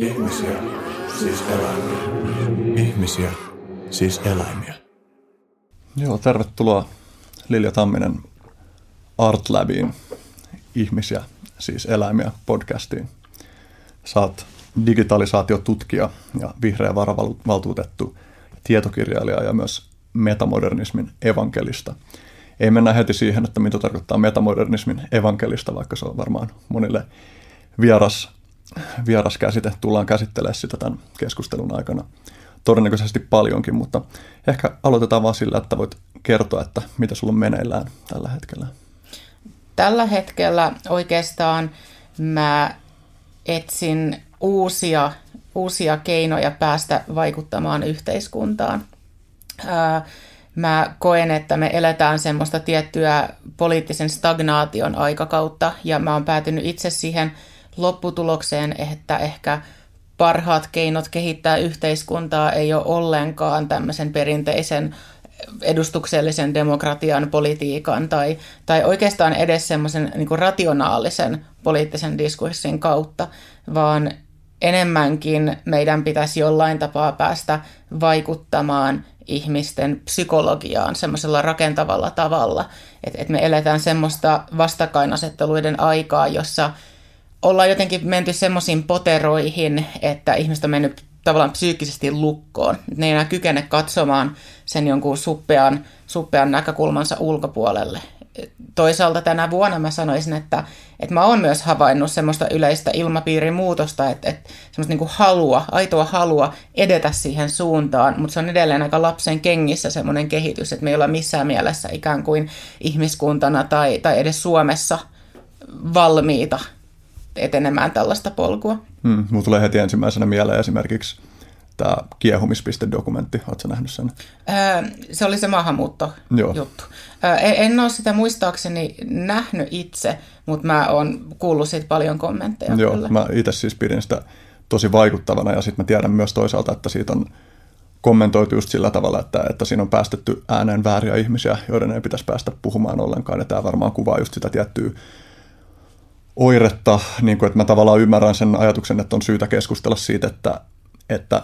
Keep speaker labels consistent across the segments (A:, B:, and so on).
A: Ihmisiä, siis eläimiä. Ihmisiä, siis eläimiä.
B: Joo, tervetuloa Lilja Tamminen Art Labiin Ihmisiä, siis eläimiä podcastiin. Saat digitalisaatiotutkija ja vihreä varavaltuutettu, tietokirjailija ja myös metamodernismin evankelista. Ei mennä heti siihen, että mitä tarkoittaa metamodernismin evankelista, vaikka se on varmaan monille vieras vieras käsite. Tullaan käsittelemään sitä tämän keskustelun aikana todennäköisesti paljonkin, mutta ehkä aloitetaan vaan sillä, että voit kertoa, että mitä sulla on meneillään tällä hetkellä.
C: Tällä hetkellä oikeastaan mä etsin uusia, uusia keinoja päästä vaikuttamaan yhteiskuntaan. Mä koen, että me eletään semmoista tiettyä poliittisen stagnaation aikakautta ja mä oon päätynyt itse siihen lopputulokseen, että ehkä parhaat keinot kehittää yhteiskuntaa ei ole ollenkaan tämmöisen perinteisen edustuksellisen demokratian, politiikan tai, tai oikeastaan edes semmoisen niin rationaalisen poliittisen diskurssin kautta, vaan enemmänkin meidän pitäisi jollain tapaa päästä vaikuttamaan ihmisten psykologiaan semmoisella rakentavalla tavalla. Että et me eletään semmoista vastakkainasetteluiden aikaa, jossa ollaan jotenkin menty semmoisiin poteroihin, että ihmiset on mennyt tavallaan psyykkisesti lukkoon. Ne ei enää kykene katsomaan sen jonkun suppean, suppean näkökulmansa ulkopuolelle. Toisaalta tänä vuonna mä sanoisin, että, että mä oon myös havainnut semmoista yleistä ilmapiirin muutosta, että, että semmoista niin halua, aitoa halua edetä siihen suuntaan, mutta se on edelleen aika lapsen kengissä semmoinen kehitys, että me ei olla missään mielessä ikään kuin ihmiskuntana tai, tai edes Suomessa valmiita etenemään tällaista polkua.
B: Hmm, mulla tulee heti ensimmäisenä mieleen esimerkiksi tämä kiehumispiste-dokumentti. Oletko nähnyt sen?
C: Öö, se oli se maahanmuuttojuttu. Öö, en, en ole sitä muistaakseni nähnyt itse, mutta mä oon kuullut siitä paljon kommentteja.
B: Joo,
C: kyllä.
B: mä itse siis pidin sitä tosi vaikuttavana ja sitten mä tiedän myös toisaalta, että siitä on kommentoitu just sillä tavalla, että, että siinä on päästetty ääneen vääriä ihmisiä, joiden ei pitäisi päästä puhumaan ollenkaan. Ja tämä varmaan kuvaa just sitä tiettyä oiretta, niin kuin, että mä tavallaan ymmärrän sen ajatuksen, että on syytä keskustella siitä, että, että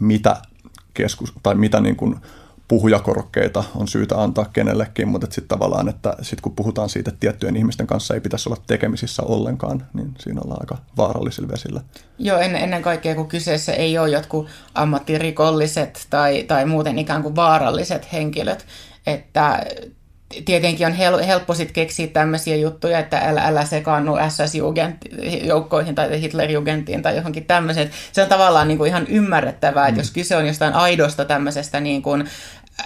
B: mitä, keskus, tai mitä niin kuin puhujakorokkeita on syytä antaa kenellekin, mutta sitten tavallaan, että sit kun puhutaan siitä, että tiettyjen ihmisten kanssa ei pitäisi olla tekemisissä ollenkaan, niin siinä ollaan aika vaarallisilla vesillä.
C: Joo, en, ennen kaikkea kun kyseessä ei ole jotkut ammattirikolliset tai, tai muuten ikään kuin vaaralliset henkilöt, että tietenkin on hel- helppo sitten keksiä tämmöisiä juttuja, että älä, älä sekaannu SS-joukkoihin tai Hitler-jugentiin tai johonkin tämmöiseen. Se on tavallaan niin kuin ihan ymmärrettävää, mm. että jos kyse on jostain aidosta tämmöisestä niin kuin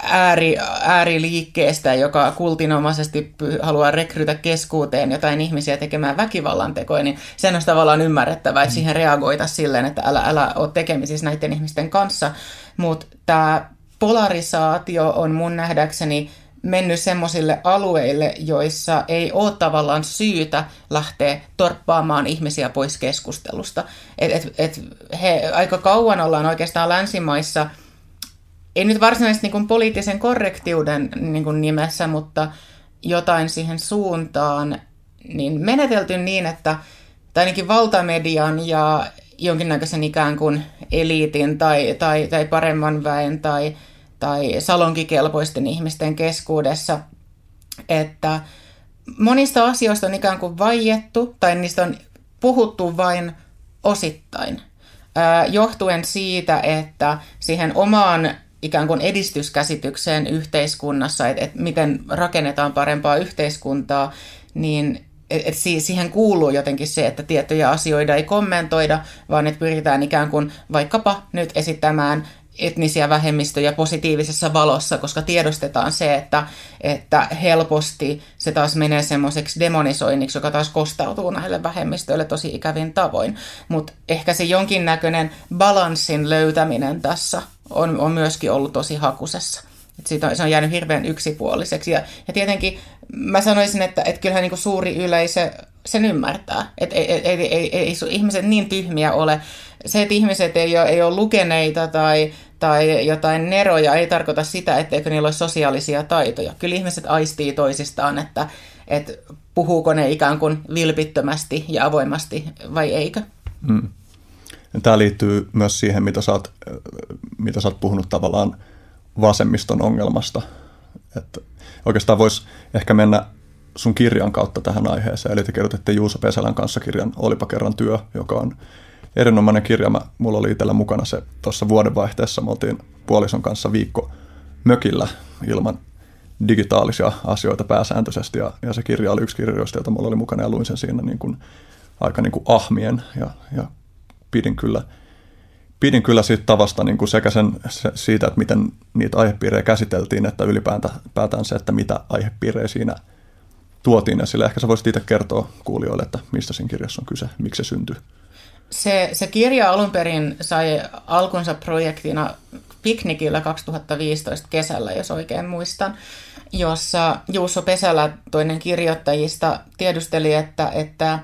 C: ääri, ääriliikkeestä, joka kultinomaisesti haluaa rekrytä keskuuteen jotain ihmisiä tekemään väkivallan tekoja, niin sen on tavallaan ymmärrettävää, että mm. siihen reagoita silleen, että älä, älä ole tekemisissä näiden ihmisten kanssa. Mutta tämä polarisaatio on mun nähdäkseni mennyt semmoisille alueille, joissa ei ole tavallaan syytä lähteä torppaamaan ihmisiä pois keskustelusta. Et, et, et he, aika kauan ollaan oikeastaan länsimaissa, ei nyt varsinaisesti niin poliittisen korrektiuden niin nimessä, mutta jotain siihen suuntaan, niin menetelty niin, että tai ainakin valtamedian ja jonkinnäköisen ikään kuin eliitin tai, tai, tai paremman väen tai tai salonkikelpoisten ihmisten keskuudessa, että monista asioista on ikään kuin vaiettu tai niistä on puhuttu vain osittain, johtuen siitä, että siihen omaan ikään kuin edistyskäsitykseen yhteiskunnassa, että, että miten rakennetaan parempaa yhteiskuntaa, niin et siihen kuuluu jotenkin se, että tiettyjä asioita ei kommentoida, vaan että pyritään ikään kuin vaikkapa nyt esittämään etnisiä vähemmistöjä positiivisessa valossa, koska tiedostetaan se, että, että helposti se taas menee semmoiseksi demonisoinniksi, joka taas kostautuu näille vähemmistöille tosi ikävin tavoin. Mutta ehkä se jonkinnäköinen balanssin löytäminen tässä on, on myöskin ollut tosi hakusessa. Et siitä on, se on jäänyt hirveän yksipuoliseksi. Ja, ja tietenkin mä sanoisin, että, että kyllähän niin suuri yleisö sen ymmärtää. Että ei, ei, ei, ei, ei ihmiset niin tyhmiä ole. Se, että ihmiset ei ole, ei ole lukeneita tai, tai jotain neroja, ei tarkoita sitä, etteikö niillä ole sosiaalisia taitoja. Kyllä ihmiset aistii toisistaan, että, että puhuuko ne ikään kuin vilpittömästi ja avoimasti vai eikö. Mm.
B: Tämä liittyy myös siihen, mitä sä oot, mitä sä oot puhunut tavallaan vasemmiston ongelmasta. Että oikeastaan voisi ehkä mennä sun kirjan kautta tähän aiheeseen. Eli te kirjoititte Juuso Pesälän kanssa kirjan Olipa kerran työ, joka on erinomainen kirja. Mä, mulla oli itsellä mukana se tuossa vuodenvaihteessa. Me oltiin puolison kanssa viikko mökillä ilman digitaalisia asioita pääsääntöisesti. Ja, ja se kirja oli yksi kirjoista, jota mulla oli mukana ja luin sen siinä niin kuin, aika niin kuin ahmien ja, ja pidin kyllä, pidin kyllä siitä tavasta niin kuin sekä sen, se, siitä, että miten niitä aihepiirejä käsiteltiin, että ylipäätään se, että mitä aihepiirejä siinä tuotiin esille. Ehkä sä voisit itse kertoa kuulijoille, että mistä siinä kirjassa on kyse, miksi se syntyi.
C: Se, se kirja alun perin sai alkunsa projektina piknikillä 2015 kesällä, jos oikein muistan, jossa Juuso Pesälä, toinen kirjoittajista, tiedusteli, että, että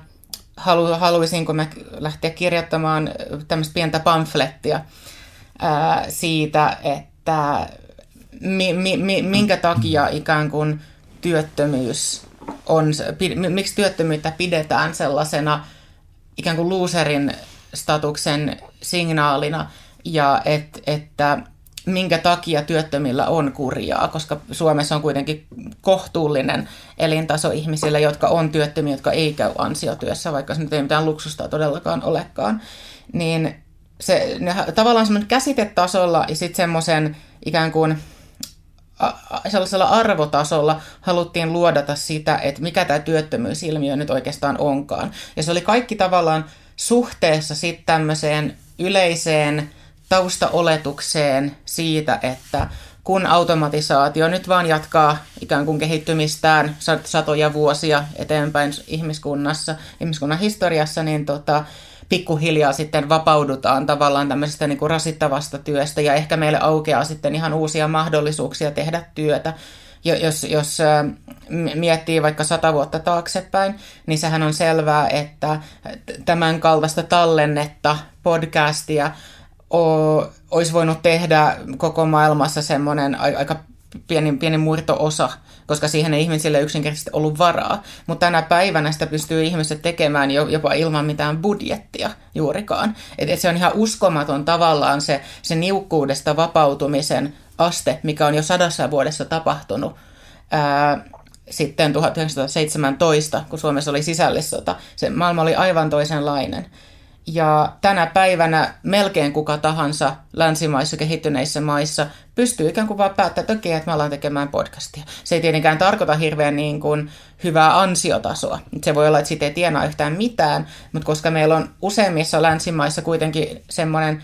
C: halu, haluaisinko mä lähteä kirjoittamaan tämmöistä pientä pamflettia ää, siitä, että mi, mi, mi, minkä takia ikään kuin työttömyys on, miksi työttömyyttä pidetään sellaisena ikään kuin loserin statuksen signaalina ja et, että minkä takia työttömillä on kurjaa, koska Suomessa on kuitenkin kohtuullinen elintaso ihmisille, jotka on työttömiä, jotka ei käy ansiotyössä, vaikka se nyt ei mitään luksusta todellakaan olekaan. Niin se, ne, tavallaan semmoinen käsitetasolla ja sitten semmoisen ikään kuin sellaisella arvotasolla haluttiin luodata sitä, että mikä tämä työttömyysilmiö nyt oikeastaan onkaan. Ja se oli kaikki tavallaan suhteessa sitten tämmöiseen yleiseen taustaoletukseen siitä, että kun automatisaatio nyt vaan jatkaa ikään kuin kehittymistään satoja vuosia eteenpäin ihmiskunnassa, ihmiskunnan historiassa, niin tota, pikkuhiljaa sitten vapaudutaan tavallaan tämmöisestä niin kuin rasittavasta työstä ja ehkä meille aukeaa sitten ihan uusia mahdollisuuksia tehdä työtä. Jos, jos miettii vaikka sata vuotta taaksepäin, niin sehän on selvää, että tämän kaltaista tallennetta, podcastia, olisi voinut tehdä koko maailmassa semmoinen aika pieni, pieni murto-osa, koska siihen ei ihmisille yksinkertaisesti ollut varaa. Mutta tänä päivänä sitä pystyy ihmiset tekemään jo, jopa ilman mitään budjettia juurikaan. Et, et se on ihan uskomaton tavallaan se, se niukkuudesta vapautumisen aste, mikä on jo sadassa vuodessa tapahtunut. Ää, sitten 1917, kun Suomessa oli sisällissota. Se maailma oli aivan toisenlainen. Ja tänä päivänä melkein kuka tahansa länsimaissa, kehittyneissä maissa pystyy ikään kuin vaan päättämään, että okei, että me ollaan tekemään podcastia. Se ei tietenkään tarkoita hirveän niin kuin hyvää ansiotasoa. Se voi olla, että siitä ei tienaa yhtään mitään, mutta koska meillä on useimmissa länsimaissa kuitenkin semmoinen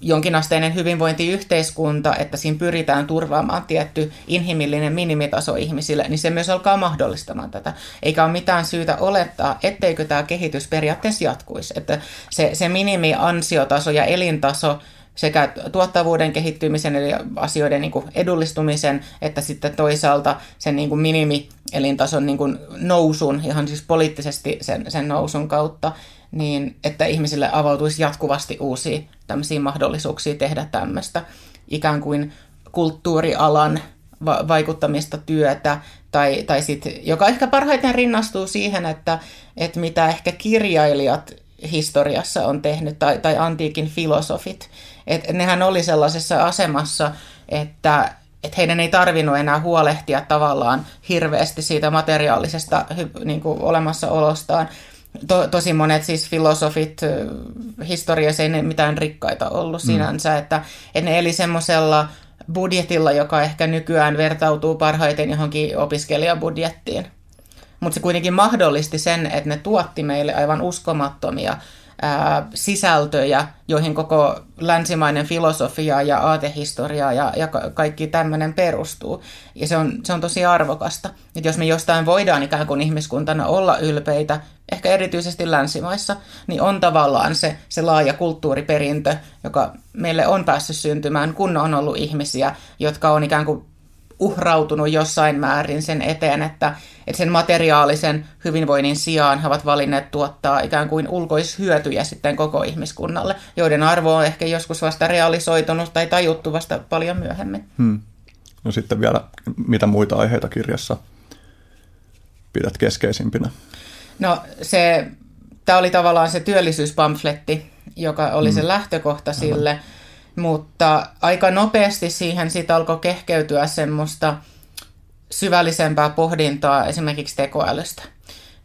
C: jonkinasteinen hyvinvointiyhteiskunta, että siinä pyritään turvaamaan tietty inhimillinen minimitaso ihmisille, niin se myös alkaa mahdollistamaan tätä. Eikä ole mitään syytä olettaa, etteikö tämä kehitys periaatteessa jatkuisi. Että se, se minimiansiotaso ja elintaso sekä tuottavuuden kehittymisen eli asioiden niin kuin edullistumisen, että sitten toisaalta sen niin kuin minimielintason niin kuin nousun, ihan siis poliittisesti sen, sen nousun kautta, niin että ihmisille avautuisi jatkuvasti uusia tämmöisiä mahdollisuuksia tehdä tämmöistä ikään kuin kulttuurialan va- vaikuttamista työtä, tai, tai sit, joka ehkä parhaiten rinnastuu siihen, että, että mitä ehkä kirjailijat historiassa on tehnyt, tai, tai antiikin filosofit. Et nehän oli sellaisessa asemassa, että, että heidän ei tarvinnut enää huolehtia tavallaan hirveästi siitä materiaalisesta niin kuin olemassaolostaan, to, tosi monet siis filosofit historiassa ei ne mitään rikkaita ollut mm. sinänsä, että, että ne eli semmoisella budjetilla, joka ehkä nykyään vertautuu parhaiten johonkin opiskelijabudjettiin. Mutta se kuitenkin mahdollisti sen, että ne tuotti meille aivan uskomattomia sisältöjä, joihin koko länsimainen filosofia ja aatehistoria ja, ja kaikki tämmöinen perustuu. Ja se on, se on tosi arvokasta. Et jos me jostain voidaan ikään kuin ihmiskuntana olla ylpeitä, ehkä erityisesti länsimaissa, niin on tavallaan se, se laaja kulttuuriperintö, joka meille on päässyt syntymään, kun on ollut ihmisiä, jotka on ikään kuin uhrautunut jossain määrin sen eteen, että, että sen materiaalisen hyvinvoinnin sijaan he ovat valinneet tuottaa ikään kuin ulkoishyötyjä sitten koko ihmiskunnalle, joiden arvo on ehkä joskus vasta realisoitunut tai tajuttu vasta paljon myöhemmin. Hmm.
B: No sitten vielä, mitä muita aiheita kirjassa pidät keskeisimpinä?
C: No se, tämä oli tavallaan se työllisyyspamfletti, joka oli se lähtökohta sille, mutta aika nopeasti siihen sitten alkoi kehkeytyä semmoista syvällisempää pohdintaa esimerkiksi tekoälystä.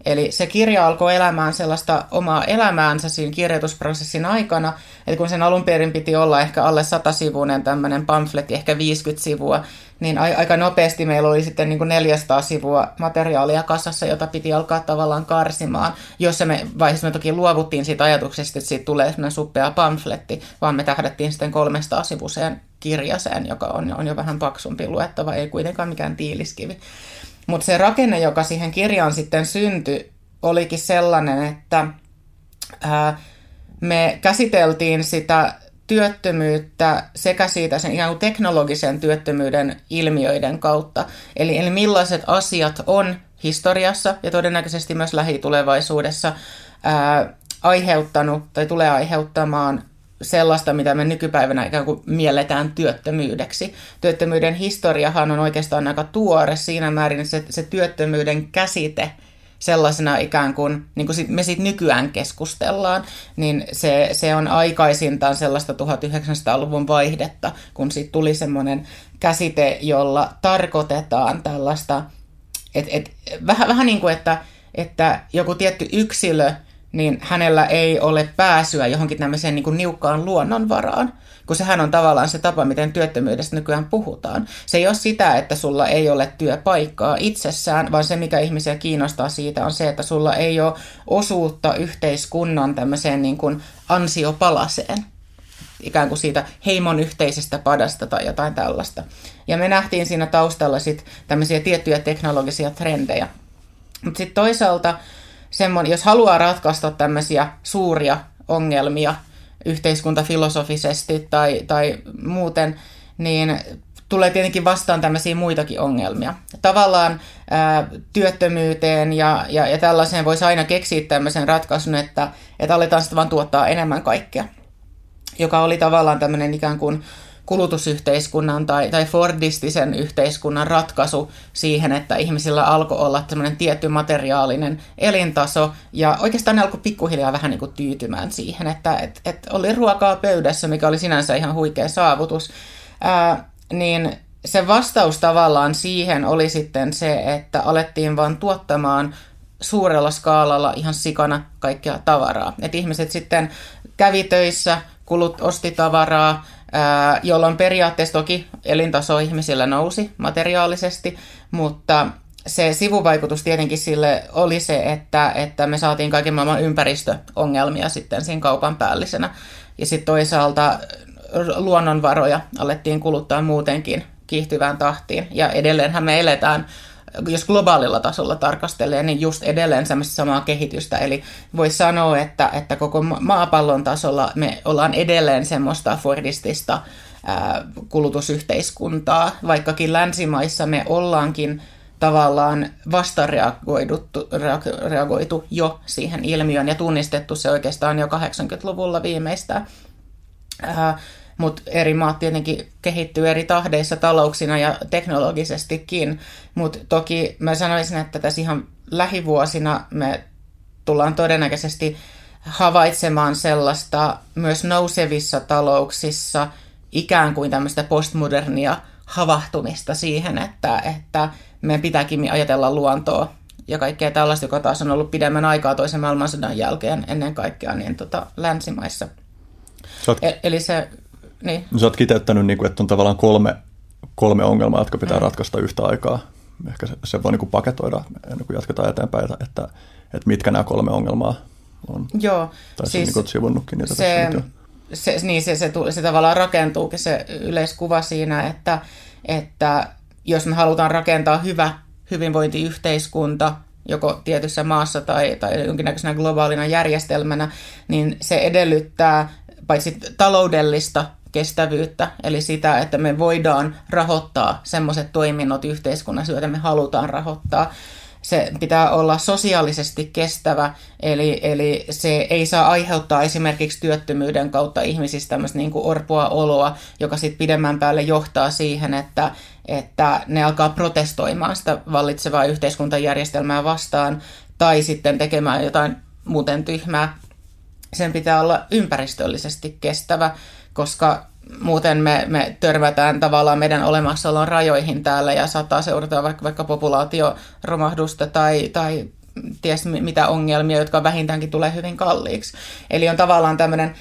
C: Eli se kirja alkoi elämään sellaista omaa elämäänsä siinä kirjoitusprosessin aikana, että kun sen alun perin piti olla ehkä alle 100-sivuinen tämmöinen pamfletti, ehkä 50 sivua, niin aika nopeasti meillä oli sitten niin kuin 400 sivua materiaalia kasassa, jota piti alkaa tavallaan karsimaan, jossa me vaiheessa me toki luovuttiin siitä ajatuksesta, että siitä tulee sellainen suppea pamfletti, vaan me tähdättiin sitten 300 sivuseen kirjaseen, joka on, on jo vähän paksumpi luettava, ei kuitenkaan mikään tiiliskivi. Mutta se rakenne, joka siihen kirjaan sitten syntyi, olikin sellainen, että ää, me käsiteltiin sitä työttömyyttä sekä siitä sen ihan teknologisen työttömyyden ilmiöiden kautta. Eli, eli millaiset asiat on historiassa ja todennäköisesti myös lähitulevaisuudessa ää, aiheuttanut tai tulee aiheuttamaan sellaista, mitä me nykypäivänä ikään kuin mielletään työttömyydeksi. Työttömyyden historiahan on oikeastaan aika tuore siinä määrin, että se, se työttömyyden käsite sellaisena ikään kuin, niin kuin me siitä nykyään keskustellaan, niin se, se on aikaisintaan sellaista 1900-luvun vaihdetta, kun siitä tuli semmoinen käsite, jolla tarkoitetaan tällaista, et, et, vähän, vähän niin kuin, että, että joku tietty yksilö – niin hänellä ei ole pääsyä johonkin tämmöiseen niin kuin niukkaan luonnonvaraan, kun sehän on tavallaan se tapa, miten työttömyydestä nykyään puhutaan. Se ei ole sitä, että sulla ei ole työpaikkaa itsessään, vaan se, mikä ihmisiä kiinnostaa siitä, on se, että sulla ei ole osuutta yhteiskunnan tämmöiseen niin kuin ansiopalaseen ikään kuin siitä heimon yhteisestä padasta tai jotain tällaista. Ja me nähtiin siinä taustalla sitten tämmöisiä tiettyjä teknologisia trendejä. Mutta sitten toisaalta semmoinen, jos haluaa ratkaista tämmöisiä suuria ongelmia yhteiskuntafilosofisesti tai, tai muuten, niin tulee tietenkin vastaan tämmöisiä muitakin ongelmia. Tavallaan ää, työttömyyteen ja, ja, ja tällaiseen voisi aina keksiä tämmöisen ratkaisun, että, että aletaan sitten vaan tuottaa enemmän kaikkea, joka oli tavallaan tämmöinen ikään kuin kulutusyhteiskunnan tai, tai Fordistisen yhteiskunnan ratkaisu siihen, että ihmisillä alkoi olla tämmöinen tietty materiaalinen elintaso ja oikeastaan ne alkoi pikkuhiljaa vähän niin kuin tyytymään siihen, että et, et oli ruokaa pöydässä, mikä oli sinänsä ihan huikea saavutus, ää, niin se vastaus tavallaan siihen oli sitten se, että alettiin vaan tuottamaan suurella skaalalla ihan sikana kaikkea tavaraa. Et ihmiset sitten kävi töissä, kulut osti tavaraa, jolloin periaatteessa toki elintaso ihmisillä nousi materiaalisesti, mutta se sivuvaikutus tietenkin sille oli se, että, että me saatiin kaiken maailman ympäristöongelmia sitten siinä kaupan päällisenä. Ja sitten toisaalta luonnonvaroja alettiin kuluttaa muutenkin kiihtyvään tahtiin. Ja edelleenhän me eletään jos globaalilla tasolla tarkastelee, niin just edelleen semmoista samaa kehitystä. Eli voi sanoa, että, että koko maapallon tasolla me ollaan edelleen semmoista fordistista kulutusyhteiskuntaa, vaikkakin länsimaissa me ollaankin tavallaan vastareagoitu jo siihen ilmiöön ja tunnistettu se oikeastaan jo 80-luvulla viimeistään mutta eri maat tietenkin kehittyy eri tahdeissa talouksina ja teknologisestikin, mutta toki mä sanoisin, että tässä ihan lähivuosina me tullaan todennäköisesti havaitsemaan sellaista myös nousevissa talouksissa ikään kuin tämmöistä postmodernia havahtumista siihen, että, että meidän pitääkin ajatella luontoa ja kaikkea tällaista, joka taas on ollut pidemmän aikaa toisen maailmansodan jälkeen ennen kaikkea niin tota, länsimaissa. Oot... E- eli se niin.
B: Sä oot kiteyttänyt, niin kuin, että on tavallaan kolme, kolme ongelmaa, jotka pitää mm. ratkaista yhtä aikaa. Ehkä se, se voi niin kuin paketoida ennen kuin jatketaan eteenpäin, että, että, että mitkä nämä kolme ongelmaa on.
C: Joo.
B: Tai siis niin sivunnutkin niitä
C: se, se, niin se, se, se, se tavallaan rakentuukin se yleiskuva siinä, että, että jos me halutaan rakentaa hyvä hyvinvointiyhteiskunta, joko tietyssä maassa tai, tai jonkinnäköisenä globaalina järjestelmänä, niin se edellyttää paitsi taloudellista kestävyyttä, eli sitä, että me voidaan rahoittaa semmoiset toiminnot yhteiskunnassa, joita me halutaan rahoittaa. Se pitää olla sosiaalisesti kestävä, eli, eli se ei saa aiheuttaa esimerkiksi työttömyyden kautta ihmisistä tämmöistä niin kuin orpoa oloa, joka sitten pidemmän päälle johtaa siihen, että, että ne alkaa protestoimaan sitä vallitsevaa yhteiskuntajärjestelmää vastaan tai sitten tekemään jotain muuten tyhmää sen pitää olla ympäristöllisesti kestävä, koska muuten me, me törmätään tavallaan meidän olemassaolon rajoihin täällä ja saattaa seurata vaikka, vaikka populaatioromahdusta tai, tai ties mitä ongelmia, jotka vähintäänkin tulee hyvin kalliiksi. Eli on tavallaan tämmöinen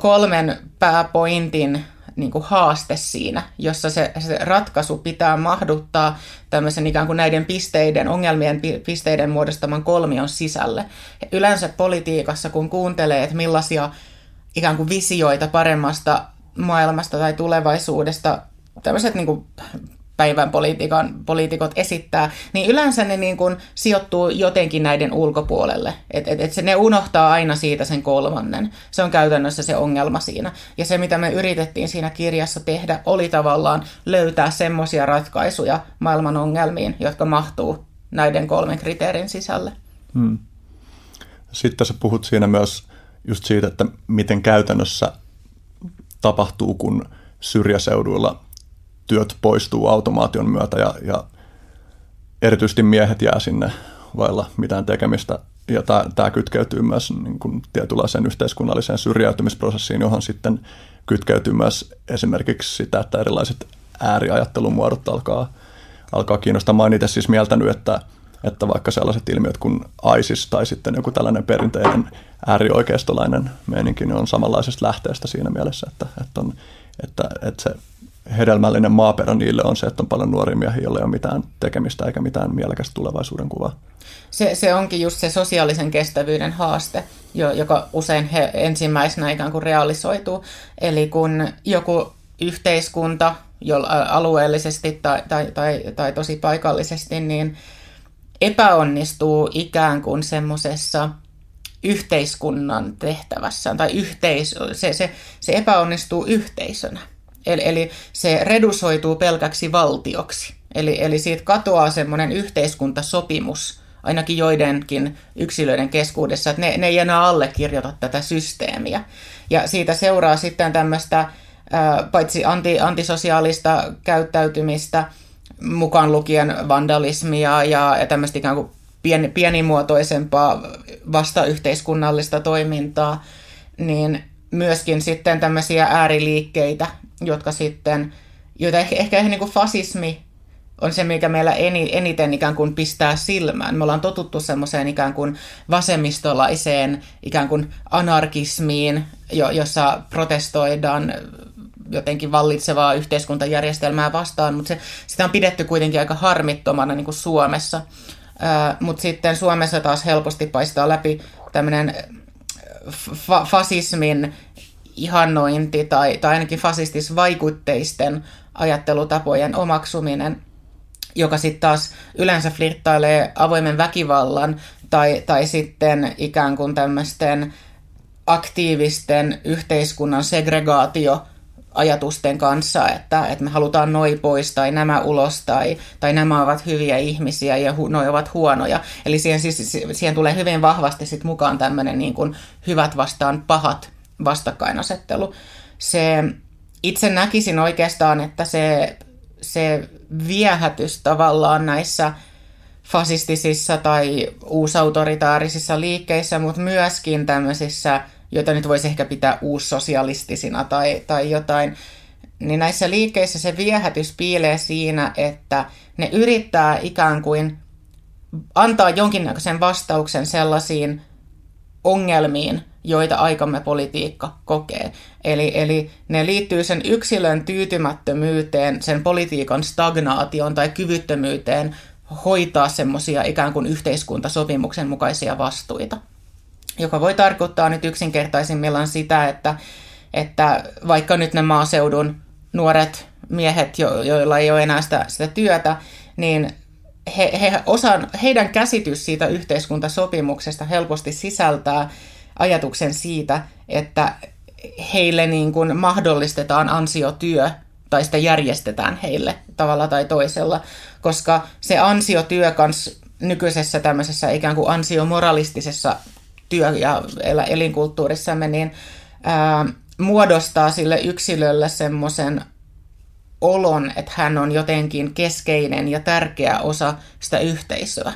C: kolmen pääpointin niin kuin haaste siinä, jossa se, se ratkaisu pitää mahduttaa tämmöisen ikään kuin näiden pisteiden, ongelmien pisteiden muodostaman kolmion sisälle. Yleensä politiikassa, kun kuuntelee, että millaisia ikään kuin visioita paremmasta maailmasta tai tulevaisuudesta tämmöiset niin kuin päivän politiikan, poliitikot esittää, niin yleensä ne niin kuin sijoittuu jotenkin näiden ulkopuolelle. Et, et, et se, ne unohtaa aina siitä sen kolmannen. Se on käytännössä se ongelma siinä. Ja se, mitä me yritettiin siinä kirjassa tehdä, oli tavallaan löytää semmoisia ratkaisuja maailman ongelmiin, jotka mahtuu näiden kolmen kriteerin sisälle. Hmm.
B: Sitten sä puhut siinä myös just siitä, että miten käytännössä tapahtuu, kun syrjäseuduilla työt poistuu automaation myötä ja, ja erityisesti miehet jää sinne vailla mitään tekemistä. Ja tämä, kytkeytyy myös niin kuin tietynlaiseen yhteiskunnalliseen syrjäytymisprosessiin, johon sitten kytkeytyy myös esimerkiksi sitä, että erilaiset ääriajattelun muodot alkaa, alkaa kiinnostaa. Mä itse siis mieltänyt, että, että vaikka sellaiset ilmiöt kuin ISIS tai sitten joku tällainen perinteinen äärioikeistolainen meininki niin on samanlaisesta lähteestä siinä mielessä, että, että, on, että, että se hedelmällinen maaperä niille on se, että on paljon nuoria miehiä, joilla ei ole mitään tekemistä eikä mitään mielekästä tulevaisuuden kuvaa.
C: Se, se onkin just se sosiaalisen kestävyyden haaste, joka usein he ensimmäisenä ikään kuin realisoituu. Eli kun joku yhteiskunta jo alueellisesti tai, tai, tai, tai tosi paikallisesti, niin epäonnistuu ikään kuin semmoisessa yhteiskunnan tehtävässä, tai yhteis, se, se, se epäonnistuu yhteisönä. Eli, eli se redusoituu pelkäksi valtioksi. Eli, eli siitä katoaa semmoinen yhteiskuntasopimus, ainakin joidenkin yksilöiden keskuudessa, että ne, ne ei enää allekirjoita tätä systeemiä. Ja siitä seuraa sitten tämmöistä paitsi anti, antisosiaalista käyttäytymistä, mukaan lukien vandalismia ja, ja tämmöistä ikään kuin pieni, pienimuotoisempaa vastayhteiskunnallista toimintaa, niin myöskin sitten tämmöisiä ääriliikkeitä, jotka sitten, joita ehkä, ehkä niin kuin fasismi on se, mikä meillä eniten ikään kuin pistää silmään. Me ollaan totuttu semmoiseen ikään kuin vasemmistolaiseen ikään kuin anarkismiin, jo, jossa protestoidaan jotenkin vallitsevaa yhteiskuntajärjestelmää vastaan, mutta se, sitä on pidetty kuitenkin aika harmittomana niin kuin Suomessa. Mutta sitten Suomessa taas helposti paistaa läpi tämmöinen fa- fasismin ihannointi tai, tai ainakin fasistisvaikutteisten ajattelutapojen omaksuminen, joka sitten taas yleensä flirttailee avoimen väkivallan tai, tai sitten ikään kuin tämmöisten aktiivisten yhteiskunnan segregaatio ajatusten kanssa, että, että me halutaan noi pois tai nämä ulos tai, tai nämä ovat hyviä ihmisiä ja hu, noi ovat huonoja. Eli siihen, siis, siihen tulee hyvin vahvasti sit mukaan tämmöinen niin kuin hyvät vastaan pahat vastakkainasettelu. Se, itse näkisin oikeastaan, että se, se viehätys tavallaan näissä fasistisissa tai uusautoritaarisissa liikkeissä, mutta myöskin tämmöisissä, joita nyt voisi ehkä pitää uussosialistisina tai, tai jotain, niin näissä liikkeissä se viehätys piilee siinä, että ne yrittää ikään kuin antaa jonkinnäköisen vastauksen sellaisiin ongelmiin, joita aikamme politiikka kokee. Eli, eli ne liittyy sen yksilön tyytymättömyyteen, sen politiikan stagnaation tai kyvyttömyyteen hoitaa semmoisia ikään kuin yhteiskuntasopimuksen mukaisia vastuita. Joka voi tarkoittaa nyt yksinkertaisimmillaan sitä, että, että vaikka nyt ne maaseudun nuoret miehet, jo, joilla ei ole enää sitä, sitä työtä, niin he, he osan, heidän käsitys siitä yhteiskuntasopimuksesta helposti sisältää ajatuksen siitä, että heille niin kuin mahdollistetaan ansiotyö tai sitä järjestetään heille tavalla tai toisella, koska se ansiotyö kans nykyisessä tämmöisessä ikään kuin ansiomoralistisessa työ- ja elinkulttuurissamme, niin ää, muodostaa sille yksilölle semmoisen olon, että hän on jotenkin keskeinen ja tärkeä osa sitä yhteisöä.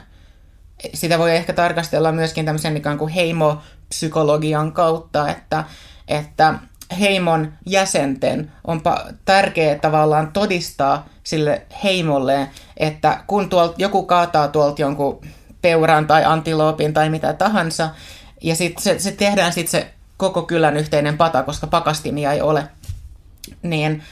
C: Sitä voi ehkä tarkastella myöskin tämmöisen ikään kuin heimo psykologian kautta, että, että heimon jäsenten on tärkeää tavallaan todistaa sille heimolle, että kun tuolta joku kaataa tuolta jonkun peuran tai antiloopin tai mitä tahansa, ja sitten se, se tehdään sitten se koko kylän yhteinen pata, koska pakastimia ei ole, niin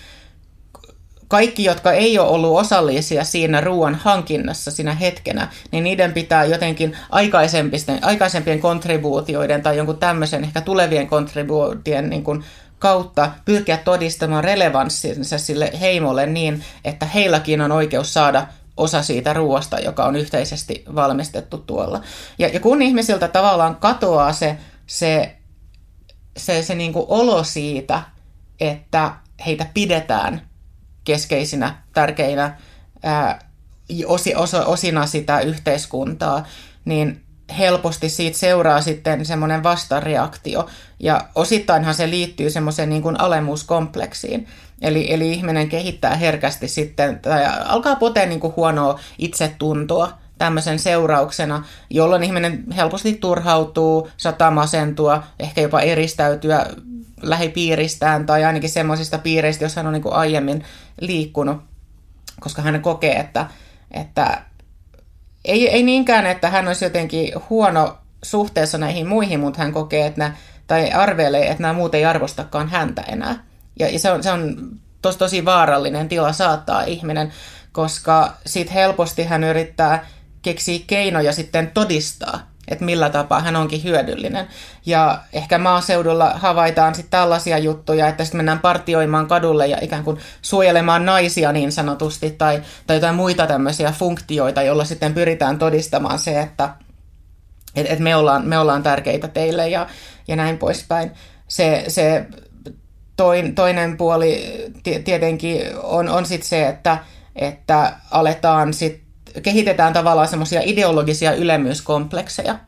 C: kaikki, jotka ei ole ollut osallisia siinä ruoan hankinnassa siinä hetkenä, niin niiden pitää jotenkin aikaisempien, aikaisempien kontribuutioiden tai jonkun tämmöisen ehkä tulevien kontribuutien niin kuin kautta pyrkiä todistamaan relevanssinsa sille heimolle niin, että heilläkin on oikeus saada osa siitä ruoasta, joka on yhteisesti valmistettu tuolla. Ja, ja kun ihmisiltä tavallaan katoaa se, se, se, se niin kuin olo siitä, että heitä pidetään keskeisinä, tärkeinä ää, osi, osa, osina sitä yhteiskuntaa, niin helposti siitä seuraa sitten semmoinen vastareaktio. Ja osittainhan se liittyy semmoiseen niin kuin alemuuskompleksiin. Eli, eli ihminen kehittää herkästi sitten, tai alkaa potea niin kuin huonoa itsetuntoa tämmöisen seurauksena, jolloin ihminen helposti turhautuu, saattaa masentua, ehkä jopa eristäytyä lähipiiristään tai ainakin semmoisista piireistä, jos hän on niin kuin aiemmin liikkunut, koska hän kokee, että, että ei, ei niinkään, että hän olisi jotenkin huono suhteessa näihin muihin, mutta hän kokee, että nämä, tai arvelee, että nämä muut ei arvostakaan häntä enää. Ja, ja se on, se on tos, tosi vaarallinen tila saattaa ihminen, koska sitten helposti hän yrittää keksiä keinoja sitten todistaa, että millä tapaa hän onkin hyödyllinen. Ja ehkä maaseudulla havaitaan sitten tällaisia juttuja, että sitten mennään partioimaan kadulle ja ikään kuin suojelemaan naisia niin sanotusti tai, tai jotain muita tämmöisiä funktioita, joilla sitten pyritään todistamaan se, että et, et me, ollaan, me ollaan tärkeitä teille ja, ja näin poispäin. Se, se toin, toinen puoli tietenkin on, on sitten se, että, että aletaan sitten kehitetään tavallaan semmoisia ideologisia ylemmyyskomplekseja.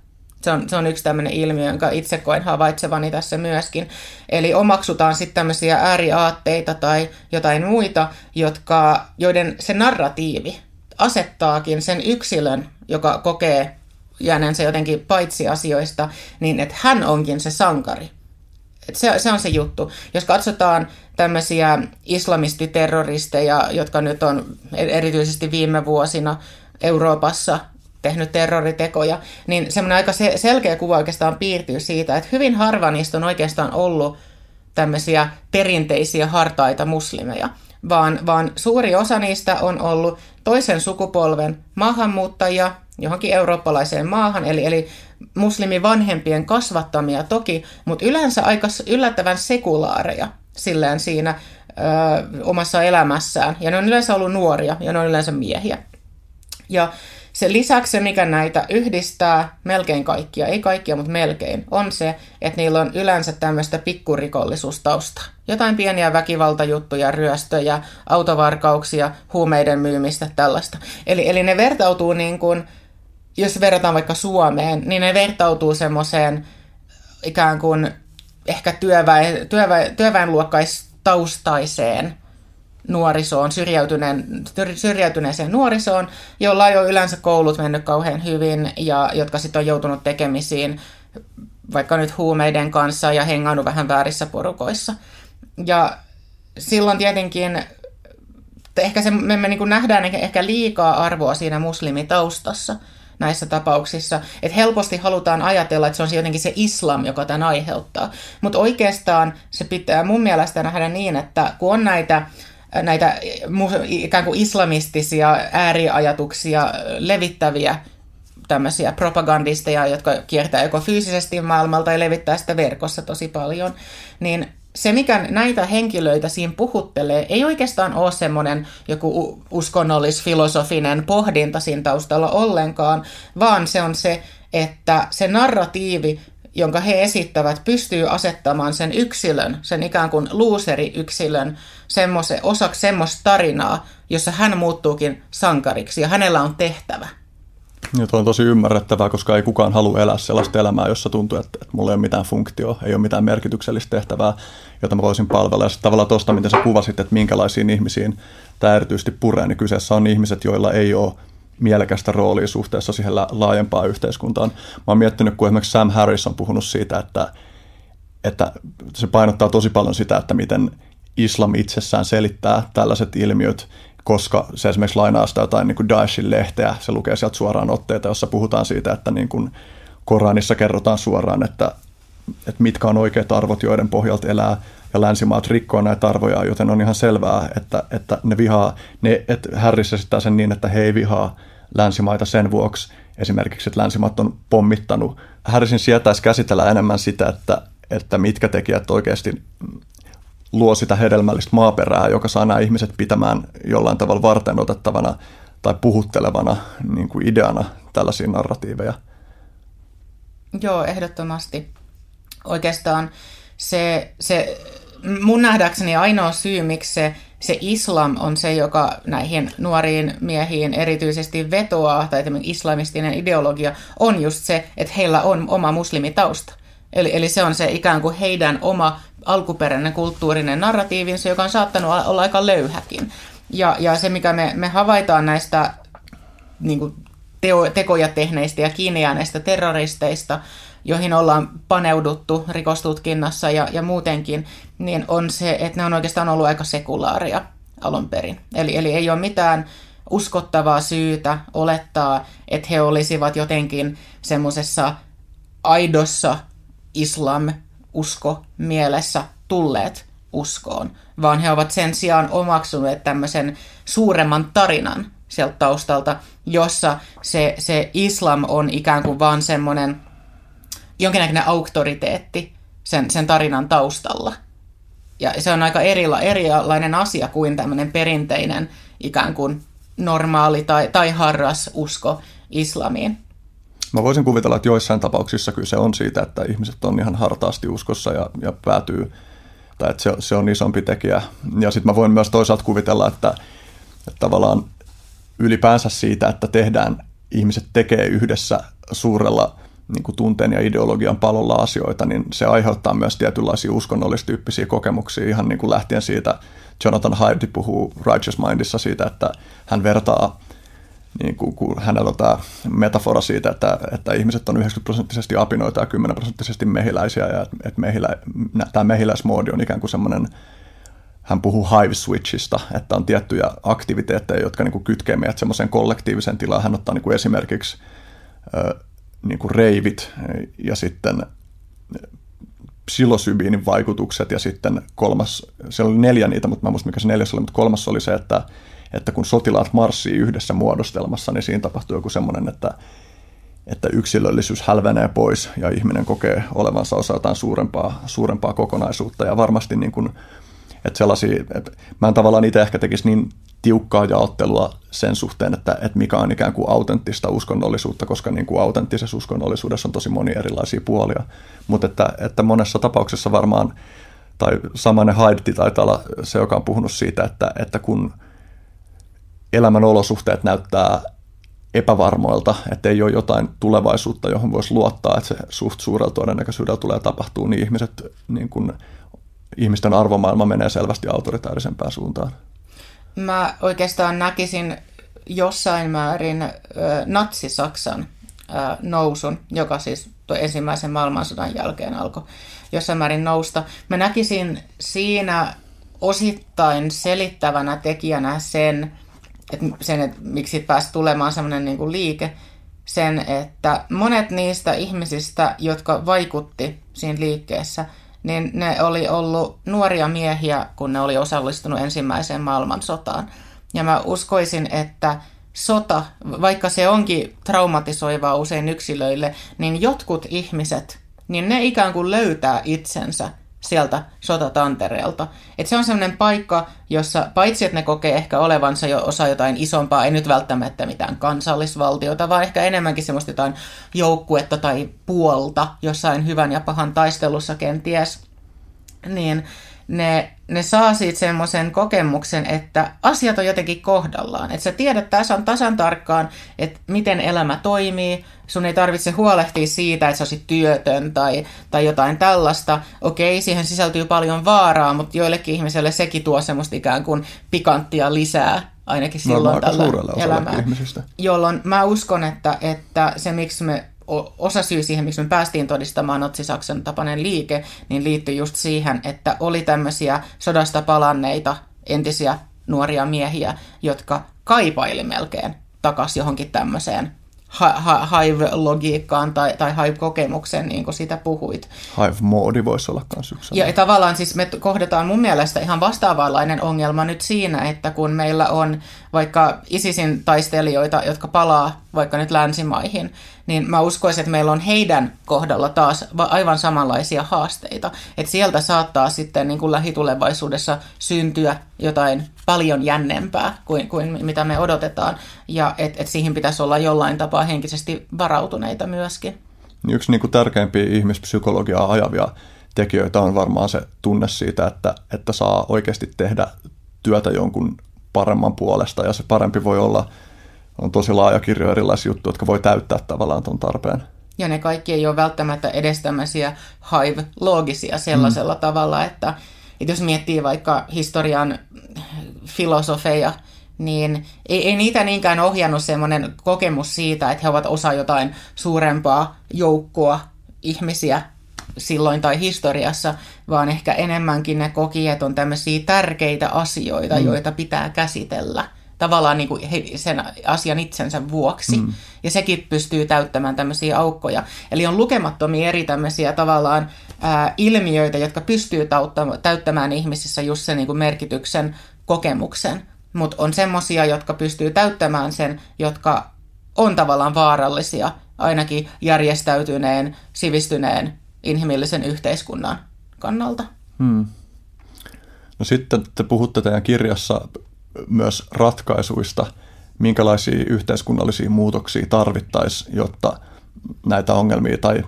C: Se on, se on yksi tämmöinen ilmiö, jonka itse koen havaitsevani tässä myöskin. Eli omaksutaan sitten tämmöisiä ääriaatteita tai jotain muita, jotka, joiden se narratiivi asettaakin sen yksilön, joka kokee jääneensä jotenkin paitsi asioista, niin että hän onkin se sankari. Et se, se on se juttu. Jos katsotaan tämmöisiä islamistiterroristeja, jotka nyt on erityisesti viime vuosina Euroopassa tehnyt terroritekoja, niin semmoinen aika selkeä kuva oikeastaan piirtyy siitä, että hyvin harva niistä on oikeastaan ollut tämmöisiä perinteisiä hartaita muslimeja, vaan, vaan suuri osa niistä on ollut toisen sukupolven maahanmuuttajia johonkin eurooppalaiseen maahan, eli, eli muslimin vanhempien kasvattamia toki, mutta yleensä aika yllättävän sekulaareja silleen siinä ö, omassa elämässään. Ja ne on yleensä ollut nuoria ja ne on yleensä miehiä. Ja se lisäksi se, mikä näitä yhdistää, melkein kaikkia, ei kaikkia, mutta melkein, on se, että niillä on yleensä tämmöistä pikkurikollisuustausta. Jotain pieniä väkivaltajuttuja, ryöstöjä, autovarkauksia, huumeiden myymistä, tällaista. Eli, eli ne vertautuu niin kuin, jos verrataan vaikka Suomeen, niin ne vertautuu semmoiseen ikään kuin ehkä työväen, työväen, työväenluokkaistaustaiseen nuorisoon, syrjäytyneen, syrjäytyneeseen nuorisoon, jolla ei ole yleensä koulut mennyt kauhean hyvin ja jotka sitten on joutunut tekemisiin vaikka nyt huumeiden kanssa ja hengannut vähän väärissä porukoissa. Ja silloin tietenkin ehkä se, me, me niin nähdään ehkä liikaa arvoa siinä muslimitaustassa näissä tapauksissa. Että helposti halutaan ajatella, että se on jotenkin se islam, joka tämän aiheuttaa. Mutta oikeastaan se pitää mun mielestä nähdä niin, että kun on näitä näitä ikään kuin islamistisia ääriajatuksia levittäviä tämmöisiä propagandisteja, jotka kiertää joko fyysisesti maailmalta ja levittää sitä verkossa tosi paljon, niin se, mikä näitä henkilöitä siinä puhuttelee, ei oikeastaan ole semmoinen joku uskonnollis-filosofinen pohdinta siinä taustalla ollenkaan, vaan se on se, että se narratiivi jonka he esittävät, pystyy asettamaan sen yksilön, sen ikään kuin luuseri-yksilön, semmoisen, osaksi semmoista tarinaa, jossa hän muuttuukin sankariksi ja hänellä on tehtävä.
B: Ja tuo on tosi ymmärrettävää, koska ei kukaan halua elää sellaista elämää, jossa tuntuu, että, että mulla ei ole mitään funktio, ei ole mitään merkityksellistä tehtävää, jota mä voisin palvella. Ja tavallaan tuosta, miten sä kuvasit, että minkälaisiin ihmisiin tämä erityisesti puree, niin kyseessä on ihmiset, joilla ei ole mielekästä roolia suhteessa siihen laajempaan yhteiskuntaan. Mä oon miettinyt, kun esimerkiksi Sam Harris on puhunut siitä, että, että se painottaa tosi paljon sitä, että miten islam itsessään selittää tällaiset ilmiöt, koska se esimerkiksi lainaa sitä jotain niin kuin Daeshin lehteä, se lukee sieltä suoraan otteita, jossa puhutaan siitä, että niin kuin Koranissa kerrotaan suoraan, että, että mitkä on oikeat arvot, joiden pohjalta elää, ja länsimaat rikkoo näitä arvoja, joten on ihan selvää, että, että ne vihaa, ne, että Harris esittää sen niin, että he ei vihaa länsimaita sen vuoksi, esimerkiksi, että länsimaat on pommittanut. Harrisin sietäisi käsitellä enemmän sitä, että, että mitkä tekijät oikeasti luo sitä hedelmällistä maaperää, joka saa nämä ihmiset pitämään jollain tavalla varten otettavana tai puhuttelevana niin kuin ideana tällaisia narratiiveja.
C: Joo, ehdottomasti. Oikeastaan se, se mun nähdäkseni ainoa syy, miksi se, se islam on se, joka näihin nuoriin miehiin erityisesti vetoaa, tai islamistinen ideologia, on just se, että heillä on oma muslimitausta. Eli, eli se on se ikään kuin heidän oma alkuperäinen kulttuurinen narratiivinsa, joka on saattanut olla aika löyhäkin. Ja, ja se, mikä me, me havaitaan näistä niin kuin teo, tekoja tehneistä ja kiinni jääneistä terroristeista, joihin ollaan paneuduttu rikostutkinnassa ja, ja muutenkin, niin on se, että ne on oikeastaan ollut aika sekulaaria alun perin. Eli, eli ei ole mitään uskottavaa syytä olettaa, että he olisivat jotenkin semmoisessa aidossa islam-usko mielessä tulleet uskoon, vaan he ovat sen sijaan omaksuneet tämmöisen suuremman tarinan sieltä taustalta, jossa se, se islam on ikään kuin vaan semmoinen jonkinnäköinen auktoriteetti sen, sen tarinan taustalla. Ja se on aika erila, erilainen asia kuin tämmöinen perinteinen ikään kuin normaali tai, tai harras usko islamiin.
B: Mä voisin kuvitella, että joissain tapauksissa kyse on siitä, että ihmiset on ihan hartaasti uskossa ja, ja päätyy, tai että se, se on isompi tekijä. Ja sitten mä voin myös toisaalta kuvitella, että, että tavallaan ylipäänsä siitä, että tehdään, ihmiset tekee yhdessä suurella niin kuin tunteen ja ideologian palolla asioita, niin se aiheuttaa myös tietynlaisia uskonnollistyyppisiä kokemuksia ihan niin kuin lähtien siitä, Jonathan Haidt puhuu Righteous Mindissa siitä, että hän vertaa niin kuin, kun hänellä on tämä metafora siitä, että, että ihmiset on 90 prosenttisesti apinoita ja 10 prosenttisesti mehiläisiä, ja että mehilä, tämä mehiläismoodi on ikään kuin semmoinen, hän puhuu hive switchista, että on tiettyjä aktiviteetteja, jotka niin kuin kytkee meidät semmoiseen kollektiiviseen tilaan. Hän ottaa niin kuin esimerkiksi niin kuin reivit ja sitten psilosybiinin vaikutukset ja sitten kolmas, siellä oli neljä niitä, mutta mä muistan mikä se neljäs oli, mutta kolmas oli se, että, että kun sotilaat marssii yhdessä muodostelmassa, niin siinä tapahtuu joku semmoinen, että, että yksilöllisyys hälvenee pois ja ihminen kokee olevansa osa jotain suurempaa, suurempaa kokonaisuutta ja varmasti niin kuin, että sellaisia, että mä en tavallaan itse ehkä tekisi niin tiukkaa jaottelua sen suhteen, että, että mikä on ikään kuin autenttista uskonnollisuutta, koska niin kuin autenttisessa uskonnollisuudessa on tosi monia erilaisia puolia. Mutta että, että monessa tapauksessa varmaan, tai samainen Haidti taitaa olla se, joka on puhunut siitä, että, että kun elämän olosuhteet näyttää epävarmoilta, että ei ole jotain tulevaisuutta, johon voisi luottaa, että se suht suurella todennäköisyydellä tulee tapahtuu, niin ihmiset, niin kuin, ihmisten arvomaailma menee selvästi autoritaarisempään suuntaan.
C: Mä oikeastaan näkisin jossain määrin ö, natsi-Saksan ö, nousun, joka siis ensimmäisen maailmansodan jälkeen alkoi jossain määrin nousta. Mä näkisin siinä osittain selittävänä tekijänä sen, että, sen, että miksi pääsi tulemaan semmoinen niin kuin liike, sen, että monet niistä ihmisistä, jotka vaikutti siinä liikkeessä – niin ne oli ollut nuoria miehiä, kun ne oli osallistunut ensimmäiseen maailmansotaan. Ja mä uskoisin, että sota, vaikka se onkin traumatisoivaa usein yksilöille, niin jotkut ihmiset, niin ne ikään kuin löytää itsensä sieltä sotatantereelta. Et se on sellainen paikka, jossa paitsi että ne kokee ehkä olevansa jo osa jotain isompaa, ei nyt välttämättä mitään kansallisvaltiota, vaan ehkä enemmänkin semmoista jotain joukkuetta tai puolta jossain hyvän ja pahan taistelussa kenties, niin ne, ne saa siitä semmoisen kokemuksen, että asiat on jotenkin kohdallaan. Että sä tiedät tasan, tasan tarkkaan, että miten elämä toimii. Sun ei tarvitse huolehtia siitä, että sä olisit työtön tai, tai jotain tällaista. Okei, siihen sisältyy paljon vaaraa, mutta joillekin ihmiselle sekin tuo semmoista ikään kuin pikanttia lisää ainakin silloin
B: aika
C: tällä
B: ihmisistä.
C: Jolloin mä uskon, että, että se miksi me osa syy siihen, miksi me päästiin todistamaan Otsi-Saksan tapainen liike, niin liittyy just siihen, että oli tämmöisiä sodasta palanneita entisiä nuoria miehiä, jotka kaipaili melkein takaisin johonkin tämmöiseen hive-logiikkaan tai, tai hive-kokemukseen, niin kuin sitä puhuit.
B: Hive-moodi voisi olla myös yksi.
C: Ja tavallaan siis me kohdataan mun mielestä ihan vastaavanlainen ongelma nyt siinä, että kun meillä on vaikka ISISin taistelijoita, jotka palaa vaikka nyt länsimaihin, niin mä uskoisin, että meillä on heidän kohdalla taas aivan samanlaisia haasteita. Että sieltä saattaa sitten niin kuin lähitulevaisuudessa syntyä jotain paljon jännempää kuin, kuin mitä me odotetaan. Ja että et siihen pitäisi olla jollain tapaa henkisesti varautuneita myöskin.
B: Yksi niin kuin tärkeimpiä ihmispsykologiaa ajavia tekijöitä on varmaan se tunne siitä, että, että saa oikeasti tehdä työtä jonkun paremman puolesta ja se parempi voi olla, on tosi laaja kirjo erilaisia juttuja, jotka voi täyttää tavallaan tuon tarpeen.
C: Ja ne kaikki ei ole välttämättä edes tämmöisiä hive-loogisia sellaisella mm. tavalla, että, että jos miettii vaikka historian filosofeja, niin ei, ei niitä niinkään ohjannut semmoinen kokemus siitä, että he ovat osa jotain suurempaa joukkoa ihmisiä silloin tai historiassa, vaan ehkä enemmänkin ne koki, että on tämmöisiä tärkeitä asioita, mm. joita pitää käsitellä tavallaan niin kuin sen asian itsensä vuoksi. Mm. Ja sekin pystyy täyttämään tämmöisiä aukkoja. Eli on lukemattomia eri tämmöisiä tavallaan ää, ilmiöitä, jotka pystyy täyttämään ihmisissä just sen niin kuin merkityksen kokemuksen. Mutta on semmoisia, jotka pystyy täyttämään sen, jotka on tavallaan vaarallisia, ainakin järjestäytyneen, sivistyneen, inhimillisen yhteiskunnan kannalta. Hmm.
B: No sitten te puhutte teidän kirjassa myös ratkaisuista, minkälaisia yhteiskunnallisia muutoksia tarvittaisiin, jotta näitä ongelmia tai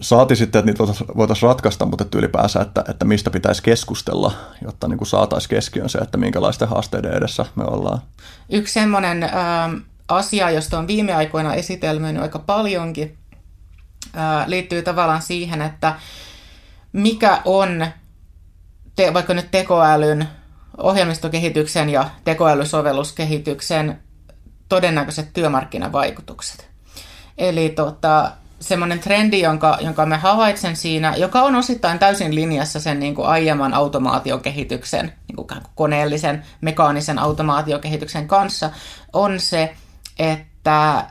B: saati sitten, että niitä voitaisiin ratkaista, mutta että ylipäänsä, että, että mistä pitäisi keskustella, jotta niin kuin saataisiin keskiön se, että minkälaisten haasteiden edessä me ollaan.
C: Yksi semmoinen asia, josta on viime aikoina esitelmöinyt aika paljonkin, liittyy tavallaan siihen, että mikä on te, vaikka nyt tekoälyn ohjelmistokehityksen ja tekoälysovelluskehityksen todennäköiset työmarkkinavaikutukset. Eli tota, semmoinen trendi, jonka, jonka mä havaitsen siinä, joka on osittain täysin linjassa sen niin kuin aiemman automaatiokehityksen, niin kuin koneellisen, mekaanisen automaatiokehityksen kanssa, on se, että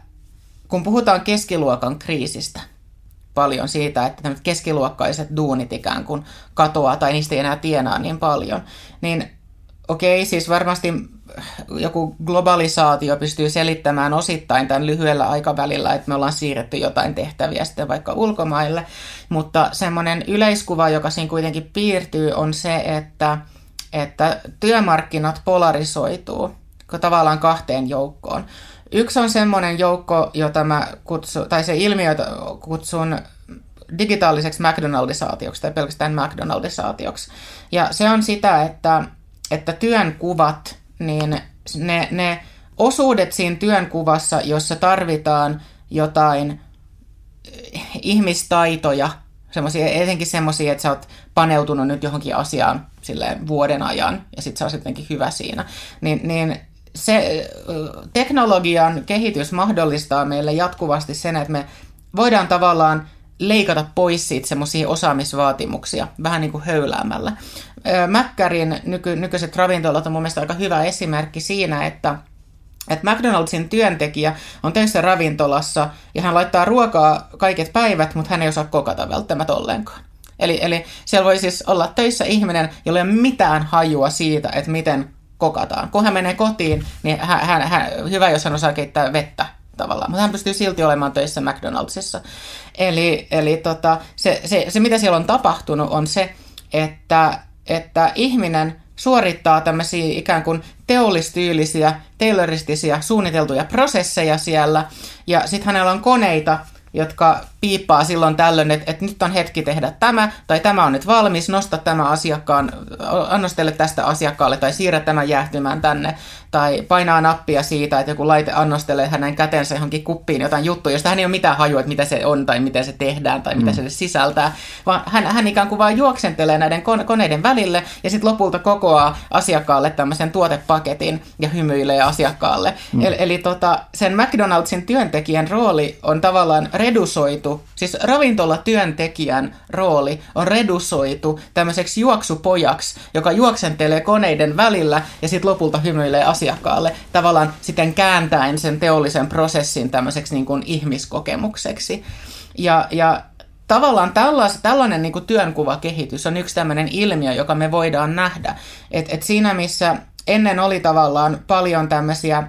C: kun puhutaan keskiluokan kriisistä, paljon siitä, että keskiluokkaiset duunit ikään kuin katoaa tai niistä ei enää tienaa niin paljon, niin okei, siis varmasti joku globalisaatio pystyy selittämään osittain tämän lyhyellä aikavälillä, että me ollaan siirretty jotain tehtäviä sitten vaikka ulkomaille, mutta semmoinen yleiskuva, joka siinä kuitenkin piirtyy, on se, että, että työmarkkinat polarisoituu tavallaan kahteen joukkoon. Yksi on semmoinen joukko, jota mä kutsun, tai se ilmiö, kutsun digitaaliseksi McDonaldisaatioksi tai pelkästään McDonaldisaatioksi. Ja se on sitä, että että työnkuvat, niin ne, ne osuudet siinä työnkuvassa, jossa tarvitaan jotain ihmistaitoja, semmosia, etenkin semmoisia, että sä oot paneutunut nyt johonkin asiaan silleen vuoden ajan ja sit sä oot jotenkin hyvä siinä, niin, niin se teknologian kehitys mahdollistaa meille jatkuvasti sen, että me voidaan tavallaan leikata pois siitä semmoisia osaamisvaatimuksia vähän niin kuin höyläämällä. Mäkkärin nyky, nykyiset ravintolat on mun mielestä aika hyvä esimerkki siinä, että että McDonaldsin työntekijä on töissä ravintolassa ja hän laittaa ruokaa kaiket päivät, mutta hän ei osaa kokata välttämättä ollenkaan. Eli, eli siellä voi siis olla töissä ihminen, jolla ei ole mitään hajua siitä, että miten kokataan. Kun hän menee kotiin, niin hän, hän, hän, hyvä, jos hän osaa keittää vettä tavallaan, mutta hän pystyy silti olemaan töissä McDonaldsissa. Eli, eli tota, se, se, se, mitä siellä on tapahtunut, on se, että, että ihminen suorittaa tämmöisiä ikään kuin teollistyylisiä, tayloristisia suunniteltuja prosesseja siellä, ja sitten hänellä on koneita, jotka piippaa silloin tällöin, että, että nyt on hetki tehdä tämä, tai tämä on nyt valmis, nosta tämä asiakkaan, annostele tästä asiakkaalle, tai siirrä tämä jäähtymään tänne, tai painaa nappia siitä, että joku laite annostelee hänen kätensä johonkin kuppiin jotain juttuja, josta hän ei ole mitään hajua, että mitä se on, tai miten se tehdään, tai mitä mm. se sisältää, vaan hän, hän ikään kuin vain juoksentelee näiden koneiden välille, ja sitten lopulta kokoaa asiakkaalle tämmöisen tuotepaketin, ja hymyilee asiakkaalle. Mm. Eli, eli tota, sen McDonaldsin työntekijän rooli on tavallaan redusoitu, siis ravintolatyöntekijän rooli on redusoitu tämmöiseksi juoksupojaksi, joka juoksentelee koneiden välillä ja sitten lopulta hymyilee asiakkaalle, tavallaan sitten kääntäen sen teollisen prosessin tämmöiseksi niin kuin ihmiskokemukseksi. Ja, ja tavallaan tällais, tällainen niin kuin työnkuvakehitys on yksi tämmöinen ilmiö, joka me voidaan nähdä. Et, et siinä missä ennen oli tavallaan paljon tämmöisiä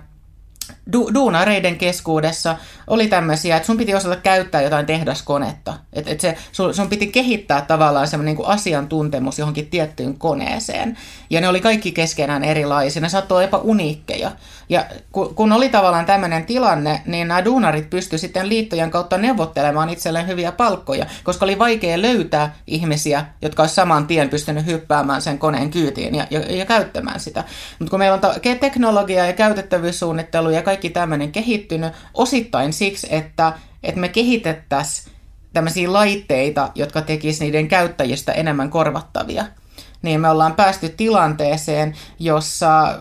C: du- duunareiden keskuudessa oli tämmöisiä, että sun piti osata käyttää jotain tehdaskonetta. Että et se, sun, sun piti kehittää tavallaan semmoinen niin asiantuntemus johonkin tiettyyn koneeseen. Ja ne oli kaikki keskenään erilaisia, ne saattoi jopa uniikkeja. Ja kun, kun oli tavallaan tämmöinen tilanne, niin nämä duunarit pystyivät sitten liittojen kautta neuvottelemaan itselleen hyviä palkkoja, koska oli vaikea löytää ihmisiä, jotka olisi saman tien pystynyt hyppäämään sen koneen kyytiin ja, ja, ja käyttämään sitä. Mutta kun meillä on ta- teknologia ja käytettävyyssuunnittelu ja kaikki tämmöinen kehittynyt osittain siksi, että, että me kehitettäisiin tämmöisiä laitteita, jotka tekisivät niiden käyttäjistä enemmän korvattavia, niin me ollaan päästy tilanteeseen, jossa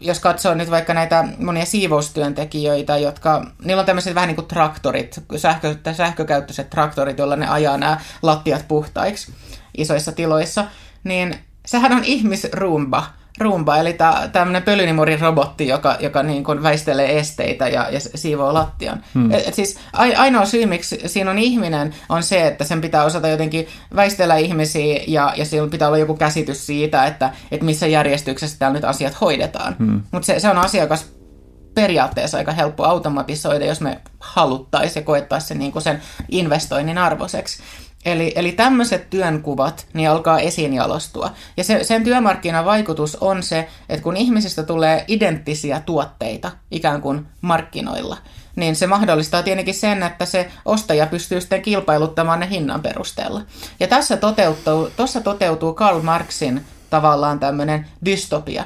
C: jos katsoo nyt vaikka näitä monia siivoustyöntekijöitä, jotka, niillä on tämmöiset vähän niin kuin traktorit, sähkö, sähkökäyttöiset traktorit, joilla ne ajaa nämä lattiat puhtaiksi isoissa tiloissa, niin sehän on ihmisrumba, rumba, eli tämmöinen pölynimurin robotti, joka, joka niin kuin väistelee esteitä ja, ja siivoo lattian. Hmm. Et, et siis ainoa syy, miksi siinä on ihminen, on se, että sen pitää osata jotenkin väistellä ihmisiä ja, ja sillä pitää olla joku käsitys siitä, että, että missä järjestyksessä täällä nyt asiat hoidetaan. Hmm. Mutta se, se on asiakas periaatteessa aika helppo automatisoida, jos me haluttaisiin ja koettaisiin sen, niin kuin sen investoinnin arvoiseksi. Eli, eli tämmöiset työnkuvat niin alkaa esiin jalostua. Ja se, sen työmarkkinavaikutus on se, että kun ihmisistä tulee identtisiä tuotteita ikään kuin markkinoilla, niin se mahdollistaa tietenkin sen, että se ostaja pystyy sitten kilpailuttamaan ne hinnan perusteella. Ja tässä toteutuu, tuossa toteutuu Karl Marxin tavallaan tämmöinen dystopia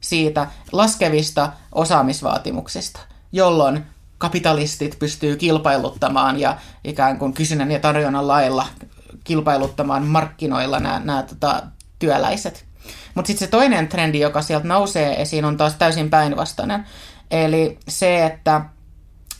C: siitä laskevista osaamisvaatimuksista, jolloin kapitalistit pystyy kilpailuttamaan ja ikään kuin kysynnän ja tarjonnan lailla kilpailuttamaan markkinoilla nämä, nämä tota, työläiset. Mutta sitten se toinen trendi, joka sieltä nousee esiin, on taas täysin päinvastainen. Eli se, että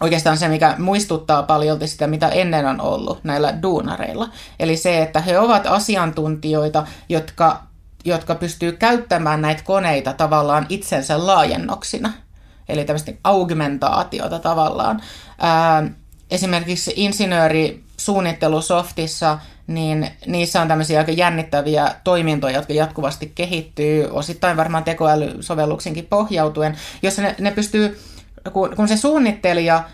C: oikeastaan se, mikä muistuttaa paljon sitä, mitä ennen on ollut näillä duunareilla. Eli se, että he ovat asiantuntijoita, jotka, jotka pystyy käyttämään näitä koneita tavallaan itsensä laajennoksina – eli tämmöistä augmentaatiota tavallaan. Ää, esimerkiksi insinöörisuunnittelusoftissa, niin niissä on tämmöisiä aika jännittäviä toimintoja, jotka jatkuvasti kehittyy, osittain varmaan tekoälysovelluksinkin pohjautuen, jossa ne, ne pystyy, kun, kun se suunnittelija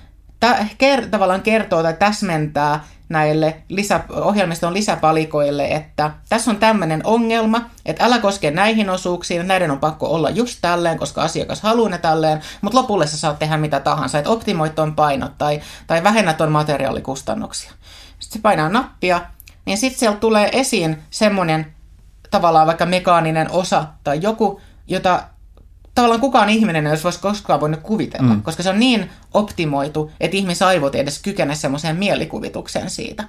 C: tä, ker, tavallaan kertoo tai täsmentää näille lisä, ohjelmiston lisäpalikoille, että tässä on tämmöinen ongelma, että älä koske näihin osuuksiin, näiden on pakko olla just tälleen, koska asiakas haluaa ne tälleen, mutta lopulle sä saat tehdä mitä tahansa, että optimoit ton painot tai, tai vähennät ton materiaalikustannuksia. Sitten se painaa nappia, niin sitten sieltä tulee esiin semmoinen tavallaan vaikka mekaaninen osa tai joku, jota tavallaan kukaan ihminen ei olisi koskaan voinut kuvitella, mm. koska se on niin optimoitu, että ihmisaivot ei edes kykene semmoiseen mielikuvitukseen siitä.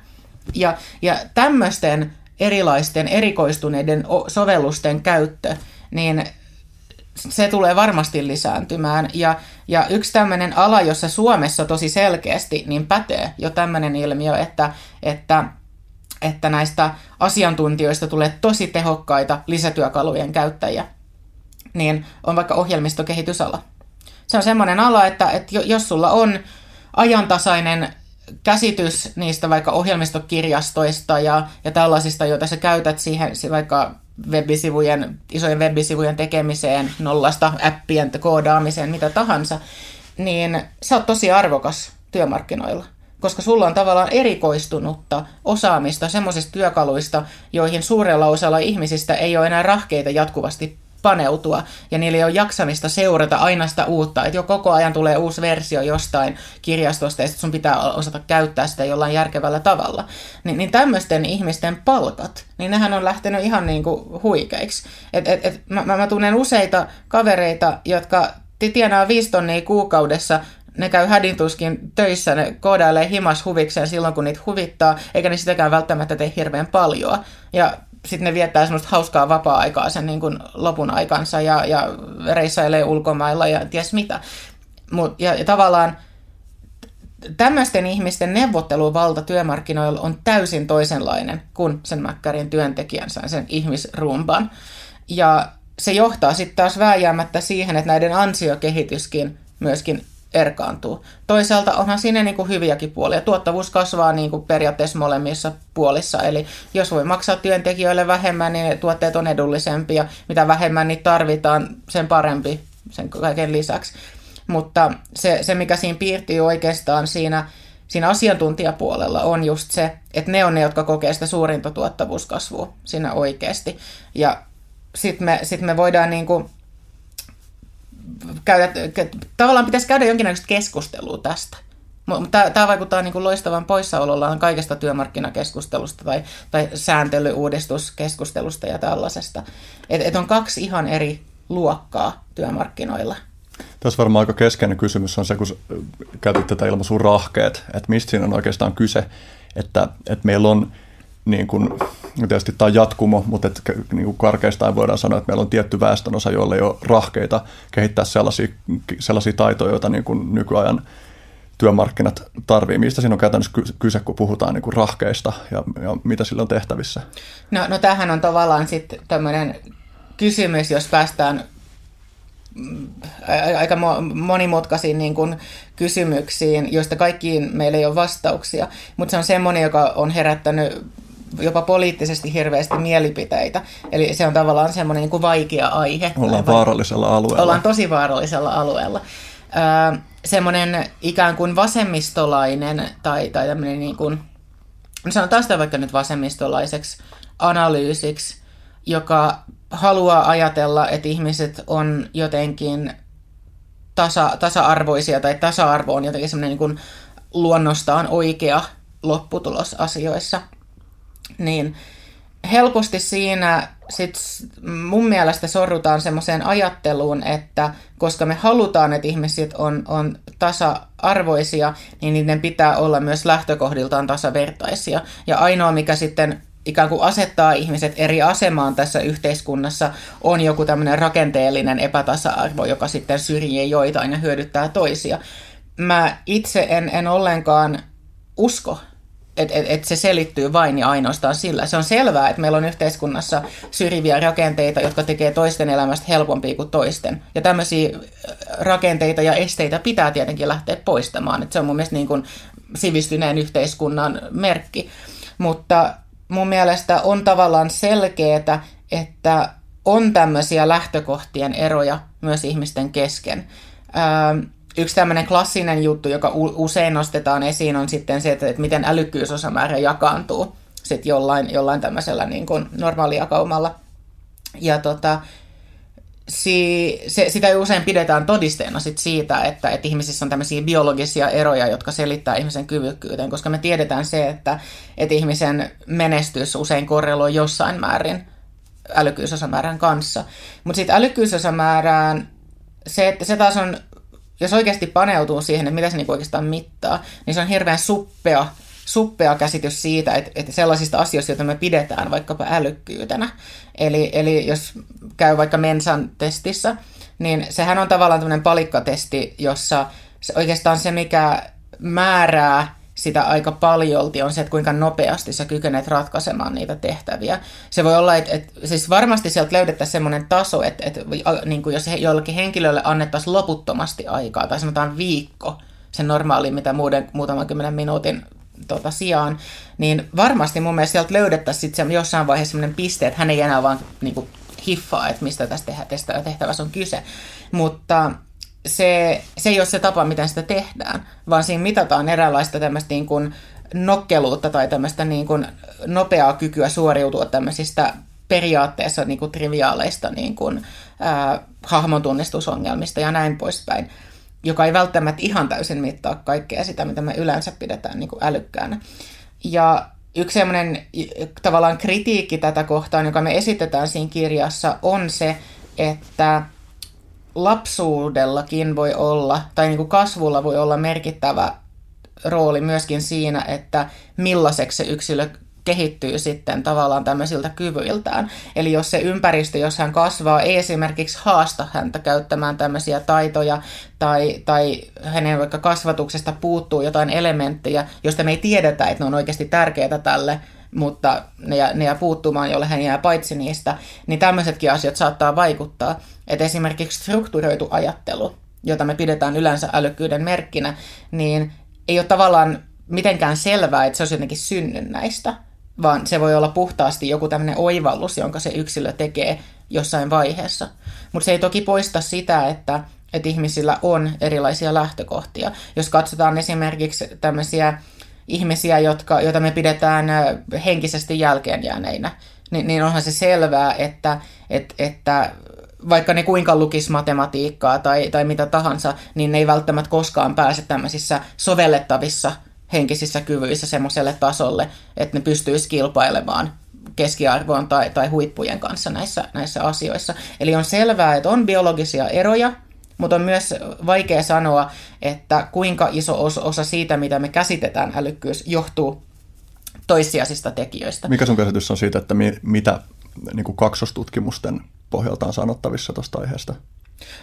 C: Ja, ja tämmöisten erilaisten erikoistuneiden sovellusten käyttö, niin se tulee varmasti lisääntymään. Ja, ja yksi tämmöinen ala, jossa Suomessa tosi selkeästi niin pätee jo tämmöinen ilmiö, että, että, että näistä asiantuntijoista tulee tosi tehokkaita lisätyökalujen käyttäjiä niin on vaikka ohjelmistokehitysala. Se on semmoinen ala, että, että jos sulla on ajantasainen käsitys niistä vaikka ohjelmistokirjastoista ja, ja tällaisista, joita sä käytät siihen vaikka webisivujen, isojen webisivujen tekemiseen, nollasta appien koodaamiseen, mitä tahansa, niin sä oot tosi arvokas työmarkkinoilla koska sulla on tavallaan erikoistunutta osaamista semmoisista työkaluista, joihin suurella osalla ihmisistä ei ole enää rahkeita jatkuvasti paneutua ja niillä ei ole jaksamista seurata aina sitä uutta, että jo koko ajan tulee uusi versio jostain kirjastosta ja sun pitää osata käyttää sitä jollain järkevällä tavalla. Ni, niin tämmöisten ihmisten palkat, niin nehän on lähtenyt ihan niin kuin huikeiksi. Et, et, et, mä, mä tunnen useita kavereita, jotka tienaa viisi tonnia kuukaudessa, ne käy hädintuskin töissä, ne koodailee himas huvikseen silloin, kun niitä huvittaa, eikä ne sitäkään välttämättä tee hirveän paljon. Ja sitten ne viettää semmoista hauskaa vapaa-aikaa sen niin kuin lopun aikansa ja, ja reissailee ulkomailla ja ties mitä. Mut, ja, ja tavallaan tämmöisten ihmisten neuvotteluvalta työmarkkinoilla on täysin toisenlainen kuin sen mäkkärin työntekijänsä, sen ihmisrumban. Ja se johtaa sitten taas vääjäämättä siihen, että näiden ansiokehityskin myöskin erkaantuu. Toisaalta onhan siinä niin kuin hyviäkin puolia. Tuottavuus kasvaa niin kuin periaatteessa molemmissa puolissa. Eli jos voi maksaa työntekijöille vähemmän, niin tuotteet on edullisempia. Mitä vähemmän niitä tarvitaan, sen parempi sen kaiken lisäksi. Mutta se, se mikä siinä piirtyy oikeastaan siinä, siinä asiantuntijapuolella on just se, että ne on ne, jotka kokee sitä suurinta tuottavuuskasvua siinä oikeasti. Ja sitten me, sit me voidaan niin kuin käydä, tavallaan pitäisi käydä jonkinlaista keskustelua tästä. Tämä vaikuttaa niin kuin loistavan poissaolollaan kaikesta työmarkkinakeskustelusta tai, tai sääntelyuudistuskeskustelusta ja tällaisesta. Et, et on kaksi ihan eri luokkaa työmarkkinoilla.
B: Tässä varmaan aika keskeinen kysymys on se, kun käytit tätä ilmaisua rahkeet, että mistä siinä on oikeastaan kyse, että, että meillä on niin kuin, tietysti tämä on jatkumo, mutta et, niin kuin karkeistaan voidaan sanoa, että meillä on tietty väestönosa, joille ei ole rahkeita kehittää sellaisia, sellaisia taitoja, joita niin kuin nykyajan työmarkkinat tarvii. Mistä siinä on käytännössä kyse, kun puhutaan niin kuin rahkeista ja, ja mitä sillä on tehtävissä?
C: No, no tämähän on tavallaan sitten tämmöinen kysymys, jos päästään mm, aika monimutkaisiin niin kuin kysymyksiin, joista kaikkiin meillä ei ole vastauksia, mutta se on semmoinen, joka on herättänyt jopa poliittisesti hirveästi mielipiteitä. Eli se on tavallaan semmoinen niin kuin vaikea aihe.
B: Ollaan vaarallisella alueella.
C: Ollaan tosi vaarallisella alueella. Öö, semmoinen ikään kuin vasemmistolainen tai, tai tämmöinen niin kuin, no sanotaan sitä vaikka nyt vasemmistolaiseksi analyysiksi, joka haluaa ajatella, että ihmiset on jotenkin tasa, tasa-arvoisia tai tasa-arvo on jotenkin semmoinen niin kuin luonnostaan oikea lopputulos asioissa – niin helposti siinä sit mun mielestä sorrutaan semmoiseen ajatteluun, että koska me halutaan, että ihmiset on, on tasa-arvoisia, niin niiden pitää olla myös lähtökohdiltaan tasavertaisia. Ja ainoa, mikä sitten ikään kuin asettaa ihmiset eri asemaan tässä yhteiskunnassa, on joku tämmöinen rakenteellinen epätasa-arvo, joka sitten syrjii joitain ja hyödyttää toisia. Mä itse en, en ollenkaan usko että et, et se selittyy vain ja ainoastaan sillä. Se on selvää, että meillä on yhteiskunnassa syrjiviä rakenteita, jotka tekee toisten elämästä helpompia kuin toisten. Ja tämmöisiä rakenteita ja esteitä pitää tietenkin lähteä poistamaan. Et se on mun mielestä niin kuin sivistyneen yhteiskunnan merkki. Mutta mun mielestä on tavallaan selkeää, että on tämmöisiä lähtökohtien eroja myös ihmisten kesken. Ähm, yksi tämmöinen klassinen juttu, joka usein nostetaan esiin, on sitten se, että, että miten älykkyysosamäärä jakaantuu sitten jollain, jollain tämmöisellä niin kuin normaalijakaumalla. Ja tota, si, se, sitä ei usein pidetään todisteena sit siitä, että, että ihmisissä on tämmöisiä biologisia eroja, jotka selittää ihmisen kyvykkyyteen, koska me tiedetään se, että, että ihmisen menestys usein korreloi jossain määrin älykkyysosamäärän kanssa. Mutta sitten älykkyysosamäärään se, että se taas on jos oikeasti paneutuu siihen, että mitä se niinku oikeastaan mittaa, niin se on hirveän suppea, suppea käsitys siitä, että, että sellaisista asioista, joita me pidetään vaikkapa älykkyytenä. Eli, eli jos käy vaikka Mensan testissä, niin sehän on tavallaan tämmöinen palikkatesti, jossa se oikeastaan se, mikä määrää sitä aika paljolti on se, että kuinka nopeasti sä kykenet ratkaisemaan niitä tehtäviä. Se voi olla, että, että siis varmasti sieltä löydettäisiin semmoinen taso, että, että niin kuin jos jollekin henkilölle annettaisiin loputtomasti aikaa, tai sanotaan viikko, sen normaali, mitä muuden, muutaman kymmenen minuutin tota, sijaan, niin varmasti mun mielestä sieltä löydettäisiin sit jossain vaiheessa semmoinen piste, että hän ei enää vaan niin kuin, hiffaa, että mistä tästä tehtävässä on kyse. Mutta se, se ei ole se tapa, miten sitä tehdään, vaan siinä mitataan eräänlaista tämmöistä niin kuin nokkeluutta tai tämmöistä niin kuin nopeaa kykyä suoriutua tämmöisistä periaatteessa niin kuin triviaaleista niin kuin, ää, hahmotunnistusongelmista ja näin poispäin, joka ei välttämättä ihan täysin mittaa kaikkea sitä, mitä me yleensä pidetään niin kuin älykkäänä. Ja yksi sellainen tavallaan kritiikki tätä kohtaan, joka me esitetään siinä kirjassa, on se, että lapsuudellakin voi olla, tai niin kuin kasvulla voi olla merkittävä rooli myöskin siinä, että millaiseksi se yksilö kehittyy sitten tavallaan tämmöisiltä kyvyiltään. Eli jos se ympäristö, jos hän kasvaa, ei esimerkiksi haasta häntä käyttämään tämmöisiä taitoja, tai, tai hänen vaikka kasvatuksesta puuttuu jotain elementtejä, joista me ei tiedetä, että ne on oikeasti tärkeitä tälle, mutta ne jää, ne jää puuttumaan, jolle hän jää paitsi niistä, niin tämmöisetkin asiat saattaa vaikuttaa. Että esimerkiksi strukturoitu ajattelu, jota me pidetään yleensä älykkyyden merkkinä, niin ei ole tavallaan mitenkään selvää, että se olisi jotenkin synnynnäistä, vaan se voi olla puhtaasti joku tämmöinen oivallus, jonka se yksilö tekee jossain vaiheessa. Mutta se ei toki poista sitä, että, että ihmisillä on erilaisia lähtökohtia. Jos katsotaan esimerkiksi tämmöisiä ihmisiä, jotka, joita me pidetään henkisesti jälkeenjääneinä, niin, niin onhan se selvää, että, että, että vaikka ne kuinka lukis matematiikkaa tai, tai mitä tahansa, niin ne ei välttämättä koskaan pääse tämmöisissä sovellettavissa henkisissä kyvyissä semmoiselle tasolle, että ne pystyisi kilpailemaan keskiarvoon tai, tai huippujen kanssa näissä, näissä asioissa. Eli on selvää, että on biologisia eroja, mutta on myös vaikea sanoa, että kuinka iso osa siitä, mitä me käsitetään älykkyys, johtuu toissijaisista tekijöistä.
B: Mikä sun käsitys on siitä, että mi, mitä niin kuin kaksostutkimusten pohjalta on sanottavissa tuosta aiheesta?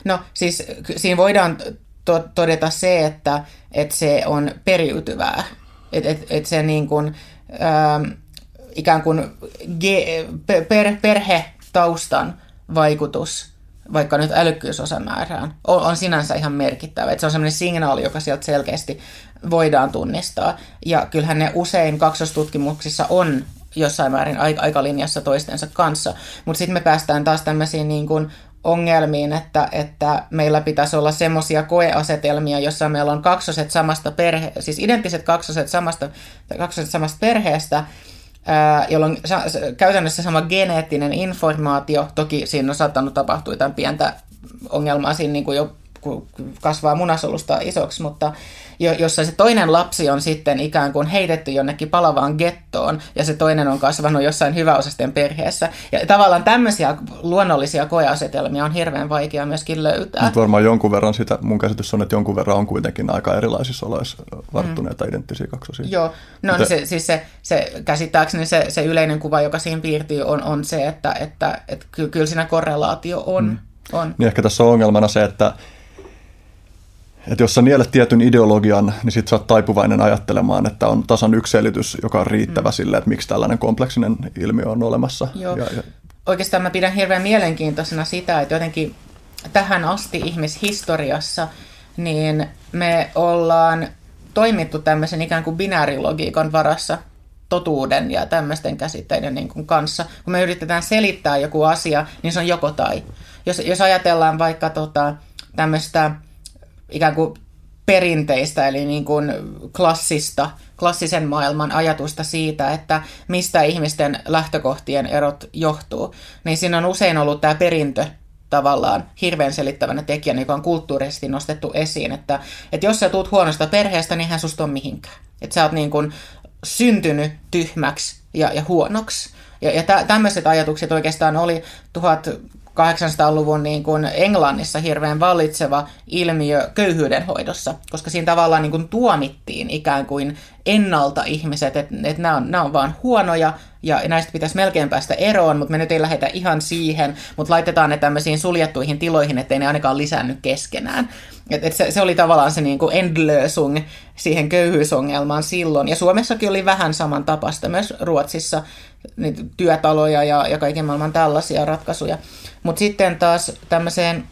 C: No siis siinä voidaan to- todeta se, että, että se on periytyvää. Että et, et se niin kuin, ähm, ikään kuin ge- per, perhetaustan vaikutus vaikka nyt älykkyysosamäärään, on, on sinänsä ihan merkittävä. Että se on sellainen signaali, joka sieltä selkeästi voidaan tunnistaa. Ja kyllähän ne usein kaksostutkimuksissa on jossain määrin aikalinjassa toistensa kanssa. Mutta sitten me päästään taas tämmöisiin niin kuin ongelmiin, että, että meillä pitäisi olla semmoisia koeasetelmia, jossa meillä on kaksoset samasta perhe, siis identtiset kaksoset samasta, kaksoset samasta perheestä, jolloin käytännössä sama geneettinen informaatio, toki siinä on saattanut tapahtua jotain pientä ongelmaa siinä niin kuin jo kasvaa munasolusta isoksi, mutta jossa se toinen lapsi on sitten ikään kuin heitetty jonnekin palavaan gettoon ja se toinen on kasvanut jossain hyväosasten perheessä. Ja tavallaan tämmöisiä luonnollisia koeasetelmia on hirveän vaikea myöskin löytää.
B: Mutta varmaan jonkun verran sitä, mun käsitys on, että jonkun verran on kuitenkin aika erilaisissa oloissa varttuneita mm. identtisiä kaksosia.
C: Joo, no Mutta... se, siis se, se käsittääkseni se, se yleinen kuva, joka siinä piirtyy, on, on se, että, että, että kyllä siinä korrelaatio on. Mm. on.
B: Niin ehkä tässä on ongelmana se, että että jos sä nielet tietyn ideologian, niin sit sä oot taipuvainen ajattelemaan, että on tasan yksi selitys, joka on riittävä mm. sille, että miksi tällainen kompleksinen ilmiö on olemassa.
C: Joo. Ja, ja... Oikeastaan mä pidän hirveän mielenkiintoisena sitä, että jotenkin tähän asti ihmishistoriassa, niin me ollaan toimittu tämmöisen ikään kuin binäärilogiikan varassa totuuden ja tämmöisten käsitteiden niin kuin kanssa. Kun me yritetään selittää joku asia, niin se on joko tai. Jos, jos ajatellaan vaikka tota, tämmöistä ikään kuin perinteistä, eli niin kuin klassista, klassisen maailman ajatusta siitä, että mistä ihmisten lähtökohtien erot johtuu, niin siinä on usein ollut tämä perintö tavallaan hirveän selittävänä tekijänä, joka on kulttuurisesti nostettu esiin, että, että jos sä tuut huonosta perheestä, niin hän susta on mihinkään. Että sä oot niin kuin syntynyt tyhmäksi ja, ja huonoksi. Ja, ja tä, tämmöiset ajatukset oikeastaan oli 800-luvun niin kuin Englannissa hirveän vallitseva ilmiö köyhyyden hoidossa, koska siinä tavallaan niin kuin tuomittiin ikään kuin ennalta ihmiset, että, että nämä, on, nämä on vaan huonoja ja näistä pitäisi melkein päästä eroon, mutta me nyt ei lähdetä ihan siihen, mutta laitetaan ne tämmöisiin suljettuihin tiloihin, ettei ne ainakaan lisännyt keskenään. Et, et se, se oli tavallaan se niin kuin endlösung siihen köyhyysongelmaan silloin. Ja Suomessakin oli vähän tapasta, myös Ruotsissa niitä työtaloja ja, ja kaiken maailman tällaisia ratkaisuja. Mutta sitten taas tämmöiseen,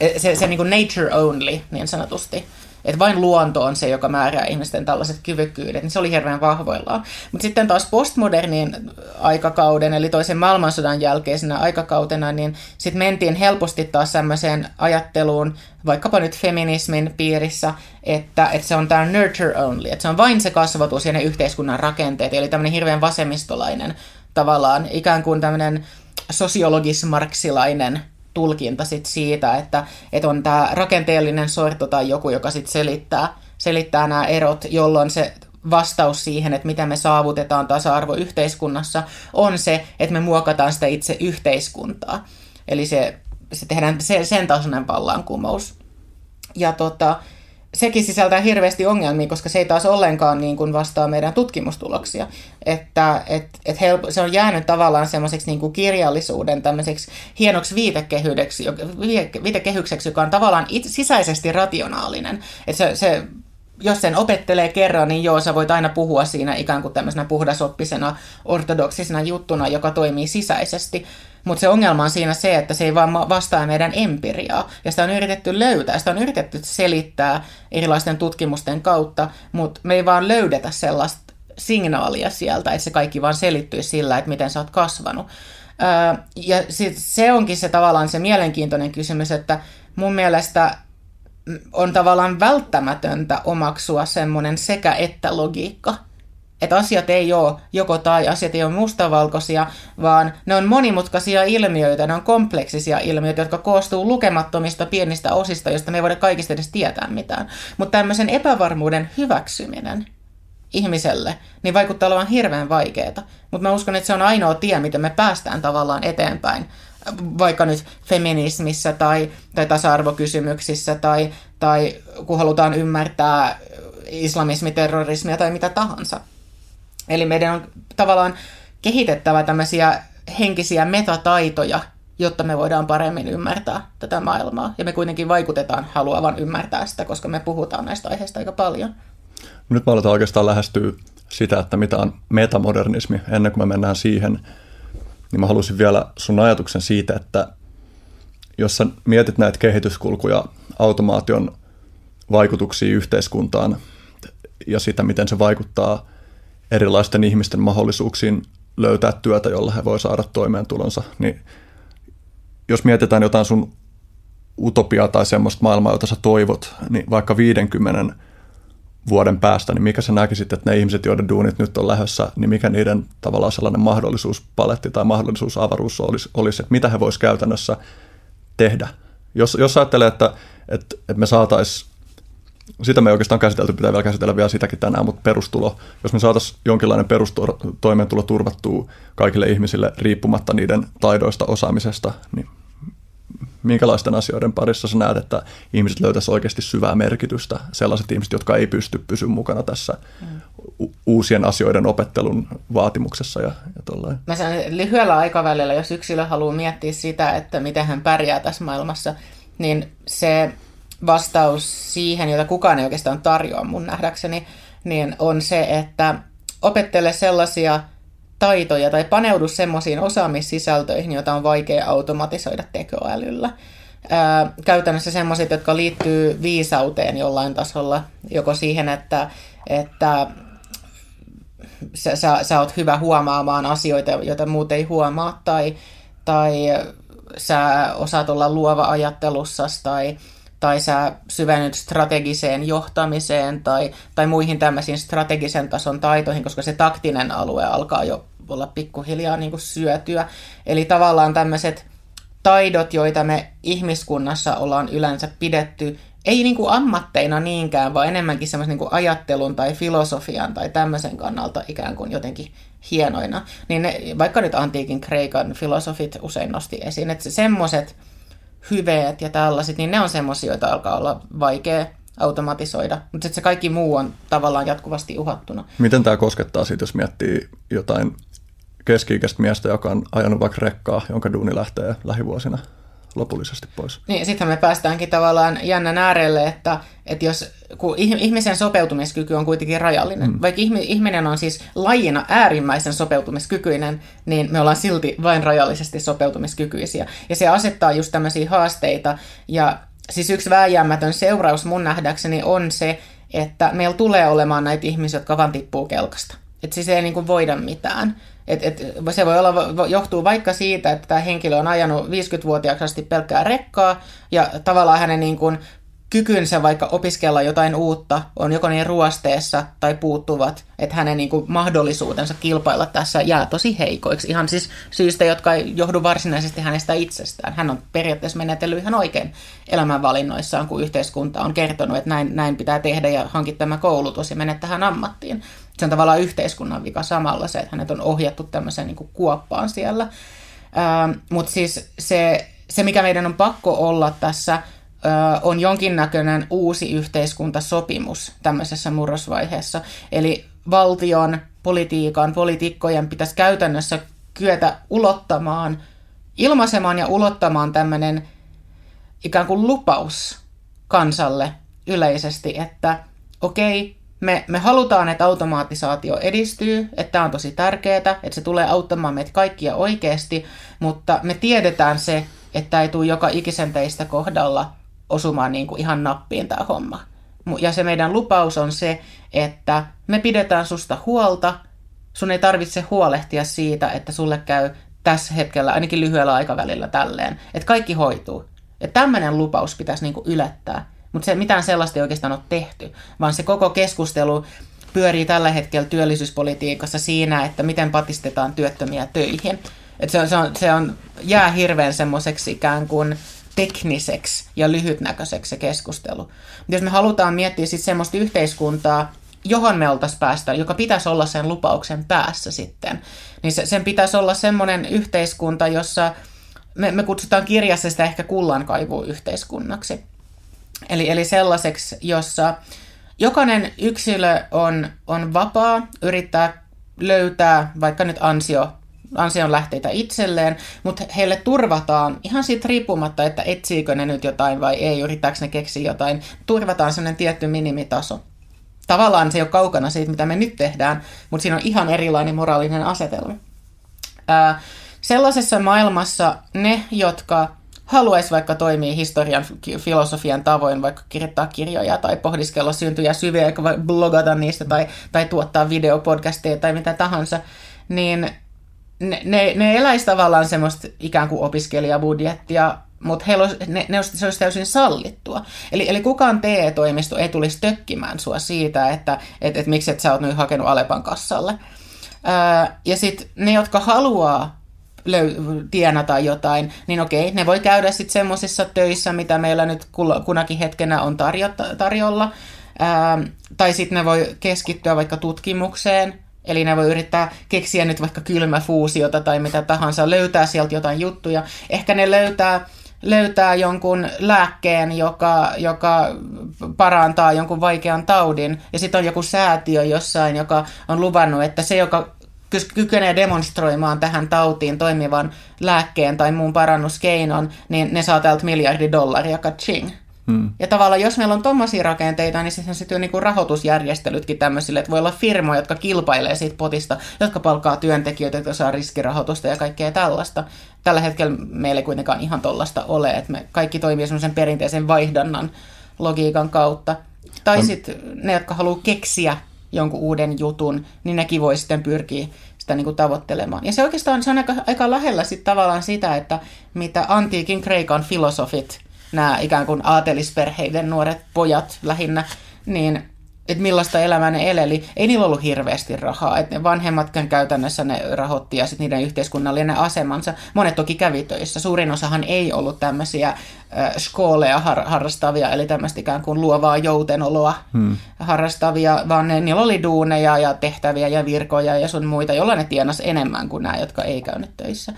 C: e, se, se niin kuin nature only niin sanotusti, että vain luonto on se, joka määrää ihmisten tällaiset kyvykkyydet, niin se oli hirveän vahvoillaan. Mutta sitten taas postmodernin aikakauden, eli toisen maailmansodan jälkeisenä aikakautena, niin sitten mentiin helposti taas sellaiseen ajatteluun, vaikkapa nyt feminismin piirissä, että, että se on tämä nurture only, että se on vain se kasvatus ja ne yhteiskunnan rakenteet, eli tämmöinen hirveän vasemmistolainen tavallaan ikään kuin tämmöinen sosiologis-marksilainen tulkinta sit siitä, että, että on tämä rakenteellinen sorto tai joku, joka sitten selittää, selittää nämä erot, jolloin se vastaus siihen, että miten me saavutetaan tasa-arvo yhteiskunnassa, on se, että me muokataan sitä itse yhteiskuntaa. Eli se, se tehdään se, sen tasoinen vallankumous. Ja tota, sekin sisältää hirveästi ongelmia, koska se ei taas ollenkaan niin kuin vastaa meidän tutkimustuloksia. Että et, et help, se on jäänyt tavallaan semmoiseksi niin kuin kirjallisuuden tämmöiseksi hienoksi viitekehykseksi, viitekehykseksi, joka on tavallaan it, sisäisesti rationaalinen. Että se, se jos sen opettelee kerran, niin joo, sä voit aina puhua siinä ikään kuin tämmöisenä puhdasoppisena, ortodoksisena juttuna, joka toimii sisäisesti. Mutta se ongelma on siinä se, että se ei vaan vastaa meidän empiriaa. Ja sitä on yritetty löytää, sitä on yritetty selittää erilaisten tutkimusten kautta, mutta me ei vaan löydetä sellaista signaalia sieltä, että se kaikki vaan selittyy sillä, että miten sä oot kasvanut. ja sit se onkin se tavallaan se mielenkiintoinen kysymys, että mun mielestä on tavallaan välttämätöntä omaksua semmoinen sekä-että logiikka. Että asiat ei ole joko tai, asiat ei ole mustavalkoisia, vaan ne on monimutkaisia ilmiöitä, ne on kompleksisia ilmiöitä, jotka koostuu lukemattomista pienistä osista, joista me ei voida kaikista edes tietää mitään. Mutta tämmöisen epävarmuuden hyväksyminen ihmiselle, niin vaikuttaa olevan hirveän vaikeaa. Mutta mä uskon, että se on ainoa tie, miten me päästään tavallaan eteenpäin vaikka nyt feminismissä tai, tai tasa-arvokysymyksissä tai, tai kun halutaan ymmärtää islamismiterrorismia tai mitä tahansa. Eli meidän on tavallaan kehitettävä tämmöisiä henkisiä metataitoja, jotta me voidaan paremmin ymmärtää tätä maailmaa. Ja me kuitenkin vaikutetaan haluavan ymmärtää sitä, koska me puhutaan näistä aiheista aika paljon.
B: Nyt me aletaan oikeastaan lähestyä sitä, että mitä on metamodernismi, ennen kuin me mennään siihen – niin mä halusin vielä sun ajatuksen siitä, että jos sä mietit näitä kehityskulkuja, automaation vaikutuksia yhteiskuntaan ja sitä, miten se vaikuttaa erilaisten ihmisten mahdollisuuksiin löytää työtä, jolla he voi saada toimeentulonsa, niin jos mietitään jotain sun utopiaa tai semmoista maailmaa, jota sä toivot, niin vaikka 50 vuoden päästä, niin mikä sä näkisit, että ne ihmiset, joiden duunit nyt on lähdössä, niin mikä niiden tavallaan sellainen mahdollisuuspaletti tai mahdollisuusavaruus olisi, olisi että mitä he vois käytännössä tehdä. Jos, jos ajattelee, että, että, että me saataisiin, sitä me ei oikeastaan käsitelty, pitää vielä käsitellä vielä sitäkin tänään, mutta perustulo, jos me saataisiin jonkinlainen perustoimeentulo turvattua kaikille ihmisille riippumatta niiden taidoista, osaamisesta, niin minkälaisten asioiden parissa sä näet, että ihmiset löytäisivät oikeasti syvää merkitystä, sellaiset ihmiset, jotka ei pysty pysymään mukana tässä mm. uusien asioiden opettelun vaatimuksessa ja, ja tollain.
C: Mä sanon, lyhyellä aikavälillä, jos yksilö haluaa miettiä sitä, että miten hän pärjää tässä maailmassa, niin se vastaus siihen, jota kukaan ei oikeastaan tarjoa mun nähdäkseni, niin on se, että opettele sellaisia taitoja tai paneudu semmoisiin osaamissisältöihin, joita on vaikea automatisoida tekoälyllä. Ää, käytännössä semmoiset, jotka liittyy viisauteen jollain tasolla, joko siihen, että, että sä, sä, sä oot hyvä huomaamaan asioita, joita muut ei huomaa, tai, tai sä osaat olla luova ajattelussa, tai, tai sä syvennyt strategiseen johtamiseen tai, tai muihin tämmöisiin strategisen tason taitoihin, koska se taktinen alue alkaa jo olla pikkuhiljaa niin kuin syötyä. Eli tavallaan tämmöiset taidot, joita me ihmiskunnassa ollaan yleensä pidetty, ei niin kuin ammatteina niinkään, vaan enemmänkin semmoisen niin ajattelun tai filosofian tai tämmöisen kannalta ikään kuin jotenkin hienoina. Niin ne, vaikka nyt antiikin Kreikan filosofit usein nosti esiin, että semmoiset hyveet ja tällaiset, niin ne on semmoisia, joita alkaa olla vaikea automatisoida, mutta se kaikki muu on tavallaan jatkuvasti uhattuna.
B: Miten tämä koskettaa siitä, jos miettii jotain keski-ikäistä miestä, joka on ajanut vaikka rekkaa, jonka duuni lähtee lähivuosina lopullisesti pois.
C: Niin, sitten me päästäänkin tavallaan jännän äärelle, että, että jos kun ihmisen sopeutumiskyky on kuitenkin rajallinen, mm. vaikka ihminen on siis lajina äärimmäisen sopeutumiskykyinen, niin me ollaan silti vain rajallisesti sopeutumiskykyisiä. Ja se asettaa just tämmöisiä haasteita, ja siis yksi vääjäämätön seuraus mun nähdäkseni on se, että meillä tulee olemaan näitä ihmisiä, jotka vaan tippuu kelkasta. Että siis ei niin kuin voida mitään. Et, et, se voi olla, johtuu vaikka siitä, että tämä henkilö on ajanut 50-vuotiaaksi asti pelkkää rekkaa ja tavallaan hänen niin kuin kykynsä vaikka opiskella jotain uutta on joko niin ruosteessa tai puuttuvat, että hänen niin kuin mahdollisuutensa kilpailla tässä jää tosi heikoiksi. Ihan siis syystä, jotka ei johdu varsinaisesti hänestä itsestään. Hän on periaatteessa menetellyt ihan oikein elämänvalinnoissaan, kun yhteiskunta on kertonut, että näin, näin pitää tehdä ja hankit tämä koulutus ja menet tähän ammattiin. Se on tavallaan yhteiskunnan vika samalla se, että hänet on ohjattu tämmöiseen niin kuin kuoppaan siellä. Ähm, Mutta siis se, se, mikä meidän on pakko olla tässä, on jonkinnäköinen uusi yhteiskuntasopimus tämmöisessä murrosvaiheessa. Eli valtion, politiikan, poliitikkojen pitäisi käytännössä kyetä ulottamaan, ilmaisemaan ja ulottamaan tämmöinen ikään kuin lupaus kansalle yleisesti, että okei, me, me halutaan, että automaatisaatio edistyy, että tämä on tosi tärkeää, että se tulee auttamaan meitä kaikkia oikeasti, mutta me tiedetään se, että ei tule joka ikisen teistä kohdalla osumaan niin kuin ihan nappiin tämä homma. Ja se meidän lupaus on se, että me pidetään susta huolta, sun ei tarvitse huolehtia siitä, että sulle käy tässä hetkellä, ainakin lyhyellä aikavälillä tälleen, että kaikki hoituu. Että tämmöinen lupaus pitäisi niin kuin ylettää, mutta se, mitään sellaista ei oikeastaan ole tehty, vaan se koko keskustelu pyörii tällä hetkellä työllisyyspolitiikassa siinä, että miten patistetaan työttömiä töihin. Et se, on, se, on, se on, jää hirveän semmoiseksi ikään kuin tekniseksi ja lyhytnäköiseksi se keskustelu. Mutta jos me halutaan miettiä sitten semmoista yhteiskuntaa, johon me oltaisiin päästä, joka pitäisi olla sen lupauksen päässä sitten, niin se, sen pitäisi olla semmoinen yhteiskunta, jossa me, me kutsutaan kirjassa sitä ehkä kullankaivu-yhteiskunnaksi. Eli, eli sellaiseksi, jossa jokainen yksilö on, on vapaa yrittää löytää vaikka nyt ansio ansion lähteitä itselleen, mutta heille turvataan ihan siitä riippumatta, että etsiikö ne nyt jotain vai ei, yrittääkö ne keksiä jotain, turvataan sellainen tietty minimitaso. Tavallaan se ei ole kaukana siitä, mitä me nyt tehdään, mutta siinä on ihan erilainen moraalinen asetelma. Ää, sellaisessa maailmassa ne, jotka haluaisi vaikka toimia historian filosofian tavoin, vaikka kirjoittaa kirjoja tai pohdiskella syntyjä syviä, blogata niistä tai, tai tuottaa videopodcasteja tai mitä tahansa, niin ne, ne, ne eläisi tavallaan semmoista ikään kuin opiskelijabudjettia, mutta heillä olisi, ne, ne olisi, se olisi täysin sallittua. Eli, eli kukaan TE-toimisto ei tulisi tökkimään sua siitä, että et, et miksi et sä oot nyt hakenut Alepan kassalle. Ää, ja sitten ne, jotka haluaa löy- tienata jotain, niin okei, ne voi käydä sitten semmoisissa töissä, mitä meillä nyt kunakin hetkenä on tarjo- tarjolla. Ää, tai sitten ne voi keskittyä vaikka tutkimukseen, Eli ne voi yrittää keksiä nyt vaikka kylmäfuusiota tai mitä tahansa, löytää sieltä jotain juttuja. Ehkä ne löytää, löytää jonkun lääkkeen, joka, joka parantaa jonkun vaikean taudin. Ja sitten on joku säätiö jossain, joka on luvannut, että se, joka kykenee demonstroimaan tähän tautiin toimivan lääkkeen tai muun parannuskeinon, niin ne saa täältä miljardi dollaria, kaching. Hmm. Ja tavallaan jos meillä on tuommoisia rakenteita, niin sitten sitten niin rahoitusjärjestelytkin tämmöisille, että voi olla firmoja, jotka kilpailee siitä potista, jotka palkkaa työntekijöitä, jotka saa riskirahoitusta ja kaikkea tällaista. Tällä hetkellä meillä ei kuitenkaan ihan tollasta ole, että me kaikki toimii semmoisen perinteisen vaihdannan logiikan kautta. Tai sitten ne, jotka haluaa keksiä jonkun uuden jutun, niin nekin voi sitten pyrkiä sitä niin kuin tavoittelemaan. Ja se oikeastaan se on aika, aika lähellä sit tavallaan sitä, että mitä antiikin Kreikan filosofit – nämä ikään kuin aatelisperheiden nuoret pojat lähinnä, niin että millaista elämää ne eleli. Ei niillä ollut hirveästi rahaa, että ne vanhemmatkin käytännössä ne rahoitti ja sitten niiden yhteiskunnallinen asemansa. Monet toki kävi töissä. Suurin osahan ei ollut tämmöisiä äh, skooleja har- harrastavia, eli tämmöistä ikään kuin luovaa joutenoloa hmm. harrastavia, vaan ne, niillä oli duuneja ja tehtäviä ja virkoja ja sun muita, joilla ne tienas enemmän kuin nämä, jotka ei käynyt töissä.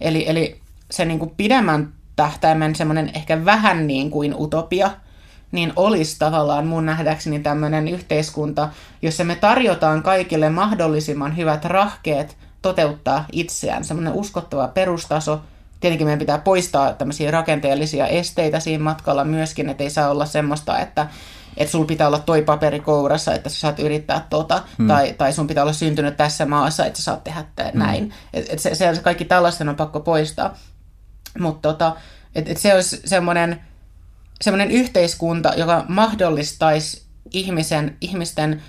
C: Eli, eli se niin kuin pidemmän tähtäimen semmoinen ehkä vähän niin kuin utopia, niin olisi tavallaan mun nähdäkseni tämmöinen yhteiskunta, jossa me tarjotaan kaikille mahdollisimman hyvät rahkeet toteuttaa itseään, semmoinen uskottava perustaso. Tietenkin meidän pitää poistaa tämmöisiä rakenteellisia esteitä siinä matkalla myöskin, että ei saa olla semmoista, että että sulla pitää olla toi paperi kourassa, että sä saat yrittää tota, hmm. tai, tai sun pitää olla syntynyt tässä maassa, että sä saat tehdä näin. Hmm. Et, et se, se, kaikki tällaisten on pakko poistaa. Mutta tota, et, et se olisi semmoinen, semmoinen yhteiskunta, joka mahdollistaisi ihmisen, ihmisten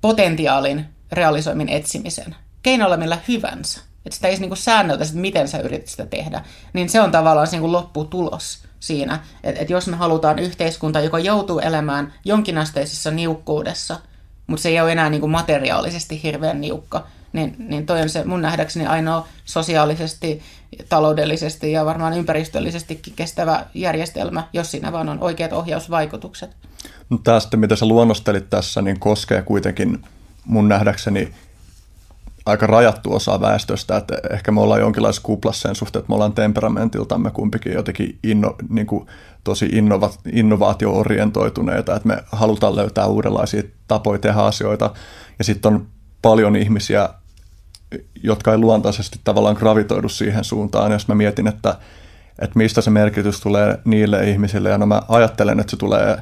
C: potentiaalin realisoimin etsimisen. Keinolla millä hyvänsä. että sitä ei niin säännöltä, että miten sä yrität sitä tehdä, niin se on tavallaan se niin lopputulos siinä, että, että jos me halutaan yhteiskunta, joka joutuu elämään jonkinasteisessa niukkuudessa, mutta se ei ole enää niin kuin materiaalisesti hirveän niukka, niin, niin toi on se mun nähdäkseni ainoa sosiaalisesti, taloudellisesti ja varmaan ympäristöllisestikin kestävä järjestelmä, jos siinä vaan on oikeat ohjausvaikutukset.
B: No tämä sitten, mitä sä luonnostelit tässä, niin koskee kuitenkin mun nähdäkseni aika rajattu osa väestöstä, että ehkä me ollaan jonkinlaisessa kuplassa sen suhteen, että me ollaan temperamentiltamme kumpikin jotenkin inno, niin kuin tosi innova, innovaatio-orientoituneita, että me halutaan löytää uudenlaisia tapoja tehdä asioita, ja sitten on paljon ihmisiä, jotka ei luontaisesti tavallaan gravitoidu siihen suuntaan, jos mä mietin, että, että mistä se merkitys tulee niille ihmisille, ja no mä ajattelen, että se tulee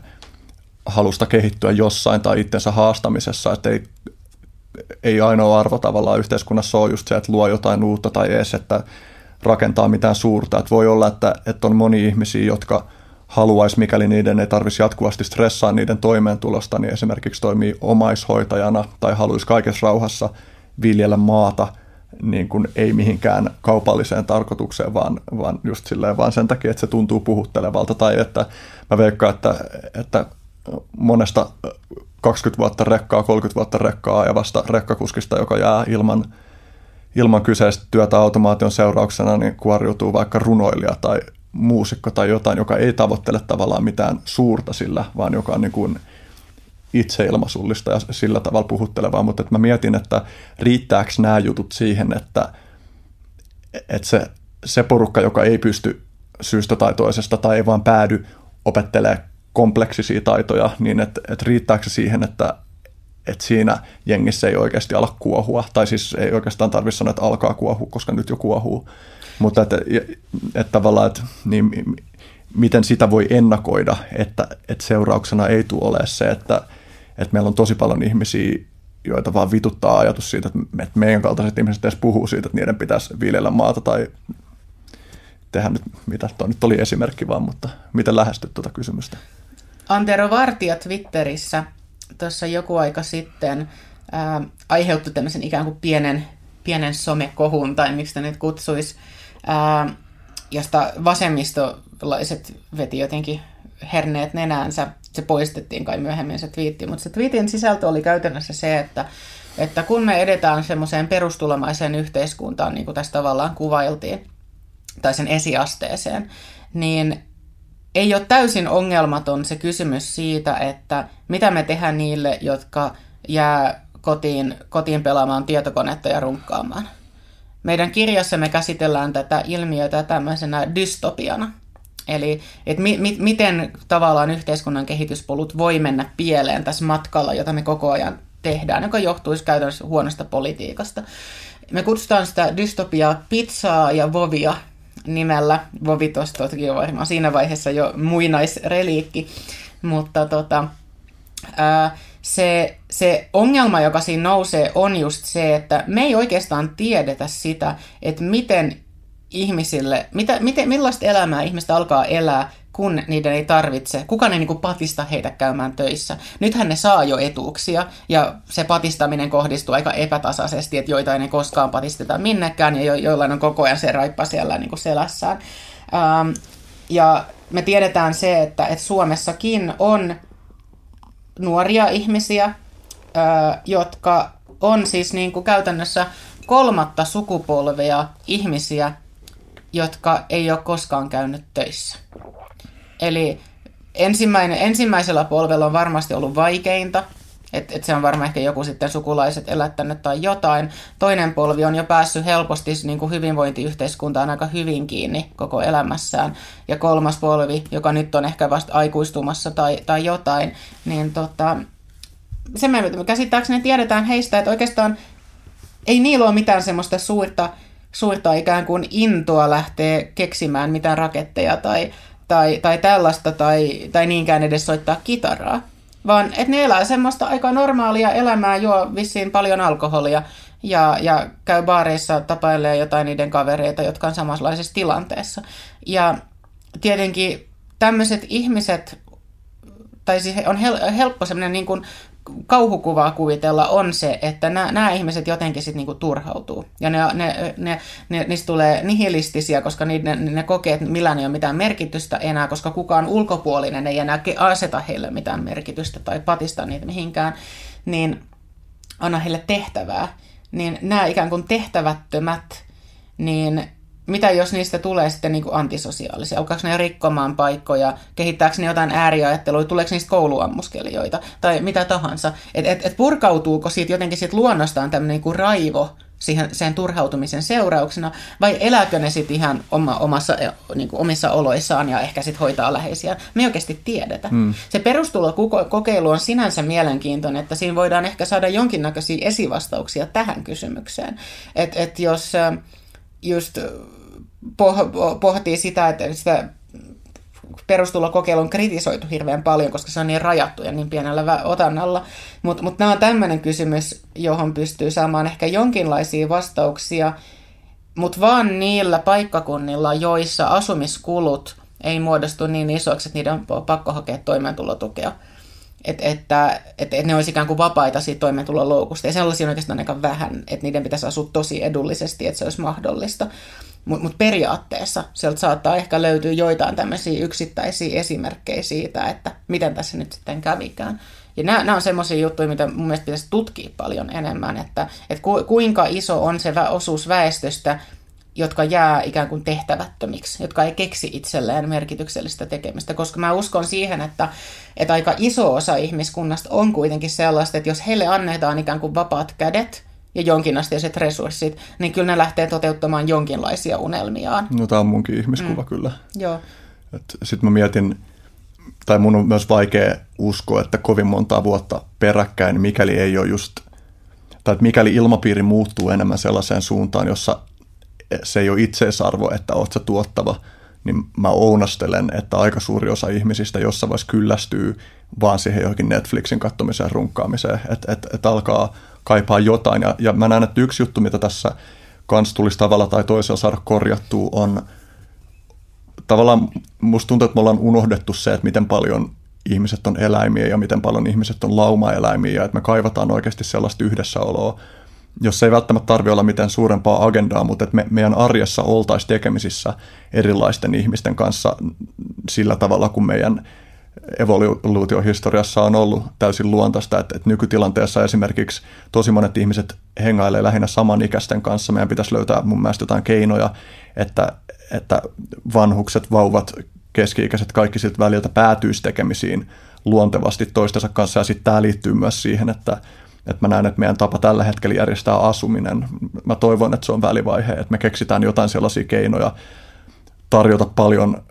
B: halusta kehittyä jossain tai itsensä haastamisessa, että ei ei ainoa arvo tavallaan yhteiskunnassa ole just se, että luo jotain uutta tai edes, että rakentaa mitään suurta. Että voi olla, että, että on moni ihmisiä, jotka haluaisi, mikäli niiden ei tarvitsisi jatkuvasti stressaa niiden toimeentulosta, niin esimerkiksi toimii omaishoitajana tai haluaisi kaikessa rauhassa viljellä maata niin kuin ei mihinkään kaupalliseen tarkoitukseen, vaan, vaan just silleen, vaan sen takia, että se tuntuu puhuttelevalta. Tai että mä veikkaan, että, että monesta 20 vuotta rekkaa, 30 vuotta rekkaa ja vasta rekkakuskista, joka jää ilman, ilman kyseistä työtä automaation seurauksena, niin kuoriutuu vaikka runoilija tai muusikko tai jotain, joka ei tavoittele tavallaan mitään suurta sillä, vaan joka on niin kuin itseilmaisullista ja sillä tavalla puhuttelevaa, mutta että mä mietin, että riittääkö nämä jutut siihen, että, että se, se porukka, joka ei pysty syystä tai toisesta tai ei vaan päädy opettelee kompleksisia taitoja, niin että et riittääkö se siihen, että et siinä jengissä ei oikeasti ala kuohua, tai siis ei oikeastaan tarvitse sanoa, että alkaa kuohua, koska nyt jo kuohuu, mutta että et tavallaan, että niin, miten sitä voi ennakoida, että, että seurauksena ei tule ole se, että, että meillä on tosi paljon ihmisiä, joita vaan vituttaa ajatus siitä, että meidän kaltaiset ihmiset edes puhuu siitä, että niiden pitäisi viljellä maata tai tehdä nyt, mitä tuo nyt oli esimerkki vaan, mutta miten lähestyt tuota kysymystä?
C: Antero Vartija Twitterissä tuossa joku aika sitten ää, aiheutti tämmöisen ikään kuin pienen, pienen somekohun, tai miksi sitä nyt kutsuisi, ää, josta vasemmistolaiset veti jotenkin herneet nenäänsä. Se poistettiin kai myöhemmin se twiitti, mutta se twiitin sisältö oli käytännössä se, että, että kun me edetään semmoiseen perustulomaiseen yhteiskuntaan, niin kuin tässä tavallaan kuvailtiin, tai sen esiasteeseen, niin ei ole täysin ongelmaton se kysymys siitä, että mitä me tehdään niille, jotka jää kotiin, kotiin pelaamaan tietokonetta ja runkkaamaan. Meidän kirjassa me käsitellään tätä ilmiötä tämmöisenä dystopiana. Eli että mi- mi- miten tavallaan yhteiskunnan kehityspolut voi mennä pieleen tässä matkalla, jota me koko ajan tehdään, joka johtuisi käytännössä huonosta politiikasta. Me kutsutaan sitä dystopiaa pizzaa ja vovia nimellä. Vovi tuosta on varmaan siinä vaiheessa jo muinaisreliikki, mutta tota, ää, se, se ongelma, joka siinä nousee, on just se, että me ei oikeastaan tiedetä sitä, että miten ihmisille, mitä, miten, millaista elämää ihmistä alkaa elää, kun niiden ei tarvitse, kukaan ei niin patista heitä käymään töissä. Nythän ne saa jo etuuksia, ja se patistaminen kohdistuu aika epätasaisesti, että joitain ei koskaan patisteta minnekään, ja jo, joillain on koko ajan se raippa siellä niin kuin selässään. Ähm, ja me tiedetään se, että, että Suomessakin on nuoria ihmisiä, äh, jotka on siis niin kuin käytännössä kolmatta sukupolvea ihmisiä, jotka ei ole koskaan käynyt töissä. Eli ensimmäinen, ensimmäisellä polvella on varmasti ollut vaikeinta, että et se on varmaan ehkä joku sitten sukulaiset elättänyt tai jotain. Toinen polvi on jo päässyt helposti niin kuin hyvinvointiyhteiskuntaan aika hyvin kiinni koko elämässään. Ja kolmas polvi, joka nyt on ehkä vasta aikuistumassa tai, tai jotain, niin tota, se me käsittääkseni tiedetään heistä, että oikeastaan ei niillä ole mitään semmoista suurta, suurta ikään kuin intoa lähteä keksimään mitään raketteja tai, tai, tai tällaista tai, tai niinkään edes soittaa kitaraa. Vaan että ne elää semmoista aika normaalia elämää, juo vissiin paljon alkoholia ja, ja käy baareissa tapailee jotain niiden kavereita, jotka on samanlaisessa tilanteessa. Ja tietenkin tämmöiset ihmiset, tai siis on hel, helppo semmoinen niin kuin kauhukuvaa kuvitella on se, että nämä, ihmiset jotenkin sitten niinku turhautuu. Ja ne, ne, ne, ne, niistä tulee nihilistisiä, koska ne, ne, ne kokee, että millään ei ole mitään merkitystä enää, koska kukaan ulkopuolinen ei enää aseta heille mitään merkitystä tai patista niitä mihinkään, niin anna heille tehtävää. Niin nämä ikään kuin tehtävättömät, niin mitä jos niistä tulee sitten niin kuin antisosiaalisia? Alkaako ne rikkomaan paikkoja? Kehittääkö ne jotain ääriajattelua? Tuleeko niistä kouluammuskelijoita? Tai mitä tahansa? Et, et, et purkautuuko siitä jotenkin siitä luonnostaan tämmöinen niin kuin raivo siihen, sen turhautumisen seurauksena? Vai elääkö ne sitten ihan oma, omassa, niin kuin omissa oloissaan ja ehkä sitten hoitaa läheisiä? Me ei oikeasti tiedetä. Hmm. Se perustulokokeilu on sinänsä mielenkiintoinen, että siinä voidaan ehkä saada jonkinnäköisiä esivastauksia tähän kysymykseen. Että et jos just pohtii sitä, että sitä perustulokokeilun on kritisoitu hirveän paljon, koska se on niin rajattu ja niin pienellä otannalla. Mutta mut nämä on tämmöinen kysymys, johon pystyy saamaan ehkä jonkinlaisia vastauksia, mutta vaan niillä paikkakunnilla, joissa asumiskulut ei muodostu niin isoiksi, että niiden on pakko hakea toimeentulotukea. Et, että, että, että ne olisi ikään kuin vapaita siitä toimeentulon loukusta. Ja sellaisia on oikeastaan aika vähän, että niiden pitäisi asua tosi edullisesti, että se olisi mahdollista. Mutta mut periaatteessa sieltä saattaa ehkä löytyä joitain tämmöisiä yksittäisiä esimerkkejä siitä, että miten tässä nyt sitten kävikään. Ja nämä, nämä on semmoisia juttuja, mitä mun mielestä pitäisi tutkia paljon enemmän, että, että ku, kuinka iso on se osuus väestöstä, jotka jää ikään kuin tehtävättömiksi, jotka ei keksi itselleen merkityksellistä tekemistä, koska mä uskon siihen, että, että aika iso osa ihmiskunnasta on kuitenkin sellaista, että jos heille annetaan ikään kuin vapaat kädet ja jonkinasteiset resurssit, niin kyllä ne lähtee toteuttamaan jonkinlaisia unelmiaan.
B: No tämä on munkin ihmiskuva mm. kyllä.
C: Joo.
B: Sitten mä mietin, tai mun on myös vaikea uskoa, että kovin monta vuotta peräkkäin, mikäli ei ole just, tai että mikäli ilmapiiri muuttuu enemmän sellaiseen suuntaan, jossa se ei ole itseisarvo, että oot sä tuottava, niin mä ounastelen, että aika suuri osa ihmisistä jossain vaiheessa kyllästyy vaan siihen johonkin Netflixin kattomiseen runkkaamiseen, että et, et alkaa kaipaa jotain. Ja, ja mä näen, että yksi juttu, mitä tässä kans tulisi tavalla tai toisella saada korjattua, on tavallaan musta tuntuu, että me ollaan unohdettu se, että miten paljon ihmiset on eläimiä ja miten paljon ihmiset on laumaeläimiä ja että me kaivataan oikeasti sellaista yhdessäoloa, jos ei välttämättä tarvitse olla mitään suurempaa agendaa, mutta että me, meidän arjessa oltaisiin tekemisissä erilaisten ihmisten kanssa sillä tavalla, kun meidän evoluutiohistoriassa on ollut täysin luontaista, että, että nykytilanteessa esimerkiksi tosi monet ihmiset hengailee lähinnä samanikäisten kanssa. Meidän pitäisi löytää mun mielestä jotain keinoja, että, että vanhukset, vauvat, keski-ikäiset, kaikki siltä väliltä päätyisi tekemisiin luontevasti toistensa kanssa. Ja sitten tämä liittyy myös siihen, että, että mä näen, että meidän tapa tällä hetkellä järjestää asuminen, mä toivon, että se on välivaihe, että me keksitään jotain sellaisia keinoja tarjota paljon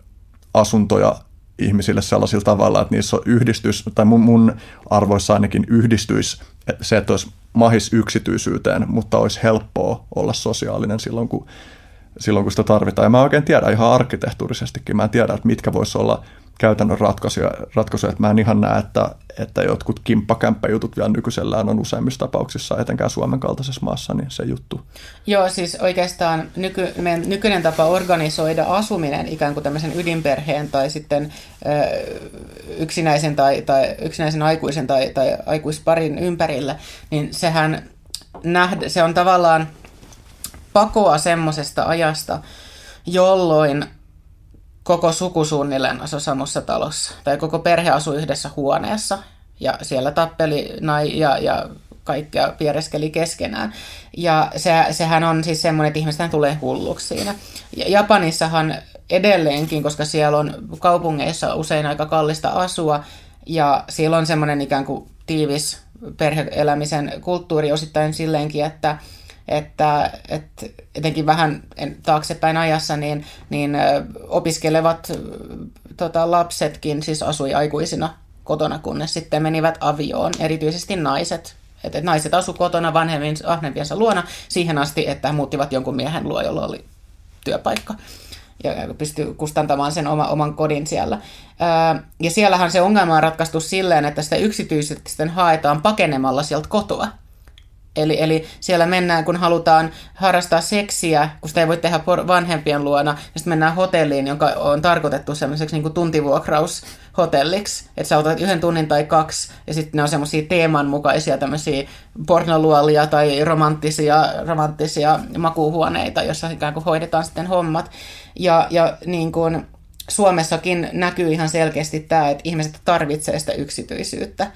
B: asuntoja ihmisille sellaisilla tavalla, että niissä on yhdistys, tai mun, mun arvoissa ainakin yhdistyisi se, että olisi mahis yksityisyyteen, mutta olisi helppoa olla sosiaalinen silloin, kun, silloin, kun sitä tarvitaan. Ja mä oikein tiedän ihan arkkitehtuurisestikin, mä en tiedä, että mitkä voisi olla käytännön ratkaisuja, ratkaisuja että mä en ihan näe, että, että jotkut kimppakämppäjutut vielä nykyisellään on useimmissa tapauksissa, etenkään Suomen kaltaisessa maassa, niin se juttu.
C: Joo, siis oikeastaan nyky, meidän nykyinen tapa organisoida asuminen ikään kuin tämmöisen ydinperheen tai sitten ö, yksinäisen, tai, tai yksinäisen aikuisen tai, tai aikuisparin ympärillä, niin sehän nähdä, se on tavallaan pakoa semmoisesta ajasta, jolloin koko suku suunnilleen asui samassa talossa. Tai koko perhe asui yhdessä huoneessa. Ja siellä tappeli nai ja, ja kaikkea piereskeli keskenään. Ja se, sehän on siis semmoinen, että ihmisten tulee hulluksi siinä. Ja Japanissahan edelleenkin, koska siellä on kaupungeissa usein aika kallista asua, ja siellä on semmoinen ikään kuin tiivis perheelämisen kulttuuri osittain silleenkin, että että, että etenkin vähän taaksepäin ajassa, niin, niin opiskelevat tota, lapsetkin siis asui aikuisina kotona, kunnes sitten menivät avioon, erityisesti naiset. Että et naiset asu kotona vanhempiensa luona siihen asti, että muuttivat jonkun miehen luo, jolla oli työpaikka ja pystyy kustantamaan sen oma, oman kodin siellä. ja siellähän se ongelma on ratkaistu silleen, että sitä yksityisesti sitten haetaan pakenemalla sieltä kotoa. Eli, eli siellä mennään, kun halutaan harrastaa seksiä, kun sitä ei voi tehdä vanhempien luona, ja sitten mennään hotelliin, joka on tarkoitettu semmoiseksi niin tuntivuokraushotelliksi, että sä otat yhden tunnin tai kaksi, ja sitten ne on semmoisia teemanmukaisia tämmöisiä pornoluolia tai romanttisia, romanttisia makuuhuoneita, jossa ikään kuin hoidetaan sitten hommat. Ja, ja niin kuin, Suomessakin näkyy ihan selkeästi tämä, että ihmiset tarvitsevat sitä yksityisyyttä,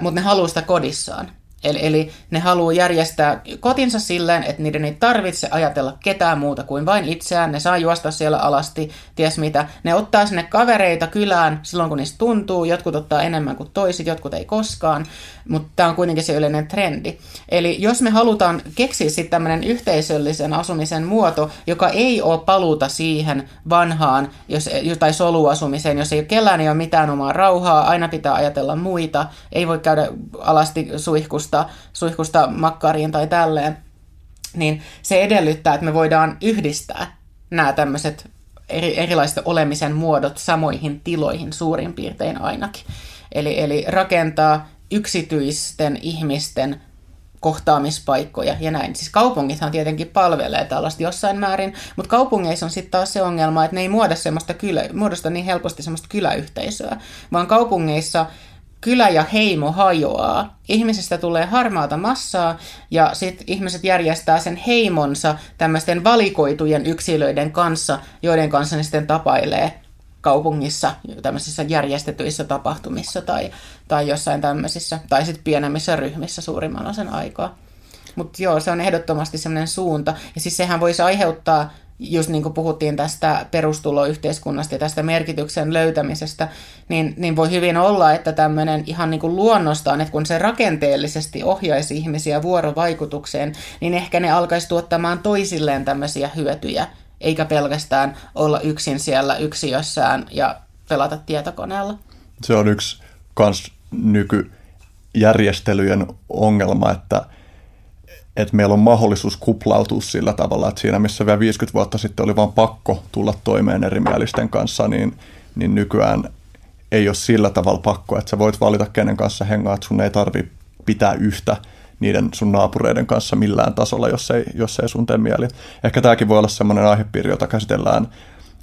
C: mutta ne haluaa sitä kodissaan. Eli, eli ne haluaa järjestää kotinsa silleen, että niiden ei tarvitse ajatella ketään muuta kuin vain itseään. Ne saa juosta siellä alasti, ties mitä. Ne ottaa sinne kavereita kylään silloin, kun niistä tuntuu. Jotkut ottaa enemmän kuin toiset, jotkut ei koskaan. Mutta tämä on kuitenkin se yleinen trendi. Eli jos me halutaan keksiä sitten tämmöinen yhteisöllisen asumisen muoto, joka ei ole paluuta siihen vanhaan jos, tai soluasumiseen, jos ei kellään ei ole mitään omaa rauhaa, aina pitää ajatella muita, ei voi käydä alasti suihkusta suihkusta, suihkusta makkariin tai tälleen, niin se edellyttää, että me voidaan yhdistää nämä tämmöiset eri, erilaiset olemisen muodot samoihin tiloihin suurin piirtein ainakin. Eli, eli rakentaa yksityisten ihmisten kohtaamispaikkoja ja näin. Siis kaupungithan tietenkin palvelee tällaista jossain määrin, mutta kaupungeissa on sitten taas se ongelma, että ne ei muodosta, semmoista kylä, muodosta niin helposti semmoista kyläyhteisöä, vaan kaupungeissa kylä ja heimo hajoaa. Ihmisistä tulee harmaata massaa ja sitten ihmiset järjestää sen heimonsa tämmöisten valikoitujen yksilöiden kanssa, joiden kanssa ne sitten tapailee kaupungissa tämmöisissä järjestetyissä tapahtumissa tai, tai jossain tämmöisissä, tai sitten pienemmissä ryhmissä suurimman osan aikaa. Mutta joo, se on ehdottomasti semmoinen suunta. Ja siis sehän voisi aiheuttaa just niin puhuttiin tästä perustuloyhteiskunnasta ja tästä merkityksen löytämisestä, niin, niin voi hyvin olla, että tämmöinen ihan niin kuin luonnostaan, että kun se rakenteellisesti ohjaisi ihmisiä vuorovaikutukseen, niin ehkä ne alkaisi tuottamaan toisilleen tämmöisiä hyötyjä, eikä pelkästään olla yksin siellä yksiössään ja pelata tietokoneella.
B: Se on yksi kans nykyjärjestelyjen ongelma, että – että meillä on mahdollisuus kuplautua sillä tavalla, että siinä missä vielä 50 vuotta sitten oli vain pakko tulla toimeen erimielisten kanssa, niin, niin nykyään ei ole sillä tavalla pakko, että sä voit valita kenen kanssa hengaa, että sun ei tarvi pitää yhtä niiden sun naapureiden kanssa millään tasolla, jos ei, jos ei sun tee mieli. Ehkä tämäkin voi olla semmoinen aihepiiri, jota käsitellään,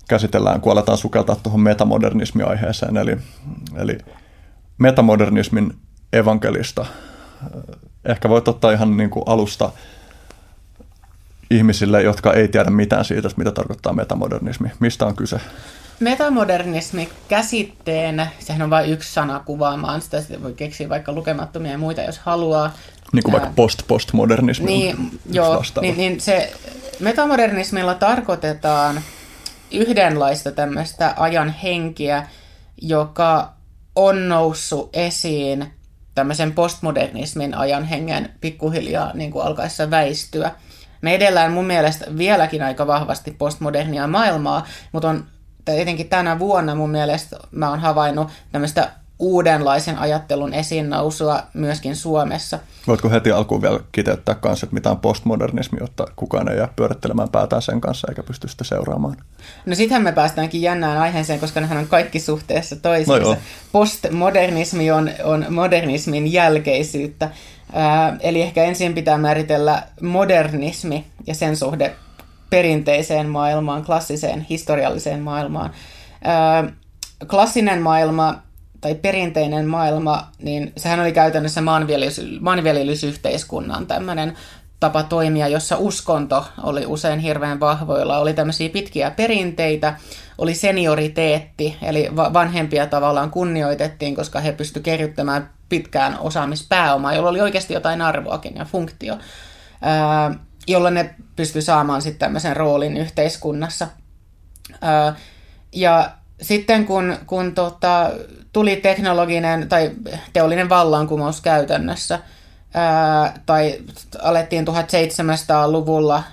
B: käsitellään kun aletaan sukeltaa tuohon metamodernismi-aiheeseen, eli, eli metamodernismin evankelista ehkä voit ottaa ihan niin kuin alusta ihmisille, jotka ei tiedä mitään siitä, mitä tarkoittaa metamodernismi. Mistä on kyse?
C: Metamodernismi käsitteenä, sehän on vain yksi sana kuvaamaan sitä, sitä voi keksiä vaikka lukemattomia ja muita, jos haluaa.
B: Niin kuin vaikka post-postmodernismi
C: niin, joo, niin, niin se metamodernismilla tarkoitetaan yhdenlaista tämmöistä ajan henkiä, joka on noussut esiin tämmöisen postmodernismin ajan hengen pikkuhiljaa niin kuin alkaessa väistyä. Me edellään mun mielestä vieläkin aika vahvasti postmodernia maailmaa, mutta on tietenkin tänä vuonna mun mielestä mä oon havainnut tämmöistä uudenlaisen ajattelun esiin nousua myöskin Suomessa.
B: Voitko heti alkuun vielä kiteyttää kanssa, että mitä on postmodernismi, jotta kukaan ei jää pyörittelemään päätään sen kanssa eikä pysty sitä seuraamaan?
C: No sittenhän me päästäänkin jännään aiheeseen, koska nehän on kaikki suhteessa toisiinsa. No Postmodernismi on, on modernismin jälkeisyyttä. Ää, eli ehkä ensin pitää määritellä modernismi ja sen suhde perinteiseen maailmaan, klassiseen, historialliseen maailmaan. Ää, klassinen maailma tai perinteinen maailma, niin sehän oli käytännössä maanviljelys, maanviljelysyhteiskunnan tämmöinen tapa toimia, jossa uskonto oli usein hirveän vahvoilla. Oli tämmöisiä pitkiä perinteitä, oli senioriteetti, eli vanhempia tavallaan kunnioitettiin, koska he pystyivät kerryttämään pitkään osaamispääomaa, jolla oli oikeasti jotain arvoakin ja funktio, jolla ne pystyi saamaan sitten tämmöisen roolin yhteiskunnassa. Ja sitten kun, kun tota, tuli teknologinen tai teollinen vallankumous käytännössä, ää, tai alettiin 1700-luvulla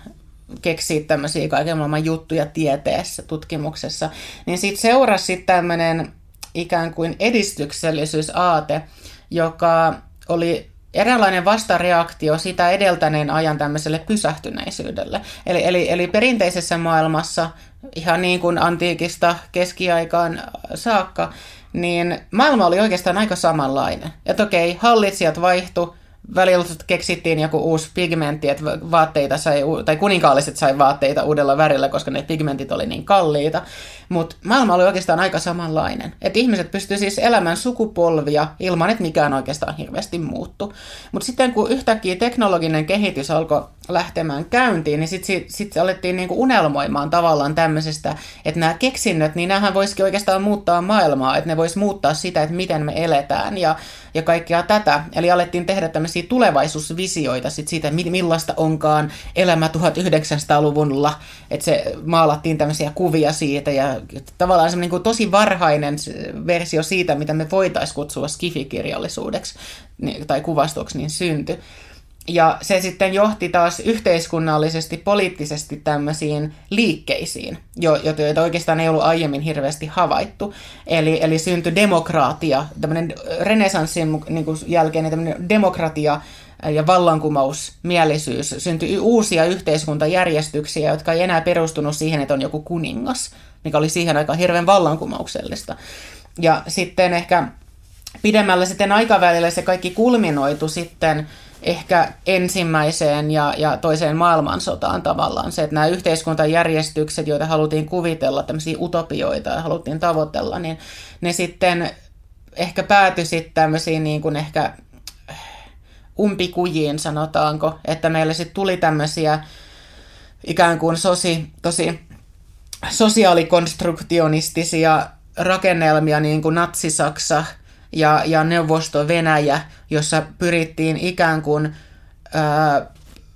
C: keksiä tämmöisiä kaiken maailman juttuja tieteessä, tutkimuksessa, niin sitten seurasi tämmöinen ikään kuin edistyksellisyysaate, joka oli eräänlainen vastareaktio sitä edeltäneen ajan tämmöiselle pysähtyneisyydelle. Eli, eli, eli perinteisessä maailmassa, ihan niin kuin antiikista keskiaikaan saakka, niin maailma oli oikeastaan aika samanlainen. Että okei, hallitsijat vaihtu, välillä keksittiin joku uusi pigmentti, että vaatteita sai, tai kuninkaalliset sai vaatteita uudella värillä, koska ne pigmentit oli niin kalliita. Mutta maailma oli oikeastaan aika samanlainen. Että ihmiset pystyivät siis elämään sukupolvia ilman, että mikään oikeastaan hirveästi muuttu. Mutta sitten kun yhtäkkiä teknologinen kehitys alkoi lähtemään käyntiin, niin sitten sit, sit alettiin niinku unelmoimaan tavallaan tämmöisestä, että nämä keksinnöt, niin nämähän voisikin oikeastaan muuttaa maailmaa, että ne vois muuttaa sitä, että miten me eletään ja, ja kaikkea tätä. Eli alettiin tehdä tämmöisiä tulevaisuusvisioita sit siitä, millaista onkaan elämä 1900-luvulla, että se maalattiin tämmöisiä kuvia siitä ja tavallaan semmoinen niin tosi varhainen versio siitä, mitä me voitaisiin kutsua skifikirjallisuudeksi tai kuvastoksi, niin syntyi. Ja se sitten johti taas yhteiskunnallisesti, poliittisesti tämmöisiin liikkeisiin, joita oikeastaan ei ollut aiemmin hirveästi havaittu. Eli, eli syntyi demokraatia, tämmöinen renesanssin niin jälkeinen tämmöinen demokratia ja vallankumousmielisyys. Syntyi uusia yhteiskuntajärjestyksiä, jotka ei enää perustunut siihen, että on joku kuningas, mikä oli siihen aika hirveän vallankumouksellista. Ja sitten ehkä pidemmällä sitten aikavälillä se kaikki kulminoitu sitten ehkä ensimmäiseen ja, ja toiseen maailmansotaan tavallaan. Se, että nämä yhteiskuntajärjestykset, joita haluttiin kuvitella, tämmöisiä utopioita ja haluttiin tavoitella, niin ne sitten ehkä päätyi sitten tämmöisiin niin kuin ehkä umpikujiin, sanotaanko, että meille sitten tuli tämmöisiä ikään kuin sosi, tosi sosiaalikonstruktionistisia rakennelmia, niin kuin Natsi-Saksa – ja, ja Neuvosto-Venäjä, jossa pyrittiin ikään kuin ää,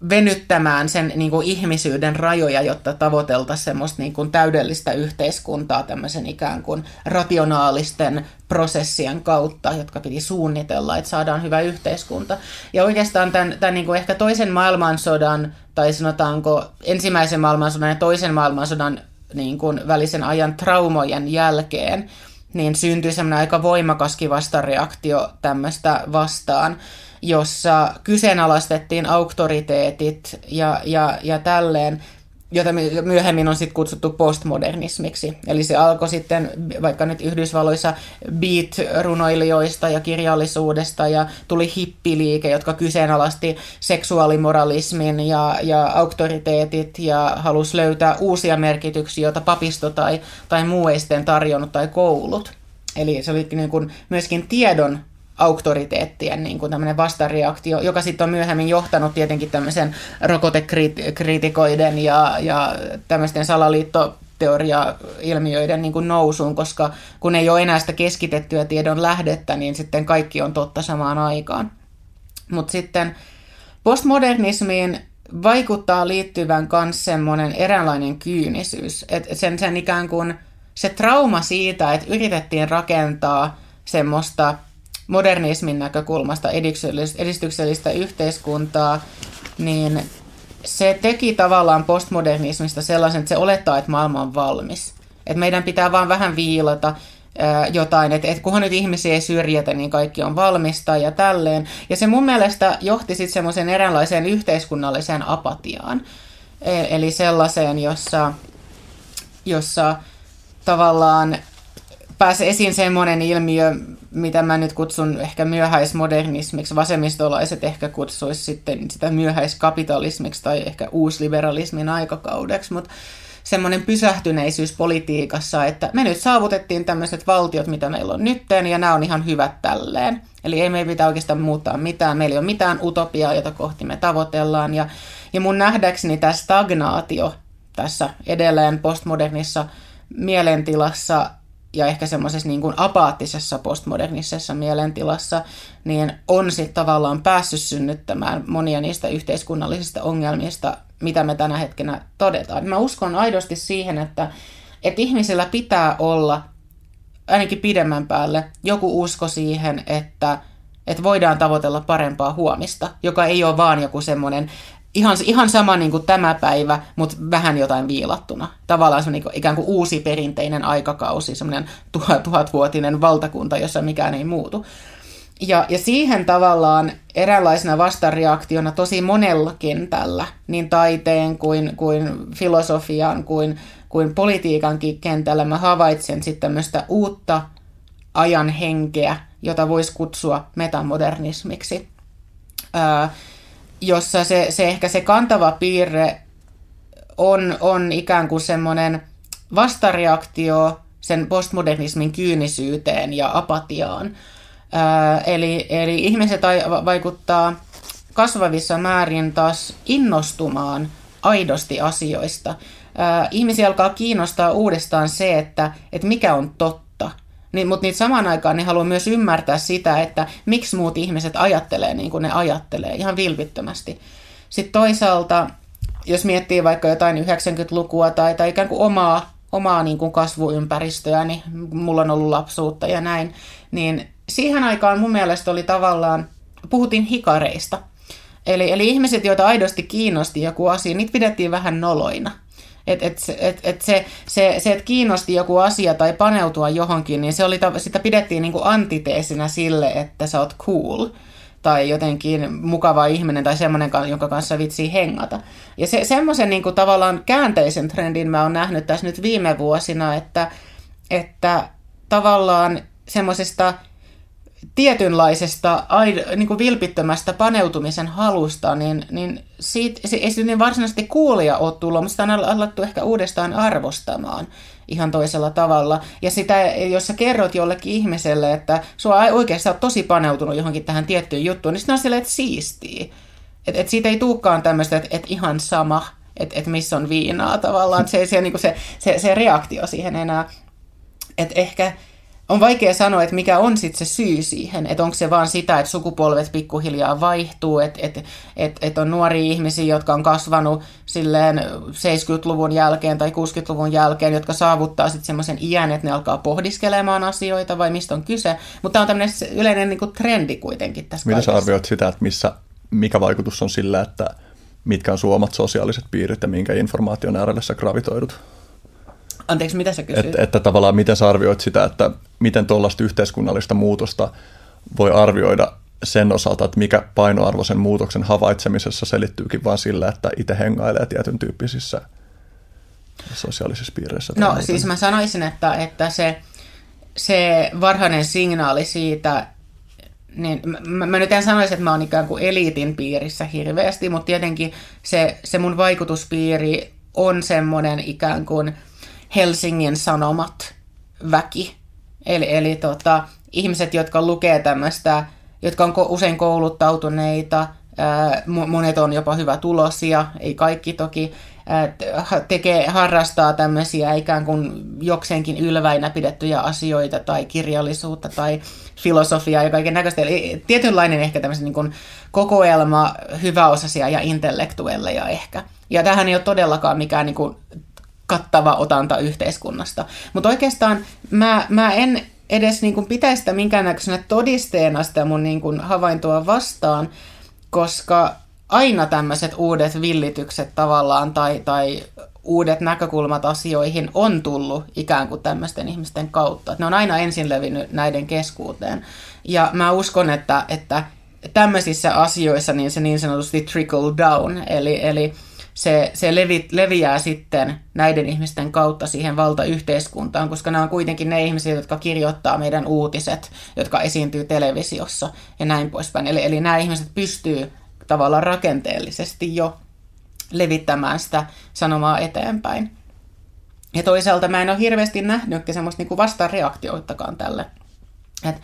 C: venyttämään sen niin kuin ihmisyyden rajoja, jotta tavoiteltaisiin semmoista niin kuin täydellistä yhteiskuntaa tämmöisen ikään kuin rationaalisten prosessien kautta, jotka piti suunnitella, että saadaan hyvä yhteiskunta. Ja oikeastaan tämän, tämän niin kuin ehkä toisen maailmansodan, tai sanotaanko ensimmäisen maailmansodan ja toisen maailmansodan niin kuin välisen ajan traumojen jälkeen, niin syntyi semmoinen aika voimakaskin vastareaktio tämmöistä vastaan, jossa kyseenalaistettiin auktoriteetit ja, ja, ja tälleen jota myöhemmin on sitten kutsuttu postmodernismiksi. Eli se alkoi sitten vaikka nyt Yhdysvalloissa beat-runoilijoista ja kirjallisuudesta ja tuli hippiliike, jotka kyseenalasti seksuaalimoralismin ja, ja auktoriteetit ja halusi löytää uusia merkityksiä, joita papisto tai, tai muu ei sitten tarjonnut tai koulut. Eli se oli niin kuin myöskin tiedon auktoriteettien niin kuin tämmöinen vastareaktio, joka sitten on myöhemmin johtanut tietenkin tämmöisen rokotekriitikoiden ja, ja tämmöisten salaliittoteoria-ilmiöiden niin kuin nousuun, koska kun ei ole enää sitä keskitettyä tiedon lähdettä, niin sitten kaikki on totta samaan aikaan. Mutta sitten postmodernismiin vaikuttaa liittyvän myös semmoinen eräänlainen kyynisyys, että sen, sen ikään kuin se trauma siitä, että yritettiin rakentaa semmoista modernismin näkökulmasta edistyksellistä yhteiskuntaa, niin se teki tavallaan postmodernismista sellaisen, että se olettaa, että maailma on valmis. Että meidän pitää vaan vähän viilata jotain, että, että kunhan nyt ihmisiä ei syrjätä, niin kaikki on valmista ja tälleen. Ja se mun mielestä johti sitten semmoiseen eräänlaiseen yhteiskunnalliseen apatiaan. E, eli sellaiseen, jossa, jossa tavallaan pääsi esiin semmoinen ilmiö, mitä mä nyt kutsun ehkä myöhäismodernismiksi. Vasemmistolaiset ehkä kutsuisi sitten sitä myöhäiskapitalismiksi tai ehkä uusliberalismin aikakaudeksi, mutta semmoinen pysähtyneisyys politiikassa, että me nyt saavutettiin tämmöiset valtiot, mitä meillä on nytten, ja nämä on ihan hyvät tälleen. Eli ei meidän pitää oikeastaan muuttaa mitään, meillä ei ole mitään utopiaa, jota kohti me tavoitellaan. Ja, ja mun nähdäkseni tämä stagnaatio tässä edelleen postmodernissa mielentilassa ja ehkä semmoisessa niin kuin apaattisessa postmodernisessa mielentilassa, niin on sitten tavallaan päässyt synnyttämään monia niistä yhteiskunnallisista ongelmista, mitä me tänä hetkenä todetaan. Mä uskon aidosti siihen, että, että ihmisillä pitää olla ainakin pidemmän päälle joku usko siihen, että, että voidaan tavoitella parempaa huomista, joka ei ole vaan joku semmoinen ihan, ihan sama niin kuin tämä päivä, mutta vähän jotain viilattuna. Tavallaan se niin ikään kuin uusi perinteinen aikakausi, semmoinen tuhat, tuhatvuotinen valtakunta, jossa mikään ei muutu. Ja, ja siihen tavallaan eräänlaisena vastareaktiona tosi monellakin tällä, niin taiteen kuin, kuin filosofian kuin, kuin politiikankin kentällä mä havaitsen sitten tämmöistä uutta ajan henkeä, jota voisi kutsua metamodernismiksi ää, jossa se, se ehkä se kantava piirre on, on ikään kuin semmoinen vastareaktio sen postmodernismin kyynisyyteen ja apatiaan. Ää, eli, eli ihmiset vaikuttaa kasvavissa määrin taas innostumaan aidosti asioista. Ää, ihmisiä alkaa kiinnostaa uudestaan se, että, että mikä on totta. Niin, mutta niitä samaan aikaan ne haluaa myös ymmärtää sitä, että miksi muut ihmiset ajattelee niin kuin ne ajattelee, ihan vilpittömästi. Sitten toisaalta, jos miettii vaikka jotain 90-lukua tai, tai ikään kuin omaa, omaa niin kuin kasvuympäristöä, niin mulla on ollut lapsuutta ja näin, niin siihen aikaan mun mielestä oli tavallaan, puhuttiin hikareista. Eli, eli ihmiset, joita aidosti kiinnosti joku asia, niitä pidettiin vähän noloina. Et, et, et, et se, se, se, että kiinnosti joku asia tai paneutua johonkin, niin se oli, sitä pidettiin niin kuin antiteesinä sille, että sä oot cool tai jotenkin mukava ihminen tai semmoinen, jonka kanssa vitsii hengata. Ja se, semmoisen niin kuin tavallaan käänteisen trendin mä oon nähnyt tässä nyt viime vuosina, että, että tavallaan semmoisesta tietynlaisesta niin kuin vilpittömästä paneutumisen halusta, niin, niin siitä, se ei niin varsinaisesti kuulija ole tullut, mutta sitä on alettu ehkä uudestaan arvostamaan ihan toisella tavalla. Ja sitä, jos sä kerrot jollekin ihmiselle, että sua oikeasti oot tosi paneutunut johonkin tähän tiettyyn juttuun, niin sitten on silleen, että siistii. Että et siitä ei tulekaan tämmöistä, että et ihan sama, että et missä on viinaa tavallaan. Se, se, niin se, se, se reaktio siihen enää. Että ehkä on vaikea sanoa, että mikä on sitten se syy siihen, että onko se vaan sitä, että sukupolvet pikkuhiljaa vaihtuu, että et, et, et on nuoria ihmisiä, jotka on kasvanut silleen 70-luvun jälkeen tai 60-luvun jälkeen, jotka saavuttaa sitten semmoisen iän, että ne alkaa pohdiskelemaan asioita vai mistä on kyse, mutta tämä on tämmöinen yleinen niin kuin trendi kuitenkin tässä
B: Mitä sä arvioit sitä, että missä, mikä vaikutus on sillä, että mitkä on suomat sosiaaliset piirit ja minkä informaation äärelle sä gravitoidut?
C: Anteeksi, mitä sä kysyit?
B: Että, että tavallaan miten sä arvioit sitä, että miten tuollaista yhteiskunnallista muutosta voi arvioida sen osalta, että mikä painoarvo sen muutoksen havaitsemisessa selittyykin vain sillä, että itse hengailee tietyn tyyppisissä sosiaalisissa piireissä.
C: No muuten. siis mä sanoisin, että, että se, se varhainen signaali siitä, niin mä, mä nyt en sanoisi, että mä oon ikään kuin eliitin piirissä hirveästi, mutta tietenkin se, se mun vaikutuspiiri on semmoinen ikään kuin – Helsingin Sanomat väki. Eli, eli tota, ihmiset, jotka lukee tämmöistä, jotka on usein kouluttautuneita, monet on jopa hyvä tulosia, ei kaikki toki, tekee, harrastaa tämmöisiä ikään kuin jokseenkin ylväinä pidettyjä asioita tai kirjallisuutta tai filosofiaa ja kaiken näköistä. Eli tietynlainen ehkä tämmöisen niin kuin kokoelma hyväosaisia ja intellektuelleja ehkä. Ja tähän ei ole todellakaan mikään niin kuin kattava otanta yhteiskunnasta. Mutta oikeastaan mä, mä en edes niin pitäisi sitä minkäännäköisenä todisteena sitä mun niin kuin havaintoa vastaan, koska aina tämmöiset uudet villitykset tavallaan tai, tai uudet näkökulmat asioihin on tullut ikään kuin tämmöisten ihmisten kautta. Ne on aina ensin levinnyt näiden keskuuteen. Ja mä uskon, että, että tämmöisissä asioissa niin se niin sanotusti trickle down, eli, eli se, se levi, leviää sitten näiden ihmisten kautta siihen valtayhteiskuntaan, koska nämä on kuitenkin ne ihmiset, jotka kirjoittaa meidän uutiset, jotka esiintyy televisiossa ja näin poispäin. Eli, eli nämä ihmiset pystyy tavallaan rakenteellisesti jo levittämään sitä sanomaa eteenpäin. Ja toisaalta mä en ole hirveästi nähnyt semmoista niin vastareaktioitakaan tälle. Et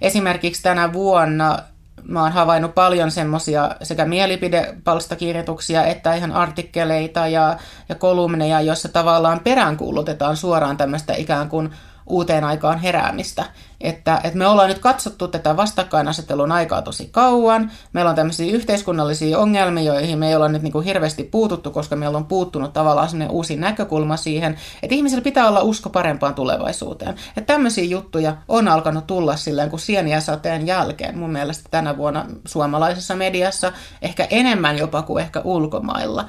C: esimerkiksi tänä vuonna mä oon havainnut paljon semmoisia sekä mielipidepalstakirjoituksia että ihan artikkeleita ja, ja kolumneja, joissa tavallaan peräänkuulutetaan suoraan tämmöistä ikään kuin uuteen aikaan heräämistä. Että, että me ollaan nyt katsottu tätä vastakkainasettelun aikaa tosi kauan. Meillä on tämmöisiä yhteiskunnallisia ongelmia, joihin me ei olla nyt niin kuin hirveästi puututtu, koska meillä on puuttunut tavallaan semmoinen uusi näkökulma siihen, että ihmisillä pitää olla usko parempaan tulevaisuuteen. Että tämmöisiä juttuja on alkanut tulla silleen kuin sieniä sateen jälkeen mun mielestä tänä vuonna suomalaisessa mediassa, ehkä enemmän jopa kuin ehkä ulkomailla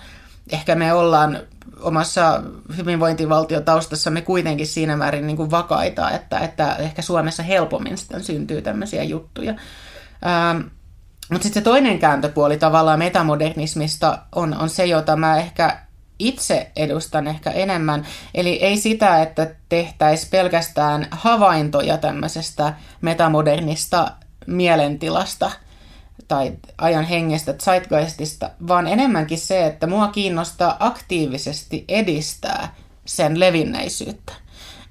C: ehkä me ollaan omassa hyvinvointivaltiotaustassa me kuitenkin siinä määrin niin kuin vakaita, että, että ehkä Suomessa helpommin sitten syntyy tämmöisiä juttuja. Ähm, mutta sitten se toinen kääntöpuoli tavallaan metamodernismista on, on se, jota mä ehkä itse edustan ehkä enemmän. Eli ei sitä, että tehtäisiin pelkästään havaintoja tämmöisestä metamodernista mielentilasta, tai ajan hengestä, zeitgeistista, vaan enemmänkin se, että mua kiinnostaa aktiivisesti edistää sen levinneisyyttä.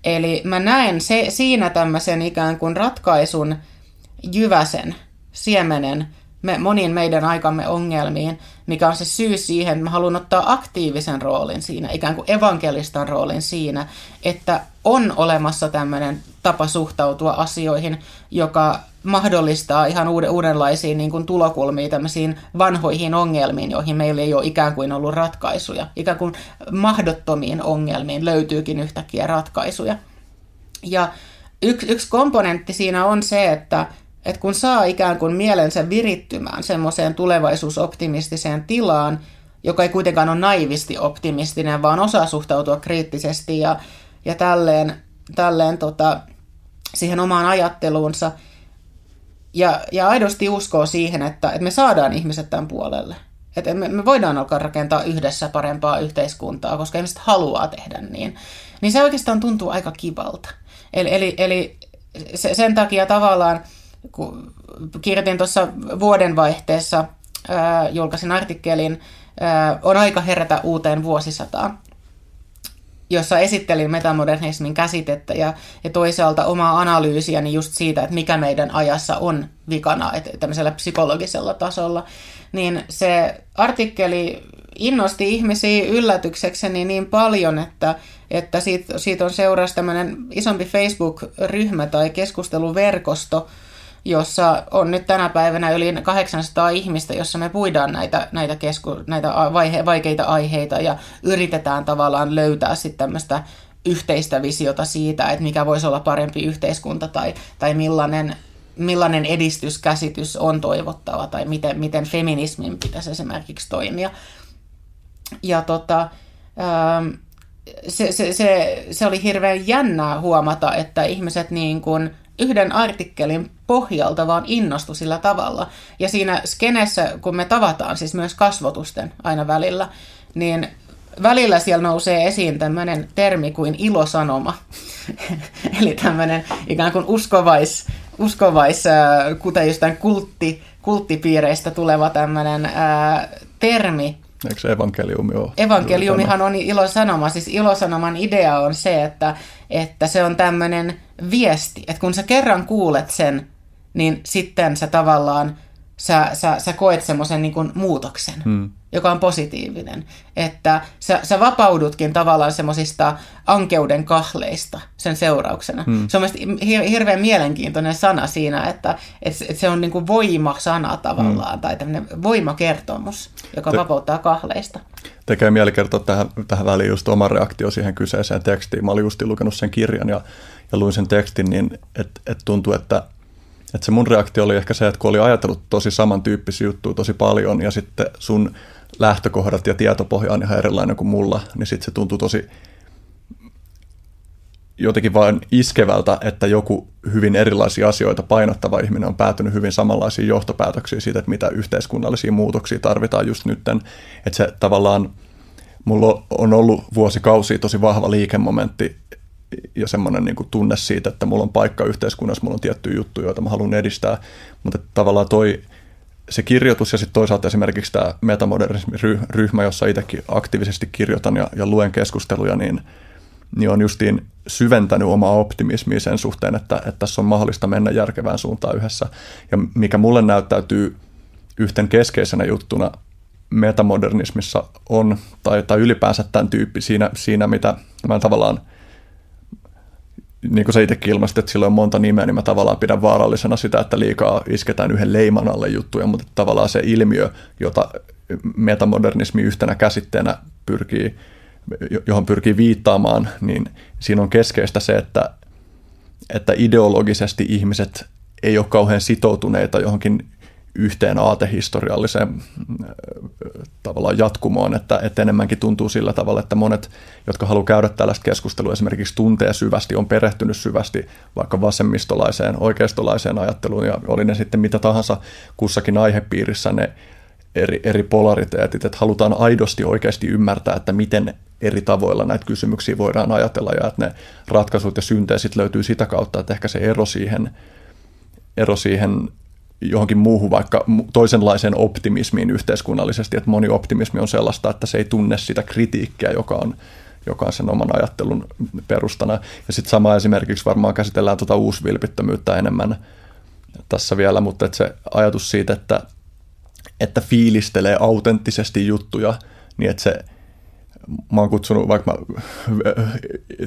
C: Eli mä näen se, siinä tämmöisen ikään kuin ratkaisun jyväsen, siemenen me, moniin meidän aikamme ongelmiin, mikä on se syy siihen, että mä haluan ottaa aktiivisen roolin siinä, ikään kuin evankelistan roolin siinä, että on olemassa tämmöinen tapa suhtautua asioihin, joka mahdollistaa ihan uuden, uudenlaisiin niin kuin tulokulmiin tämmöisiin vanhoihin ongelmiin, joihin meillä ei ole ikään kuin ollut ratkaisuja. Ikään kuin mahdottomiin ongelmiin löytyykin yhtäkkiä ratkaisuja. Ja yksi, yksi komponentti siinä on se, että, että kun saa ikään kuin mielensä virittymään semmoiseen tulevaisuusoptimistiseen tilaan, joka ei kuitenkaan ole naivisti optimistinen, vaan osaa suhtautua kriittisesti ja, ja tälleen, tälleen tota, siihen omaan ajatteluunsa – ja, ja aidosti uskoo siihen, että, että me saadaan ihmiset tämän puolelle. Että me, me voidaan alkaa rakentaa yhdessä parempaa yhteiskuntaa, koska ihmiset haluaa tehdä niin. Niin se oikeastaan tuntuu aika kivalta. Eli, eli, eli se, sen takia tavallaan, kun kirjoitin tuossa vuodenvaihteessa, ää, julkaisin artikkelin, ää, on aika herätä uuteen vuosisataan jossa esittelin metamodernismin käsitettä ja, ja toisaalta omaa analyysiäni just siitä, että mikä meidän ajassa on vikana että tämmöisellä psykologisella tasolla, niin se artikkeli innosti ihmisiä yllätyksekseni niin paljon, että, että siitä, siitä on seurasi tämmöinen isompi Facebook-ryhmä tai keskusteluverkosto, jossa on nyt tänä päivänä yli 800 ihmistä, jossa me puidaan näitä, näitä, kesku, näitä vaihe, vaikeita aiheita ja yritetään tavallaan löytää sitten tämmöistä yhteistä visiota siitä, että mikä voisi olla parempi yhteiskunta tai, tai millainen, millainen edistyskäsitys on toivottava tai miten, miten feminismin pitäisi esimerkiksi toimia. Ja tota, ähm, se, se, se, se oli hirveän jännää huomata, että ihmiset niin kuin – yhden artikkelin pohjalta vaan innostu sillä tavalla. Ja siinä skenessä, kun me tavataan siis myös kasvotusten aina välillä, niin välillä siellä nousee esiin tämmöinen termi kuin ilosanoma. Eli tämmöinen ikään kuin uskovais, uskovais kuten jostain kultti, kulttipiireistä tuleva tämmöinen ää, termi,
B: Eikö evankeliumi ole?
C: Evankeliumihan on ilosanoma. Siis ilosanoman idea on se, että, että se on tämmöinen viesti, että kun sä kerran kuulet sen, niin sitten sä tavallaan, sä, sä, sä koet semmoisen niin muutoksen. Hmm joka on positiivinen. Että sä, sä vapaudutkin tavallaan semmoisista ankeuden kahleista sen seurauksena. Hmm. Se on mielestäni hir- hirveän mielenkiintoinen sana siinä, että, että se on niin kuin voimasana tavallaan, hmm. tai tämmöinen voimakertomus, joka Te- vapauttaa kahleista.
B: Tekee mieli kertoa tähän, tähän väliin just oma reaktio siihen kyseiseen tekstiin. Mä olin just lukenut sen kirjan ja, ja luin sen tekstin, niin että et tuntui, että että se mun reaktio oli ehkä se, että kun oli ajatellut tosi samantyyppisiä juttuja tosi paljon ja sitten sun lähtökohdat ja tietopohja on ihan erilainen kuin mulla, niin sitten se tuntuu tosi jotenkin vain iskevältä, että joku hyvin erilaisia asioita painottava ihminen on päätynyt hyvin samanlaisiin johtopäätöksiin siitä, että mitä yhteiskunnallisia muutoksia tarvitaan just nytten. Että se tavallaan, mulla on ollut vuosikausia tosi vahva liikemomentti ja semmoinen niin tunne siitä, että mulla on paikka yhteiskunnassa, mulla on tiettyjä juttuja, joita mä haluan edistää, mutta tavallaan toi se kirjoitus ja sitten toisaalta esimerkiksi tämä metamodernismi-ryhmä, jossa itsekin aktiivisesti kirjoitan ja, ja luen keskusteluja, niin, niin on justiin syventänyt omaa optimismia sen suhteen, että, että tässä on mahdollista mennä järkevään suuntaan yhdessä. Ja mikä mulle näyttäytyy yhten keskeisenä juttuna metamodernismissa on, tai, tai ylipäänsä tämän tyyppi siinä, siinä mitä mä tavallaan – niin kuin sä itsekin ilmaisit, että sillä on monta nimeä, niin mä tavallaan pidän vaarallisena sitä, että liikaa isketään yhden leiman alle juttuja, mutta tavallaan se ilmiö, jota metamodernismi yhtenä käsitteenä pyrkii, johon pyrkii viittaamaan, niin siinä on keskeistä se, että, että ideologisesti ihmiset ei ole kauhean sitoutuneita johonkin yhteen aatehistorialliseen äh, tavallaan jatkumoon, että, että enemmänkin tuntuu sillä tavalla, että monet, jotka haluaa käydä tällaista keskustelua, esimerkiksi tuntee syvästi, on perehtynyt syvästi vaikka vasemmistolaiseen, oikeistolaiseen ajatteluun, ja oli ne sitten mitä tahansa kussakin aihepiirissä ne eri, eri polariteetit, että halutaan aidosti oikeasti ymmärtää, että miten eri tavoilla näitä kysymyksiä voidaan ajatella, ja että ne ratkaisut ja synteesit löytyy sitä kautta, että ehkä se ero siihen, ero siihen johonkin muuhun vaikka toisenlaiseen optimismiin yhteiskunnallisesti, että moni optimismi on sellaista, että se ei tunne sitä kritiikkiä, joka on, joka on sen oman ajattelun perustana. Ja sitten sama esimerkiksi varmaan käsitellään tuota uusvilpittömyyttä enemmän tässä vielä, mutta että se ajatus siitä, että, että fiilistelee autenttisesti juttuja, niin että se mä oon kutsunut, vaikka mä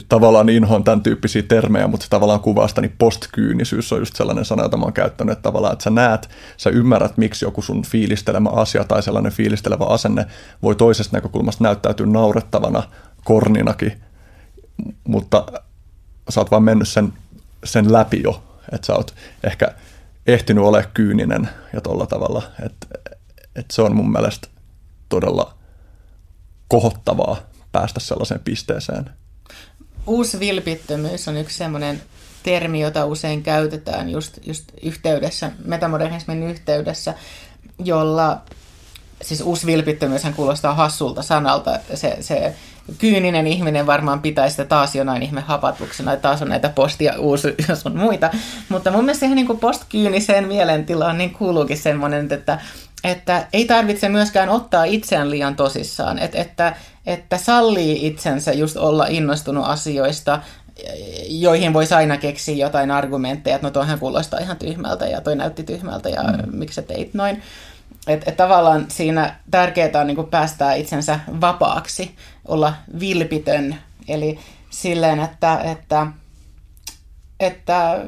B: tavallaan inhoon tämän tyyppisiä termejä, mutta se tavallaan kuvaa sitä, niin postkyynisyys on just sellainen sana, jota mä oon käyttänyt, että tavallaan, että sä näet, sä ymmärrät, miksi joku sun fiilistelemä asia tai sellainen fiilistelevä asenne voi toisesta näkökulmasta näyttäytyä naurettavana korninakin, mutta sä oot vaan mennyt sen, sen läpi jo, että sä oot ehkä ehtinyt ole kyyninen ja tolla tavalla, että, että se on mun mielestä todella – kohottavaa päästä sellaiseen pisteeseen.
C: Uusi vilpittömyys on yksi sellainen termi, jota usein käytetään just, just yhteydessä, metamodernismin yhteydessä, jolla siis uusi vilpittömyyshän kuulostaa hassulta sanalta. Se, se kyyninen ihminen varmaan pitäisi sitä taas jonain ihme hapatuksena, että taas on näitä postia uusi, jos on muita. Mutta mun mielestä siihen niin postkyyniseen mielentilaan niin kuuluukin semmoinen, että että ei tarvitse myöskään ottaa itseään liian tosissaan, että, että, että sallii itsensä just olla innostunut asioista, joihin voisi aina keksiä jotain argumentteja, että no toihan kuulostaa ihan tyhmältä ja toi näytti tyhmältä ja mm. miksi sä teit noin. Että et tavallaan siinä tärkeää on niin päästää itsensä vapaaksi, olla vilpitön, eli silleen, että, että että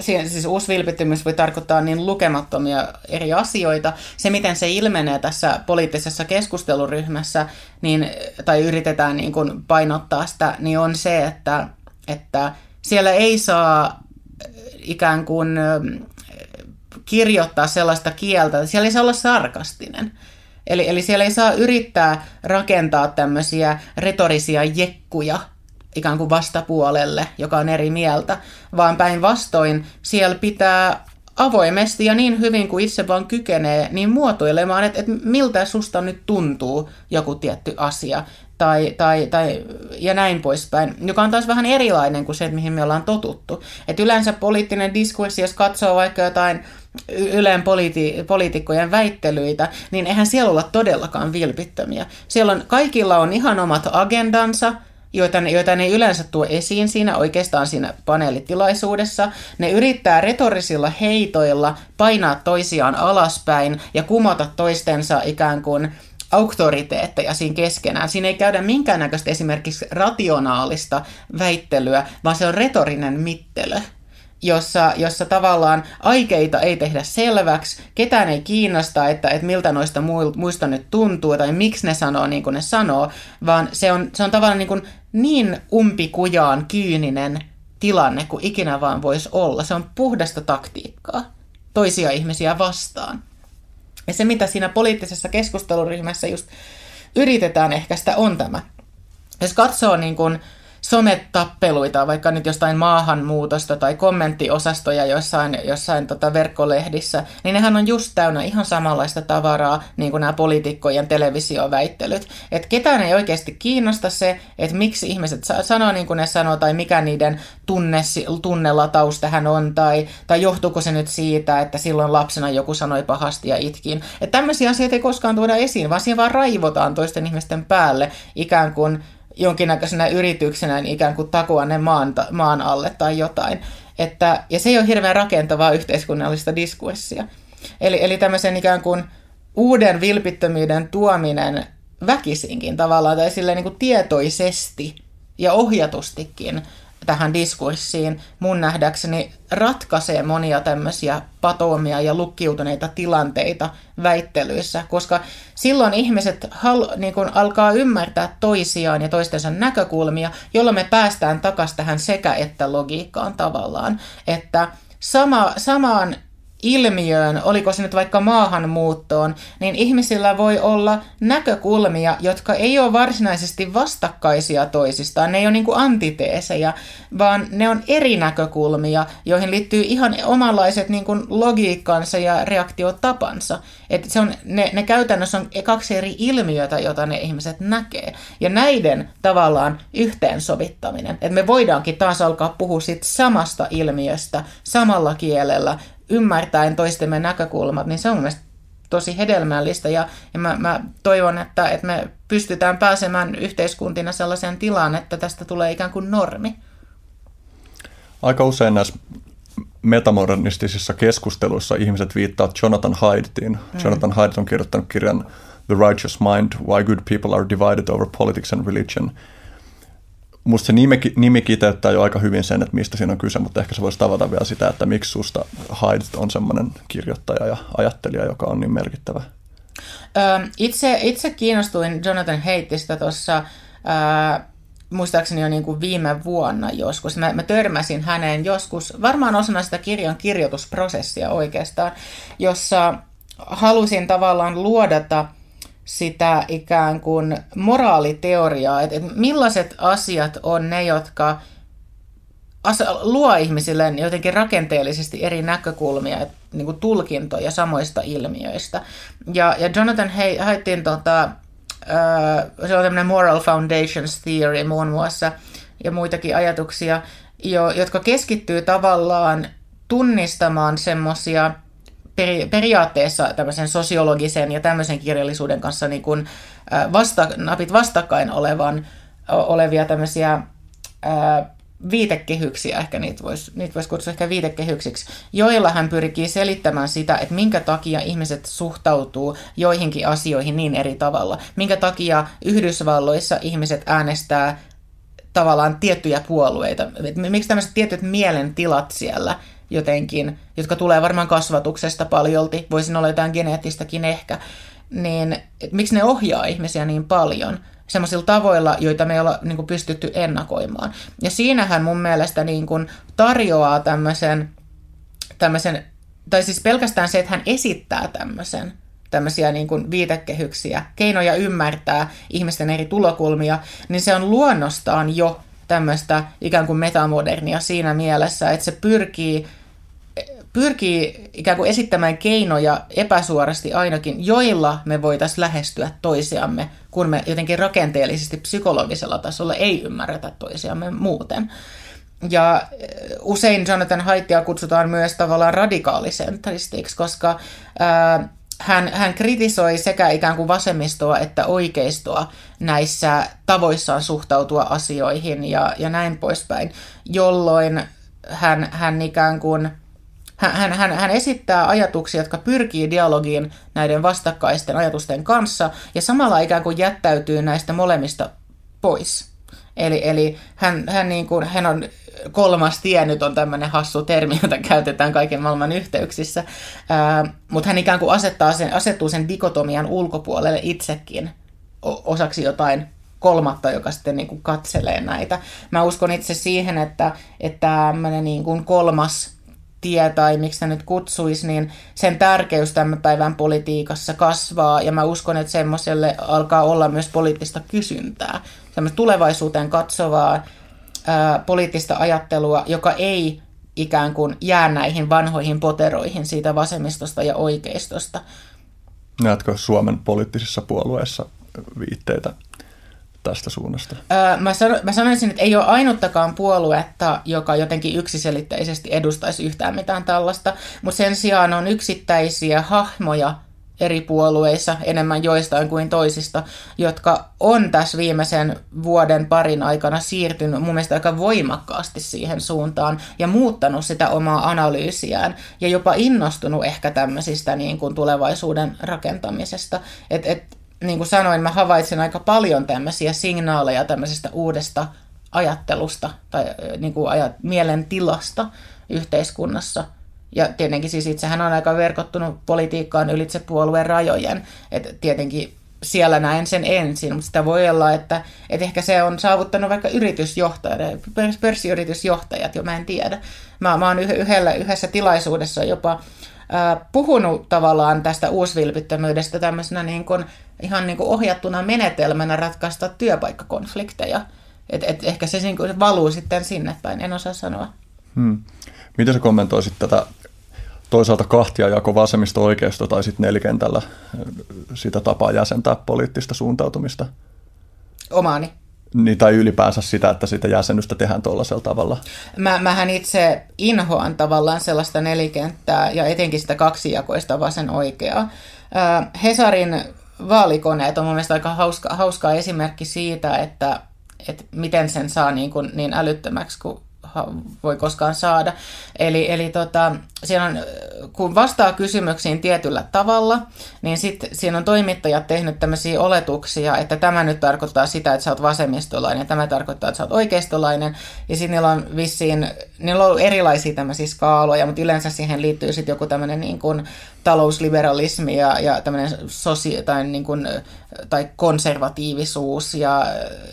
C: siis uusi vilpittömyys voi tarkoittaa niin lukemattomia eri asioita. Se, miten se ilmenee tässä poliittisessa keskusteluryhmässä, niin, tai yritetään niin kuin painottaa sitä, niin on se, että, että siellä ei saa ikään kuin kirjoittaa sellaista kieltä, siellä ei saa olla sarkastinen. Eli, eli siellä ei saa yrittää rakentaa tämmöisiä retorisia jekkuja – ikään kuin vastapuolelle, joka on eri mieltä, vaan päinvastoin siellä pitää avoimesti ja niin hyvin kuin itse vaan kykenee, niin muotoilemaan, että, että miltä susta nyt tuntuu joku tietty asia tai, tai, tai, ja näin poispäin, joka on taas vähän erilainen kuin se, että mihin me ollaan totuttu. Et yleensä poliittinen diskurssi, jos katsoo vaikka jotain Yleen politi- poliitikkojen väittelyitä, niin eihän siellä olla todellakaan vilpittömiä. Siellä on, kaikilla on ihan omat agendansa, joita ne, joita ne yleensä tuo esiin siinä oikeastaan siinä paneelitilaisuudessa. Ne yrittää retorisilla heitoilla painaa toisiaan alaspäin ja kumota toistensa ikään kuin auktoriteetteja siinä keskenään. Siinä ei käydä minkäännäköistä esimerkiksi rationaalista väittelyä, vaan se on retorinen mittelö jossa, jossa tavallaan aikeita ei tehdä selväksi, ketään ei kiinnosta, että, että miltä noista muista nyt tuntuu tai miksi ne sanoo niin kuin ne sanoo, vaan se on, se on tavallaan niin, kuin niin umpikujaan kyyninen tilanne kuin ikinä vaan voisi olla. Se on puhdasta taktiikkaa toisia ihmisiä vastaan. Ja se, mitä siinä poliittisessa keskusteluryhmässä just yritetään ehkäistä, on tämä. Jos katsoo niin kuin, sometappeluita, vaikka nyt jostain maahanmuutosta tai kommenttiosastoja jossain, jossain tota verkkolehdissä, niin nehän on just täynnä ihan samanlaista tavaraa, niin kuin nämä poliitikkojen televisioväittelyt. Että ketään ei oikeasti kiinnosta se, että miksi ihmiset sanoo niin kuin ne sanoo, tai mikä niiden tunne, tunnelataus tähän on, tai, tai johtuuko se nyt siitä, että silloin lapsena joku sanoi pahasti ja itkin. Että tämmöisiä asioita ei koskaan tuoda esiin, vaan siinä vaan raivotaan toisten ihmisten päälle ikään kuin jonkinnäköisenä yrityksenä niin ikään kuin takua ne maan, maan alle tai jotain. Että, ja se ei ole hirveän rakentavaa yhteiskunnallista diskurssia. Eli, eli tämmöisen ikään kuin uuden vilpittömyyden tuominen väkisinkin tavallaan tai silleen niin kuin tietoisesti ja ohjatustikin tähän diskurssiin mun nähdäkseni ratkaisee monia tämmöisiä patoomia ja lukkiutuneita tilanteita väittelyissä, koska silloin ihmiset hal, niin kun alkaa ymmärtää toisiaan ja toistensa näkökulmia, jolloin me päästään takaisin tähän sekä-että logiikkaan tavallaan, että sama, samaan ilmiöön, oliko se nyt vaikka maahanmuuttoon, niin ihmisillä voi olla näkökulmia, jotka ei ole varsinaisesti vastakkaisia toisistaan. Ne ei ole niin kuin antiteeseja, vaan ne on eri näkökulmia, joihin liittyy ihan omanlaiset niin kuin logiikkansa ja reaktiotapansa. Et se on, ne, ne käytännössä on kaksi eri ilmiötä, joita ne ihmiset näkee. Ja näiden tavallaan yhteensovittaminen, että me voidaankin taas alkaa puhua siitä samasta ilmiöstä samalla kielellä, ymmärtäen toistemme näkökulmat, niin se on mielestäni tosi hedelmällistä ja, ja mä, mä toivon, että, että me pystytään pääsemään yhteiskuntina sellaiseen tilaan, että tästä tulee ikään kuin normi.
B: Aika usein näissä metamodernistisissa keskusteluissa ihmiset viittaavat Jonathan Haidtiin. Mm. Jonathan Haidt on kirjoittanut kirjan The Righteous Mind, Why Good People Are Divided Over Politics and Religion. Musta se nimi, nimi kiteyttää jo aika hyvin sen, että mistä siinä on kyse, mutta ehkä se voisi tavata vielä sitä, että miksi susta Haidt on semmoinen kirjoittaja ja ajattelija, joka on niin merkittävä.
C: itse, itse kiinnostuin Jonathan Haidtista tuossa muistaakseni jo niin kuin viime vuonna joskus. Mä, mä törmäsin häneen joskus, varmaan osana sitä kirjan kirjoitusprosessia oikeastaan, jossa halusin tavallaan luodata sitä ikään kuin moraaliteoriaa, että, että millaiset asiat on ne, jotka luo ihmisille jotenkin rakenteellisesti eri näkökulmia, niin kuin tulkintoja samoista ilmiöistä. Ja, ja Jonathan Haittin tota, se on tämmöinen Moral Foundations Theory muun muassa ja muitakin ajatuksia, jo, jotka keskittyy tavallaan tunnistamaan semmoisia peri, periaatteessa tämmöisen sosiologisen ja tämmöisen kirjallisuuden kanssa niin kuin vasta, napit vastakkain olevan, olevia tämmöisiä viitekehyksiä, ehkä niitä voisi niitä vois kutsua ehkä viitekehyksiksi, joilla hän pyrkii selittämään sitä, että minkä takia ihmiset suhtautuu joihinkin asioihin niin eri tavalla. Minkä takia Yhdysvalloissa ihmiset äänestää tavallaan tiettyjä puolueita. Miksi tämmöiset tietyt mielentilat siellä jotenkin, jotka tulee varmaan kasvatuksesta paljolti, voisin olla jotain geneettistäkin ehkä, niin miksi ne ohjaa ihmisiä niin paljon – semmoisilla tavoilla, joita me ei olla niin kuin, pystytty ennakoimaan. Ja siinähän mun mielestä niin kuin, tarjoaa tämmöisen, tämmöisen, tai siis pelkästään se, että hän esittää tämmöisen, tämmöisiä niin kuin viitekehyksiä, keinoja ymmärtää ihmisten eri tulokulmia, niin se on luonnostaan jo tämmöistä ikään kuin metamodernia siinä mielessä, että se pyrkii pyrkii ikään kuin esittämään keinoja epäsuorasti ainakin, joilla me voitaisiin lähestyä toisiamme, kun me jotenkin rakenteellisesti psykologisella tasolla ei ymmärretä toisiamme muuten. Ja eh, usein Jonathan Haittia kutsutaan myös tavallaan radikaalisentristiksi, koska ää, hän, hän kritisoi sekä ikään kuin vasemmistoa että oikeistoa näissä tavoissaan suhtautua asioihin ja, ja näin poispäin, jolloin hän, hän ikään kuin – hän, hän, hän esittää ajatuksia, jotka pyrkii dialogiin näiden vastakkaisten ajatusten kanssa ja samalla ikään kuin jättäytyy näistä molemmista pois. Eli, eli hän, hän, niin kuin, hän on kolmas tie, nyt on tämmöinen hassu termi, jota käytetään kaiken maailman yhteyksissä, mutta hän ikään kuin asettaa sen, asettuu sen dikotomian ulkopuolelle itsekin osaksi jotain kolmatta, joka sitten niin kuin katselee näitä. Mä uskon itse siihen, että, että tämmöinen niin kuin kolmas tie tai miksi se nyt kutsuisi, niin sen tärkeys tämän päivän politiikassa kasvaa ja mä uskon, että semmoiselle alkaa olla myös poliittista kysyntää, semmoista tulevaisuuteen katsovaa ää, poliittista ajattelua, joka ei ikään kuin jää näihin vanhoihin poteroihin siitä vasemmistosta ja oikeistosta.
B: Näetkö Suomen poliittisissa puolueissa viitteitä tästä suunnasta?
C: Öö, mä, sano, mä sanoisin, että ei ole ainuttakaan puoluetta, joka jotenkin yksiselitteisesti edustaisi yhtään mitään tällaista, mutta sen sijaan on yksittäisiä hahmoja eri puolueissa, enemmän joistain kuin toisista, jotka on tässä viimeisen vuoden parin aikana siirtynyt mun mielestä aika voimakkaasti siihen suuntaan ja muuttanut sitä omaa analyysiään ja jopa innostunut ehkä tämmöisistä niin kuin tulevaisuuden rakentamisesta. Et, et niin kuin sanoin, mä havaitsin aika paljon tämmöisiä signaaleja tämmöisestä uudesta ajattelusta tai niin kuin ajat, mielentilasta yhteiskunnassa. Ja tietenkin siis itsehän on aika verkottunut politiikkaan ylitse puolueen rajojen. että tietenkin siellä näen sen ensin, mutta sitä voi olla, että, että ehkä se on saavuttanut vaikka yritysjohtajat, pörssiyritysjohtajat jo, mä en tiedä. Mä, mä oon yhdellä, yhdessä tilaisuudessa jopa puhunut tavallaan tästä uusvilpittömyydestä tämmöisenä niin kuin, ihan niin kuin ohjattuna menetelmänä ratkaista työpaikkakonflikteja. Et, et ehkä se niin kuin valuu sitten sinne päin, en osaa sanoa.
B: Hmm. Miten sä kommentoisit tätä toisaalta kahtia jako vasemmista oikeisto tai sitten nelikentällä sitä tapaa jäsentää poliittista suuntautumista?
C: Omaani.
B: Niin, tai ylipäänsä sitä, että sitä jäsenystä tehdään tuollaisella tavalla.
C: Mä, mähän itse inhoan tavallaan sellaista nelikenttää ja etenkin sitä kaksijakoista vasen oikeaa. Hesarin vaalikoneet on mun mielestä aika hauska, hauska esimerkki siitä, että, että miten sen saa niin, kuin, niin älyttömäksi kuin voi koskaan saada. Eli, eli tota, siinä on, kun vastaa kysymyksiin tietyllä tavalla, niin sitten siinä on toimittajat tehnyt tämmöisiä oletuksia, että tämä nyt tarkoittaa sitä, että sä oot vasemmistolainen, tämä tarkoittaa, että sä oot oikeistolainen, ja sitten niillä on vissiin, niillä on ollut erilaisia tämmöisiä skaaloja, mutta yleensä siihen liittyy sitten joku tämmöinen niin kuin talousliberalismi ja, ja tämmöinen sosi- tai, niin kuin, tai konservatiivisuus ja,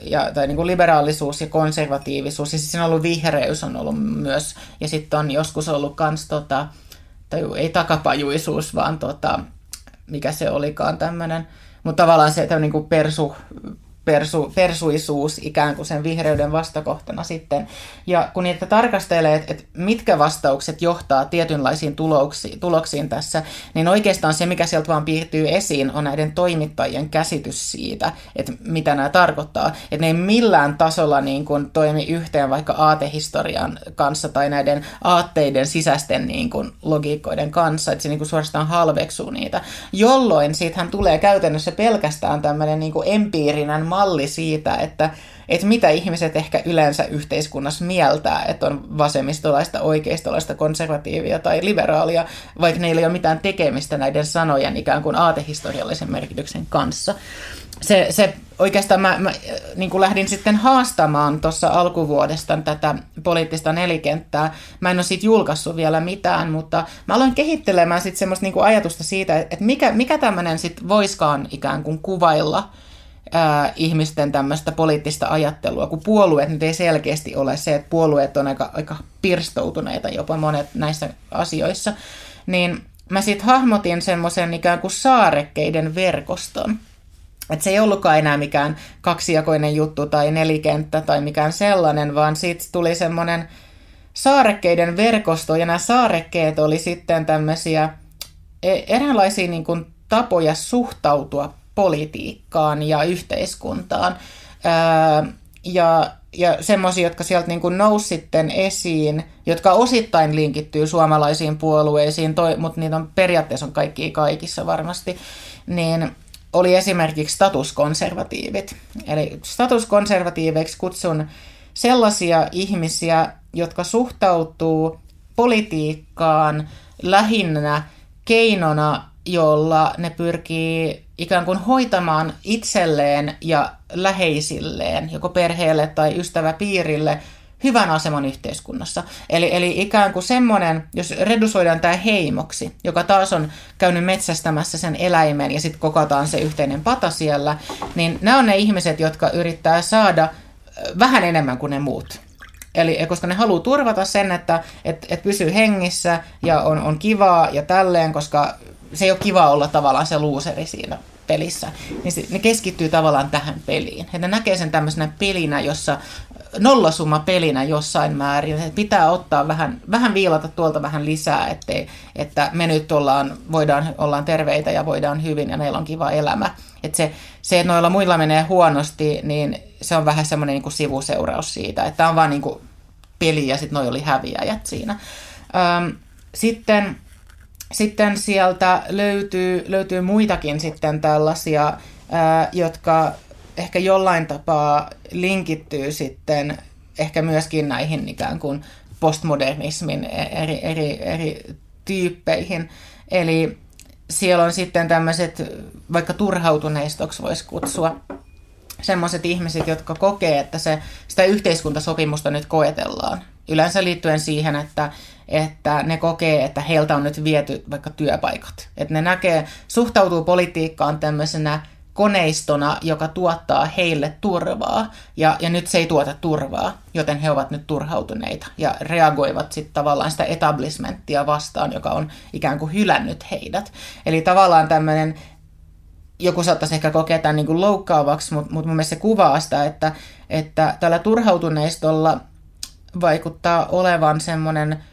C: ja tai niin kuin liberaalisuus ja konservatiivisuus, ja siinä on ollut vihreys on ollut myös, ja sitten on joskus ollut kans tota, tai ei takapajuisuus, vaan tota, mikä se olikaan tämmöinen, mutta tavallaan se että niin kuin persu, persu, persuisuus ikään kuin sen vihreyden vastakohtana sitten. Ja kun niitä tarkastelee, että, mitkä vastaukset johtaa tietynlaisiin tuloksiin, tuloksiin tässä, niin oikeastaan se, mikä sieltä vaan piirtyy esiin, on näiden toimittajien käsitys siitä, että mitä nämä tarkoittaa. Että ne ei millään tasolla niin kuin toimi yhteen vaikka aatehistorian kanssa tai näiden aatteiden sisäisten niin kuin logiikkoiden kanssa, että se niin kuin suorastaan halveksuu niitä, jolloin siitähän tulee käytännössä pelkästään tämmöinen niin kuin empiirinen malli siitä, että, että mitä ihmiset ehkä yleensä yhteiskunnassa mieltää, että on vasemmistolaista, oikeistolaista, konservatiivia tai liberaalia, vaikka neillä ei ole mitään tekemistä näiden sanojen ikään kuin aatehistoriallisen merkityksen kanssa. Se, se oikeastaan mä, mä niin kuin lähdin sitten haastamaan tuossa alkuvuodesta tätä poliittista nelikenttää. Mä en ole siitä julkaissut vielä mitään, mutta mä aloin kehittelemään sitten semmoista niin kuin ajatusta siitä, että mikä, mikä tämmöinen sitten voiskaan ikään kuin kuvailla – ää, ihmisten tämmöistä poliittista ajattelua, kun puolueet nyt ei selkeästi ole se, että puolueet on aika, aika pirstoutuneita jopa monet näissä asioissa, niin mä sitten hahmotin semmoisen ikään kuin saarekkeiden verkoston. Että se ei ollutkaan enää mikään kaksijakoinen juttu tai nelikenttä tai mikään sellainen, vaan siitä tuli semmoinen saarekkeiden verkosto, ja nämä saarekkeet oli sitten tämmöisiä e-, eräänlaisia niin kuin tapoja suhtautua politiikkaan ja yhteiskuntaan. ja, ja semmoisia, jotka sieltä niin kuin nousi sitten esiin, jotka osittain linkittyy suomalaisiin puolueisiin, toi, mutta niitä on periaatteessa on kaikki kaikissa varmasti, niin oli esimerkiksi statuskonservatiivit. Eli statuskonservatiiveiksi kutsun sellaisia ihmisiä, jotka suhtautuu politiikkaan lähinnä keinona, jolla ne pyrkii ikään kuin hoitamaan itselleen ja läheisilleen, joko perheelle tai ystäväpiirille, hyvän aseman yhteiskunnassa. Eli, eli ikään kuin semmoinen, jos redusoidaan tämä heimoksi, joka taas on käynyt metsästämässä sen eläimen ja sitten kokotaan se yhteinen pata siellä, niin nämä on ne ihmiset, jotka yrittää saada vähän enemmän kuin ne muut. Eli koska ne haluaa turvata sen, että et, et pysyy hengissä ja on, on kivaa ja tälleen, koska se ei ole kiva olla tavallaan se luuseri siinä pelissä, niin se, ne keskittyy tavallaan tähän peliin. Että ne näkee sen tämmöisenä pelinä, jossa nollasumma pelinä jossain määrin. Että pitää ottaa vähän, vähän viilata tuolta vähän lisää, ettei, että me nyt ollaan, voidaan, ollaan terveitä ja voidaan hyvin ja meillä on kiva elämä. Että se, se, että noilla muilla menee huonosti, niin se on vähän semmoinen niin kuin sivuseuraus siitä, että on vaan niin kuin peli ja sitten noi oli häviäjät siinä. Öm, sitten sitten sieltä löytyy, löytyy muitakin sitten tällaisia, jotka ehkä jollain tapaa linkittyy sitten ehkä myöskin näihin ikään kuin postmodernismin eri, eri, eri tyyppeihin. Eli siellä on sitten tämmöiset, vaikka turhautuneistoksi voisi kutsua, semmoiset ihmiset, jotka kokee, että se, sitä yhteiskuntasopimusta nyt koetellaan. Yleensä liittyen siihen, että että ne kokee, että heiltä on nyt viety vaikka työpaikat. Että ne näkee, suhtautuu politiikkaan tämmöisenä koneistona, joka tuottaa heille turvaa, ja, ja nyt se ei tuota turvaa, joten he ovat nyt turhautuneita ja reagoivat sitten tavallaan sitä etablishmenttia vastaan, joka on ikään kuin hylännyt heidät. Eli tavallaan tämmöinen, joku saattaisi ehkä kokea tämän niin kuin loukkaavaksi, mutta, mutta mun mielestä se kuvaa sitä, että, että tällä turhautuneistolla vaikuttaa olevan semmoinen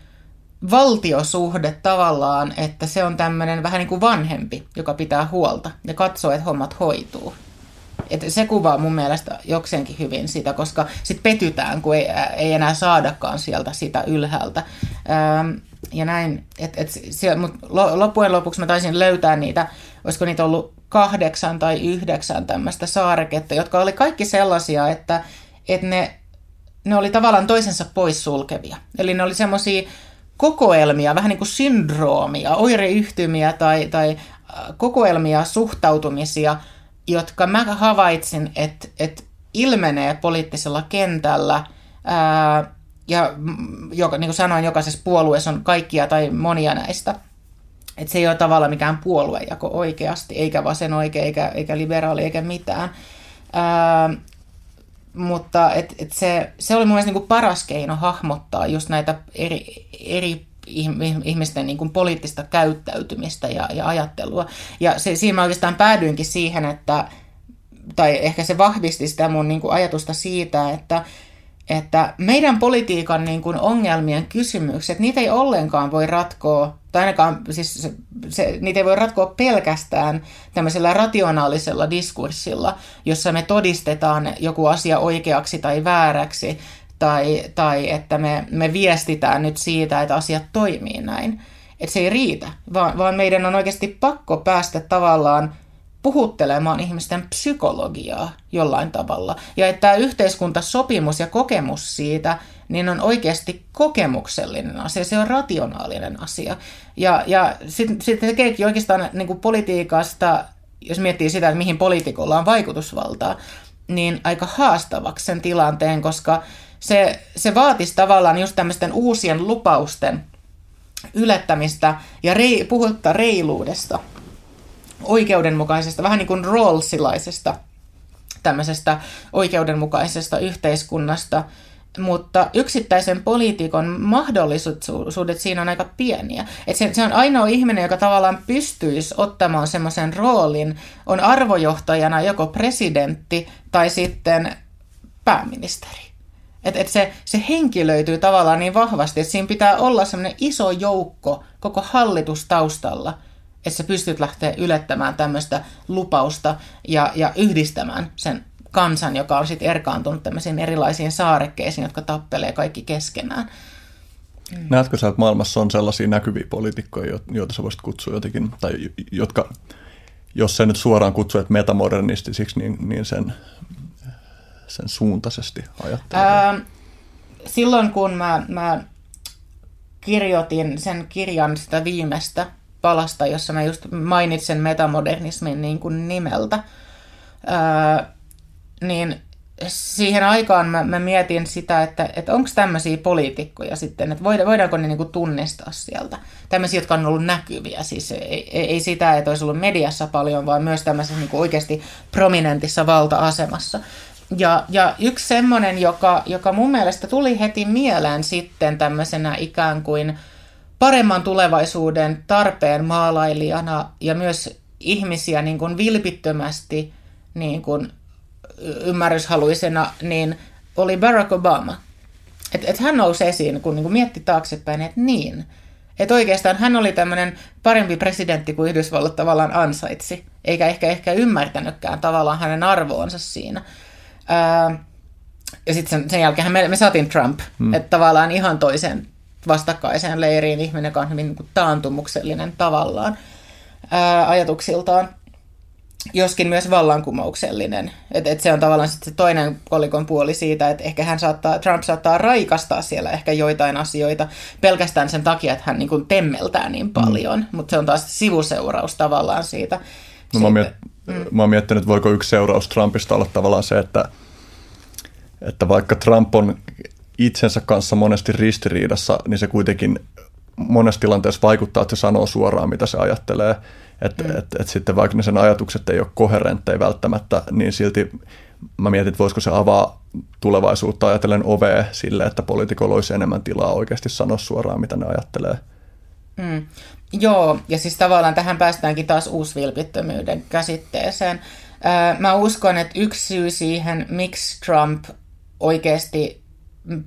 C: valtiosuhde tavallaan, että se on tämmöinen vähän niin kuin vanhempi, joka pitää huolta ja katsoo, että hommat hoituu. Et se kuvaa mun mielestä jokseenkin hyvin sitä, koska sitten petytään, kun ei, ei enää saadakaan sieltä sitä ylhäältä. Ähm, ja näin, että et, mutta loppujen lopuksi mä taisin löytää niitä, olisiko niitä ollut kahdeksan tai yhdeksän tämmöistä saareketta, jotka oli kaikki sellaisia, että, että ne, ne oli tavallaan toisensa poissulkevia. Eli ne oli semmoisia kokoelmia, vähän niin kuin syndroomia, oireyhtymiä tai, tai äh, kokoelmia suhtautumisia, jotka mä havaitsin, että, että ilmenee poliittisella kentällä ää, ja joka, niin kuin sanoin, jokaisessa puolueessa on kaikkia tai monia näistä. Että se ei ole tavallaan mikään puoluejako oikeasti, eikä vasen oikea, eikä, eikä liberaali, eikä mitään. Ää, mutta et, et se, se oli mun mielestä niin paras keino hahmottaa just näitä eri, eri ihmisten niin kuin poliittista käyttäytymistä ja, ja ajattelua. Ja se, siinä mä oikeastaan päädyinkin siihen, että, tai ehkä se vahvisti sitä mun niin kuin ajatusta siitä, että, että meidän politiikan niin kuin ongelmien kysymykset, niitä ei ollenkaan voi ratkoa, tai ainakaan siis se, se, niitä ei voi ratkoa pelkästään tämmöisellä rationaalisella diskurssilla, jossa me todistetaan joku asia oikeaksi tai vääräksi, tai, tai että me, me viestitään nyt siitä, että asiat toimii näin. Että se ei riitä, vaan, vaan meidän on oikeasti pakko päästä tavallaan puhuttelemaan ihmisten psykologiaa jollain tavalla. Ja että tämä yhteiskuntasopimus ja kokemus siitä, niin on oikeasti kokemuksellinen asia, se on rationaalinen asia. Ja, ja sitten sit tekeekin oikeastaan niin kuin politiikasta, jos miettii sitä, että mihin poliitikolla on vaikutusvaltaa, niin aika haastavaksi sen tilanteen, koska se, se vaatisi tavallaan just tämmöisten uusien lupausten ylettämistä ja rei, puhuttaa reiluudesta – oikeudenmukaisesta, vähän niin kuin Rawlsilaisesta tämmöisestä oikeudenmukaisesta yhteiskunnasta, mutta yksittäisen poliitikon mahdollisuudet siinä on aika pieniä. Et se, se on ainoa ihminen, joka tavallaan pystyisi ottamaan semmoisen roolin, on arvojohtajana joko presidentti tai sitten pääministeri. Et, et se, se henkilöityy tavallaan niin vahvasti, että siinä pitää olla semmoinen iso joukko koko hallitus taustalla – että sä pystyt lähteä ylettämään tämmöistä lupausta ja, ja yhdistämään sen kansan, joka on sitten erkaantunut tämmöisiin erilaisiin saarekkeisiin, jotka tappelee kaikki keskenään.
B: Mm. Näetkö sä, että maailmassa on sellaisia näkyviä poliitikkoja, joita sä voisit kutsua jotenkin, tai jotka, jos se nyt suoraan kutsuu, että metamodernistisiksi, niin, niin sen, sen suuntaisesti ajattelee? Ää,
C: silloin kun mä, mä kirjoitin sen kirjan sitä viimeistä palasta, jossa mä just mainitsen metamodernismin niin kuin nimeltä, öö, niin siihen aikaan mä, mä mietin sitä, että, että onko tämmöisiä poliitikkoja sitten, että voidaanko ne niinku tunnistaa sieltä. Tämmöisiä, jotka on ollut näkyviä, siis ei, ei sitä, että olisi ollut mediassa paljon, vaan myös tämmöisessä niinku oikeasti prominentissa valta-asemassa. Ja, ja yksi semmoinen, joka, joka mun mielestä tuli heti mieleen sitten tämmöisenä ikään kuin – paremman tulevaisuuden tarpeen maalailijana ja myös ihmisiä niin kuin vilpittömästi niin kuin ymmärryshaluisena, niin oli Barack Obama. Et, et hän nousi esiin, kun niin kuin mietti taaksepäin, että niin. Että oikeastaan hän oli tämmöinen parempi presidentti kuin Yhdysvallat tavallaan ansaitsi, eikä ehkä, ehkä ymmärtänytkään tavallaan hänen arvoonsa siinä. Ää, ja sitten sen, sen jälkeen me, me saatiin Trump, hmm. että tavallaan ihan toisen vastakkaiseen leiriin ihminen, joka on hyvin niin kuin taantumuksellinen tavallaan ää, ajatuksiltaan, joskin myös vallankumouksellinen. Et, et se on tavallaan sit se toinen kolikon puoli siitä, että ehkä hän saattaa, Trump saattaa raikastaa siellä ehkä joitain asioita pelkästään sen takia, että hän niin kuin temmeltää niin mm. paljon, mm. mutta se on taas sivuseuraus tavallaan siitä.
B: No, mä, oon miet- mm. mä oon miettinyt, että voiko yksi seuraus Trumpista olla tavallaan se, että että vaikka Trump on itsensä kanssa monesti ristiriidassa, niin se kuitenkin monessa tilanteessa vaikuttaa, että se sanoo suoraan, mitä se ajattelee. Että mm. et, et sitten vaikka ne sen ajatukset ei ole koherentteja välttämättä, niin silti mä mietin, että voisiko se avaa tulevaisuutta ajatellen ovea sille, että poliitikoilla olisi enemmän tilaa oikeasti sanoa suoraan, mitä ne ajattelee.
C: Mm. Joo, ja siis tavallaan tähän päästäänkin taas uusvilpittömyyden käsitteeseen. Mä uskon, että yksi syy siihen, miksi Trump oikeasti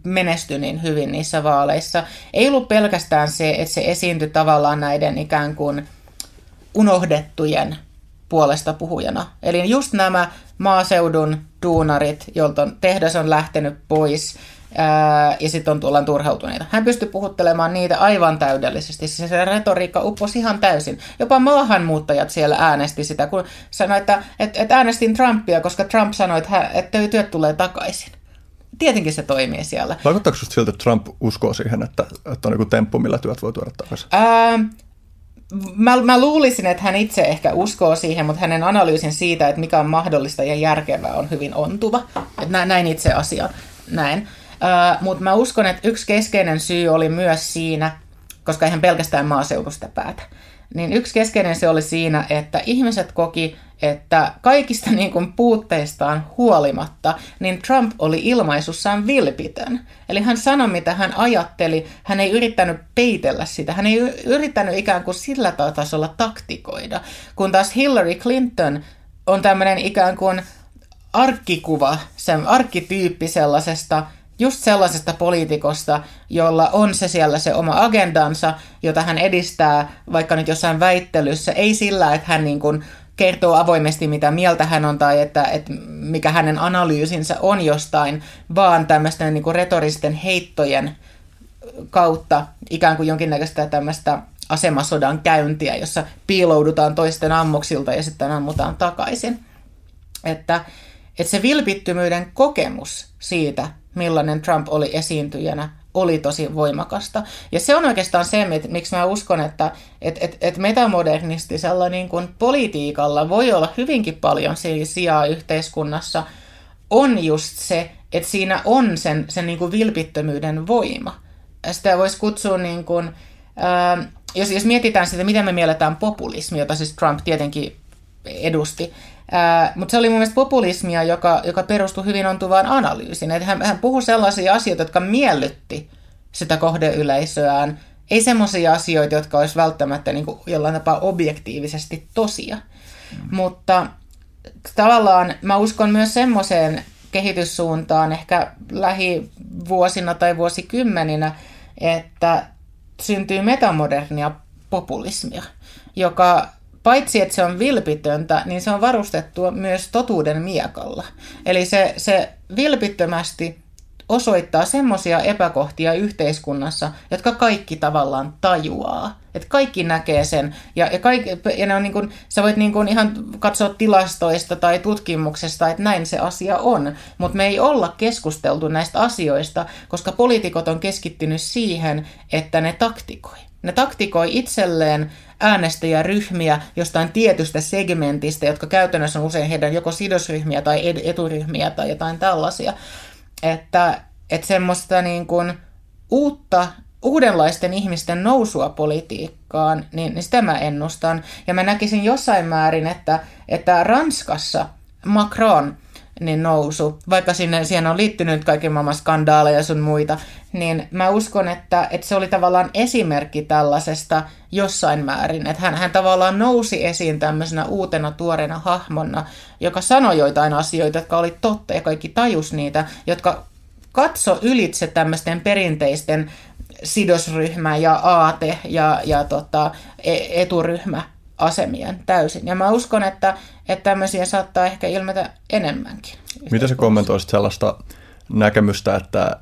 C: menestyi niin hyvin niissä vaaleissa. Ei ollut pelkästään se, että se esiintyi tavallaan näiden ikään kuin unohdettujen puolesta puhujana. Eli just nämä maaseudun duunarit, jolta tehdas on lähtenyt pois, ää, ja sitten on tullaan turhautuneita. Hän pystyi puhuttelemaan niitä aivan täydellisesti. Siis se retoriikka upposi ihan täysin. Jopa maahanmuuttajat siellä äänesti sitä, kun sanoi, että, että, että äänestin Trumpia, koska Trump sanoi, että, että työt tulee takaisin. Tietenkin se toimii siellä.
B: Vaikuttaako sinusta siltä, että Trump uskoo siihen, että, että on joku temppu, millä työt voi tuoda takaisin?
C: Ää, mä, mä luulisin, että hän itse ehkä uskoo siihen, mutta hänen analyysin siitä, että mikä on mahdollista ja järkevää, on hyvin ontuva. Että näin itse asia näin. Mutta mä uskon, että yksi keskeinen syy oli myös siinä, koska eihän pelkästään maaseudusta päätä, niin yksi keskeinen se oli siinä, että ihmiset koki, että kaikista niin kuin puutteistaan huolimatta, niin Trump oli ilmaisussaan vilpitön. Eli hän sanoi, mitä hän ajatteli. Hän ei yrittänyt peitellä sitä. Hän ei yrittänyt ikään kuin sillä tasolla taktikoida. Kun taas Hillary Clinton on tämmöinen ikään kuin arkkikuva, se arkkityyppi sellaisesta just sellaisesta poliitikosta, jolla on se siellä se oma agendansa, jota hän edistää vaikka nyt jossain väittelyssä, ei sillä, että hän niin kuin kertoo avoimesti, mitä mieltä hän on tai että, että mikä hänen analyysinsä on jostain, vaan tämmöisten niin kuin retoristen heittojen kautta ikään kuin jonkinnäköistä tämmöistä asemasodan käyntiä, jossa piiloudutaan toisten ammoksilta ja sitten ammutaan takaisin. Että, että se vilpittömyyden kokemus siitä, millainen Trump oli esiintyjänä, oli tosi voimakasta. Ja se on oikeastaan se, miksi mä uskon, että et, et, et metamodernistisella niin kuin politiikalla voi olla hyvinkin paljon sijaa yhteiskunnassa, on just se, että siinä on sen, sen niin kuin vilpittömyyden voima. Sitä voisi kutsua niin kuin, ää, jos, jos mietitään sitä, miten me mielletään populismi, jota siis Trump tietenkin edusti, mutta se oli mun mielestä populismia, joka, joka perustui hyvin ontuvaan analyysiin. Että hän, hän puhui sellaisia asioita, jotka miellytti sitä kohdeyleisöään, ei semmoisia asioita, jotka olisi välttämättä niin kuin jollain tapaa objektiivisesti tosia. Mm. Mutta tavallaan mä uskon myös semmoiseen kehityssuuntaan ehkä lähivuosina tai vuosikymmeninä, että syntyy metamodernia populismia, joka paitsi että se on vilpitöntä, niin se on varustettu myös totuuden miekalla. Eli se, se vilpittömästi osoittaa semmoisia epäkohtia yhteiskunnassa, jotka kaikki tavallaan tajuaa. Että kaikki näkee sen. Ja, ja, kaikki, ja ne on niin kuin, sä voit niin kuin ihan katsoa tilastoista tai tutkimuksesta, että näin se asia on. Mutta me ei olla keskusteltu näistä asioista, koska poliitikot on keskittynyt siihen, että ne taktikoi. Ne taktikoi itselleen äänestäjäryhmiä jostain tietystä segmentistä, jotka käytännössä on usein heidän joko sidosryhmiä tai eturyhmiä tai jotain tällaisia. Että, että semmoista niin kuin uutta, uudenlaisten ihmisten nousua politiikkaan, niin, niin sitä mä ennustan. Ja mä näkisin jossain määrin, että, että Ranskassa Macron – niin nousu, vaikka sinne, siihen on liittynyt kaiken maailman skandaaleja ja sun muita, niin mä uskon, että, että se oli tavallaan esimerkki tällaisesta jossain määrin, että hän, hän tavallaan nousi esiin tämmöisenä uutena tuoreena hahmona, joka sanoi joitain asioita, jotka oli totta ja kaikki tajus niitä, jotka katso ylitse tämmöisten perinteisten sidosryhmä ja aate ja, ja tota, e, eturyhmä asemien täysin. Ja mä uskon, että, että tämmöisiä saattaa ehkä ilmetä enemmänkin.
B: Miten sä kommentoisit sellaista näkemystä, että,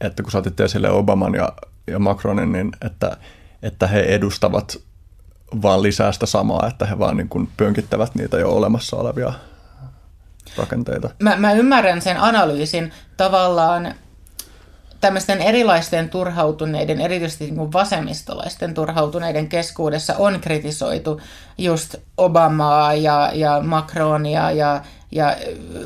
B: että kun sä otit esille Obaman ja, ja Macronin, niin että, että he edustavat vaan lisää sitä samaa, että he vaan niin kuin pönkittävät niitä jo olemassa olevia rakenteita.
C: Mä, mä ymmärrän sen analyysin tavallaan tämmöisten erilaisten turhautuneiden, erityisesti niin vasemmistolaisten turhautuneiden keskuudessa on kritisoitu just Obamaa ja, ja Macronia ja, ja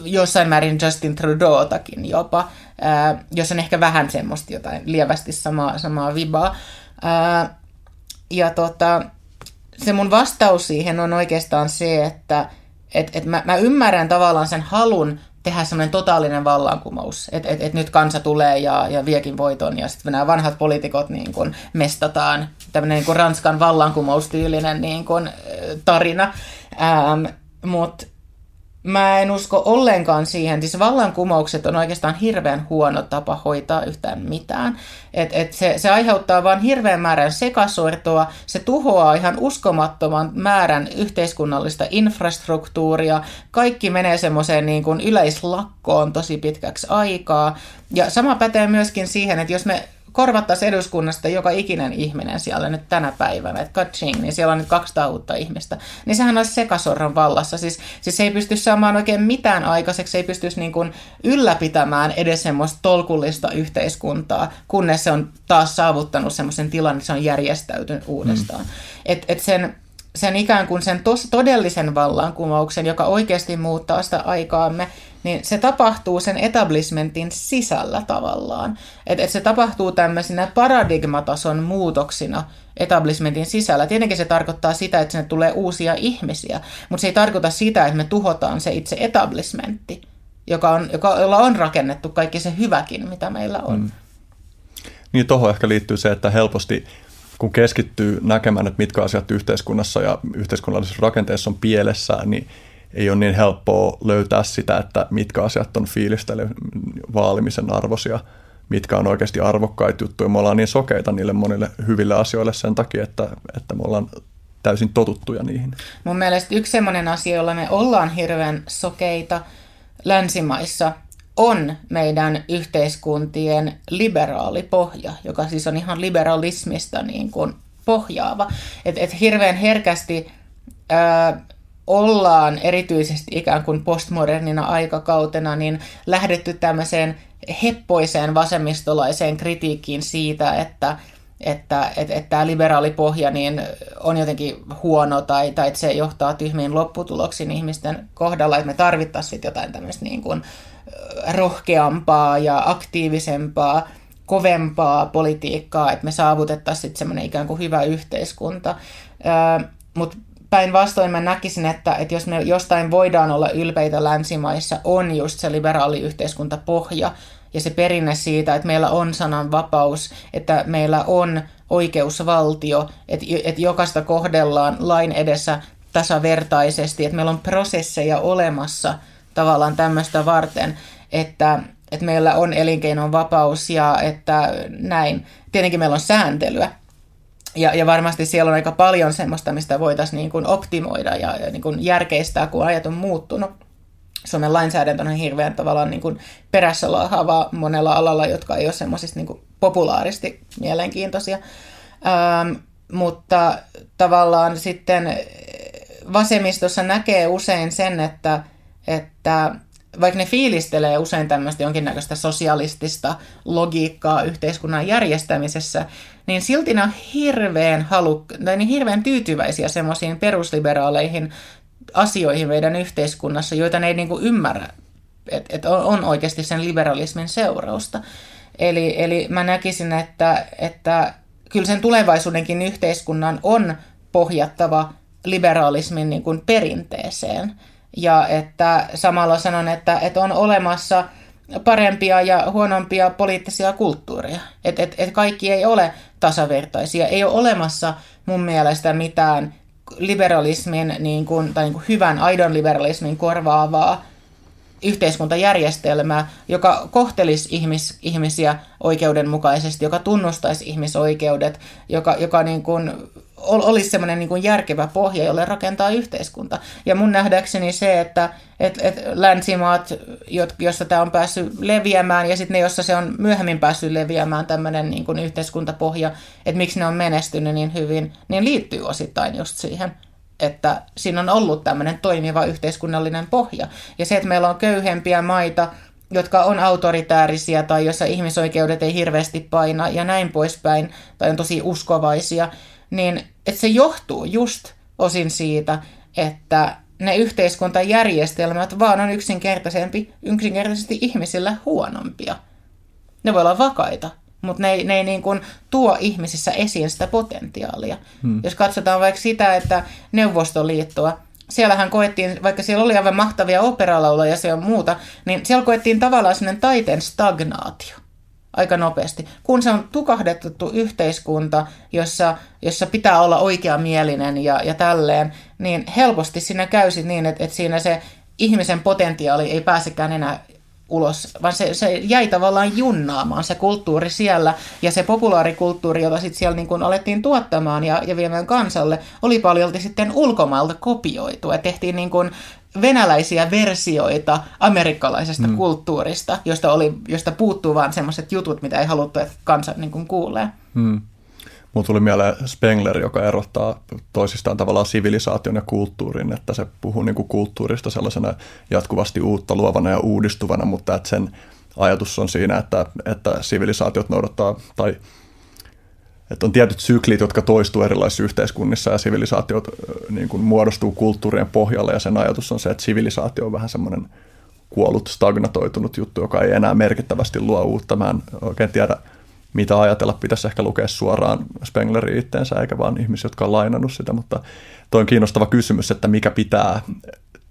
C: jossain määrin Justin Trudeautakin jopa, ää, jos on ehkä vähän semmoista jotain lievästi samaa, samaa vibaa. Ää, ja tota, se mun vastaus siihen on oikeastaan se, että et, et mä, mä ymmärrän tavallaan sen halun tehdä semmoinen totaalinen vallankumous, että et, et nyt kansa tulee ja, ja viekin voiton ja sitten nämä vanhat poliitikot niin kun mestataan, tämmöinen niin kun Ranskan vallankumoustyylinen niin kun, tarina. Ähm, Mutta mä en usko ollenkaan siihen. Siis vallankumoukset on oikeastaan hirveän huono tapa hoitaa yhtään mitään. Et, et se, se aiheuttaa vain hirveän määrän sekasortoa, se tuhoaa ihan uskomattoman määrän yhteiskunnallista infrastruktuuria, kaikki menee semmoiseen niin kuin yleislakkoon tosi pitkäksi aikaa. Ja sama pätee myöskin siihen, että jos me korvattaisiin eduskunnasta joka ikinen ihminen siellä nyt tänä päivänä, että kaching, niin siellä on nyt 200 uutta ihmistä, niin sehän olisi sekasorran vallassa. Siis, siis se ei pysty saamaan oikein mitään aikaiseksi, se ei pystyisi niin kuin ylläpitämään edes semmoista tolkullista yhteiskuntaa, kunnes se on taas saavuttanut semmoisen tilan, että se on järjestäytynyt uudestaan. Mm. Et, et sen, sen ikään kuin sen tos, todellisen vallankumouksen, joka oikeasti muuttaa sitä aikaamme, niin se tapahtuu sen etablishmentin sisällä tavallaan. Että et se tapahtuu tämmöisinä paradigmatason muutoksina etablishmentin sisällä. Tietenkin se tarkoittaa sitä, että sinne tulee uusia ihmisiä, mutta se ei tarkoita sitä, että me tuhotaan se itse etablishmentti, joka on, joka, jolla on rakennettu kaikki se hyväkin, mitä meillä on. Mm.
B: Niin tuohon ehkä liittyy se, että helposti kun keskittyy näkemään, että mitkä asiat yhteiskunnassa ja yhteiskunnallisessa rakenteessa on pielessään, niin ei ole niin helppoa löytää sitä, että mitkä asiat on fiilistely vaalimisen arvoisia, mitkä on oikeasti arvokkaita juttuja. Me ollaan niin sokeita niille monille hyville asioille sen takia, että, että me ollaan täysin totuttuja niihin.
C: Mun mielestä yksi sellainen asia, jolla me ollaan hirveän sokeita länsimaissa, on meidän yhteiskuntien liberaali pohja, joka siis on ihan liberalismista niin kuin pohjaava. Että et hirveän herkästi ää, ollaan erityisesti ikään kuin postmodernina aikakautena niin lähdetty tämmöiseen heppoiseen vasemmistolaiseen kritiikkiin siitä, että että, että, että tämä liberaali pohja niin on jotenkin huono tai, tai että se johtaa tyhmiin lopputuloksiin ihmisten kohdalla, että me tarvittaisiin jotain tämmöistä niin kuin rohkeampaa ja aktiivisempaa, kovempaa politiikkaa, että me saavutettaisiin semmoinen ikään kuin hyvä yhteiskunta. Mutta päinvastoin mä näkisin, että, että jos me jostain voidaan olla ylpeitä länsimaissa, on just se liberaali yhteiskuntapohja ja se perinne siitä, että meillä on sananvapaus, että meillä on oikeusvaltio, että, että jokaista kohdellaan lain edessä tasavertaisesti, että meillä on prosesseja olemassa tavallaan tämmöistä varten, että, että meillä on elinkeinon vapaus ja että näin. Tietenkin meillä on sääntelyä, ja, ja varmasti siellä on aika paljon semmoista, mistä voitaisiin niin kuin optimoida ja, ja niin kuin järkeistää, kun ajat on muuttunut. Suomen lainsäädäntö on hirveän tavallaan niin kuin perässä laahava monella alalla, jotka ei ole semmoisista niin populaaristi mielenkiintoisia. Ähm, mutta tavallaan sitten vasemmistossa näkee usein sen, että, että vaikka ne fiilistelee usein tämmöistä jonkinnäköistä sosialistista logiikkaa yhteiskunnan järjestämisessä, niin silti ne on hirveän, halu, tai niin hirveän tyytyväisiä semmoisiin perusliberaaleihin asioihin meidän yhteiskunnassa, joita ne ei niinku ymmärrä, että et on oikeasti sen liberalismin seurausta. Eli, eli mä näkisin, että, että kyllä sen tulevaisuudenkin yhteiskunnan on pohjattava liberalismin niin kuin perinteeseen – ja että samalla sanon, että, että on olemassa parempia ja huonompia poliittisia kulttuureja. Että et, et kaikki ei ole tasavertaisia. Ei ole olemassa mun mielestä mitään liberalismin niin kuin, tai niin kuin hyvän aidon liberalismin korvaavaa yhteiskuntajärjestelmää, joka kohtelisi ihmis, ihmisiä oikeudenmukaisesti, joka tunnustaisi ihmisoikeudet, joka, joka niin kuin olisi semmoinen niin järkevä pohja, jolle rakentaa yhteiskunta. Ja mun nähdäkseni se, että et, et länsimaat, jossa tämä on päässyt leviämään, ja sitten ne, jossa se on myöhemmin päässyt leviämään tämmöinen niin kuin yhteiskuntapohja, että miksi ne on menestynyt niin hyvin, niin liittyy osittain just siihen, että siinä on ollut tämmöinen toimiva yhteiskunnallinen pohja. Ja se, että meillä on köyhempiä maita, jotka on autoritäärisiä tai jossa ihmisoikeudet ei hirveästi paina ja näin poispäin, tai on tosi uskovaisia, niin että se johtuu just osin siitä, että ne yhteiskuntajärjestelmät vaan on yksinkertaisempi, yksinkertaisesti ihmisillä huonompia. Ne voi olla vakaita, mutta ne ei, ne ei niin kuin tuo ihmisissä esiin sitä potentiaalia. Hmm. Jos katsotaan vaikka sitä, että Neuvostoliittoa, siellähän koettiin, vaikka siellä oli aivan mahtavia operalauluja ja se on muuta, niin siellä koettiin tavallaan sellainen taiteen stagnaatio aika nopeasti. Kun se on tukahdettu yhteiskunta, jossa, jossa pitää olla oikeamielinen ja, ja tälleen, niin helposti siinä käy niin, että, että siinä se ihmisen potentiaali ei pääsekään enää ulos, vaan se, se jäi tavallaan junnaamaan se kulttuuri siellä, ja se populaarikulttuuri, jota sitten siellä niin kun alettiin tuottamaan ja, ja viemään kansalle, oli paljolti sitten ulkomailta kopioitu, ja tehtiin niin kun venäläisiä versioita amerikkalaisesta mm. kulttuurista, josta, oli, josta puuttuu vaan semmoiset jutut, mitä ei haluttu, että kansa niin kun kuulee. Mm.
B: Mulla tuli mieleen Spengler, joka erottaa toisistaan tavallaan sivilisaation ja kulttuurin, että se puhuu niin kuin kulttuurista sellaisena jatkuvasti uutta luovana ja uudistuvana, mutta että sen ajatus on siinä, että, että sivilisaatiot noudattaa tai että on tietyt syklit, jotka toistuu erilaisissa yhteiskunnissa ja sivilisaatiot niin kuin muodostuu kulttuurien pohjalle ja sen ajatus on se, että sivilisaatio on vähän semmoinen kuollut, stagnatoitunut juttu, joka ei enää merkittävästi luo uutta. Mä en oikein tiedä, mitä ajatella, pitäisi ehkä lukea suoraan Spenglerin itteensä, eikä vaan ihmisiä, jotka on lainannut sitä, mutta toi on kiinnostava kysymys, että mikä pitää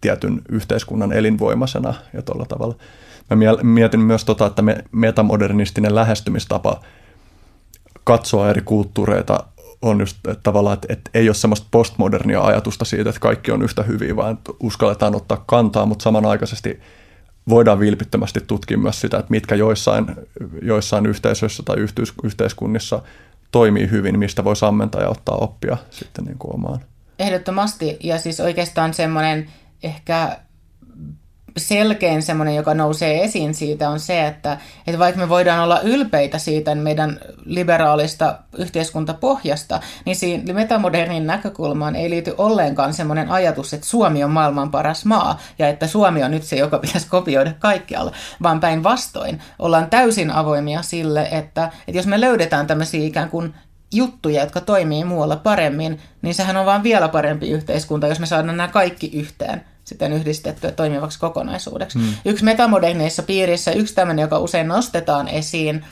B: tietyn yhteiskunnan elinvoimaisena ja tuolla tavalla. Mä mietin myös tota, että me, metamodernistinen lähestymistapa katsoa eri kulttuureita on just että tavallaan, että, että ei ole semmoista postmodernia ajatusta siitä, että kaikki on yhtä hyviä, vaan uskalletaan ottaa kantaa, mutta samanaikaisesti – voidaan vilpittömästi tutkia myös sitä, että mitkä joissain, joissain yhteisöissä tai yhteiskunnissa toimii hyvin, mistä voi ammentaa ja ottaa oppia sitten niin kuin omaan.
C: Ehdottomasti, ja siis oikeastaan semmoinen ehkä selkein semmoinen, joka nousee esiin siitä, on se, että, että vaikka me voidaan olla ylpeitä siitä meidän liberaalista yhteiskuntapohjasta, niin siinä metamodernin näkökulmaan ei liity ollenkaan semmoinen ajatus, että Suomi on maailman paras maa ja että Suomi on nyt se, joka pitäisi kopioida kaikkialla, vaan päinvastoin ollaan täysin avoimia sille, että, että jos me löydetään tämmöisiä ikään kuin juttuja, jotka toimii muualla paremmin, niin sehän on vaan vielä parempi yhteiskunta, jos me saadaan nämä kaikki yhteen sitten yhdistettyä toimivaksi kokonaisuudeksi. Mm. Yksi metamoderneissa piirissä, yksi tämmöinen, joka usein nostetaan esiin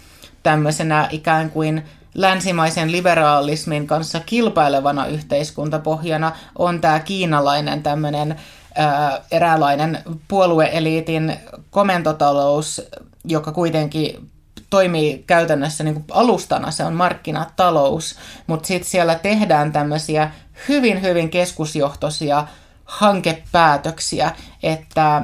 C: tämmöisenä ikään kuin länsimaisen liberaalismin kanssa kilpailevana yhteiskuntapohjana on tämä kiinalainen tämmöinen ää, eräänlainen puolueeliitin komentotalous, joka kuitenkin toimii käytännössä niin kuin alustana, se on markkinatalous, mutta sitten siellä tehdään tämmöisiä hyvin, hyvin keskusjohtoisia hankepäätöksiä, että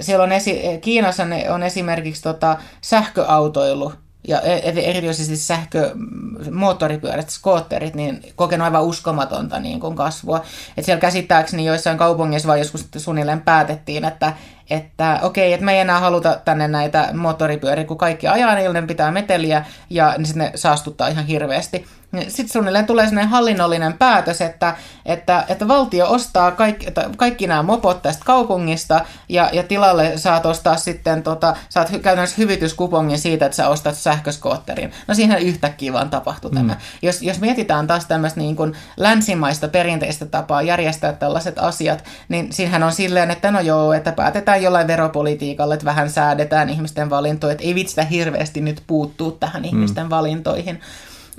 C: siellä on esi- Kiinassa on esimerkiksi tota sähköautoilu ja e-, erityisesti sähkömoottoripyörät, skootterit, niin kokenut aivan uskomatonta niin kuin kasvua. Et siellä käsittääkseni joissain kaupungeissa vaan joskus suunnilleen päätettiin, että, että okei, että me ei enää haluta tänne näitä moottoripyöriä, kun kaikki ajaa, niin pitää meteliä ja niin sitten ne saastuttaa ihan hirveästi. Sitten suunnilleen tulee sellainen hallinnollinen päätös, että, että, että valtio ostaa kaikki, kaikki nämä mopot tästä kaupungista ja, ja tilalle saat ostaa sitten, tota, saat käytännössä hyvityskupongin siitä, että sä ostat sähköskootterin. No siihen yhtäkkiä vaan tapahtui mm. tämä. Jos, jos mietitään taas tämmöistä niin kuin länsimaista perinteistä tapaa järjestää tällaiset asiat, niin siinähän on silleen, että no joo, että päätetään jollain veropolitiikalla, että vähän säädetään ihmisten valintoja, että ei vitsitä hirveästi nyt puuttuu tähän ihmisten mm. valintoihin.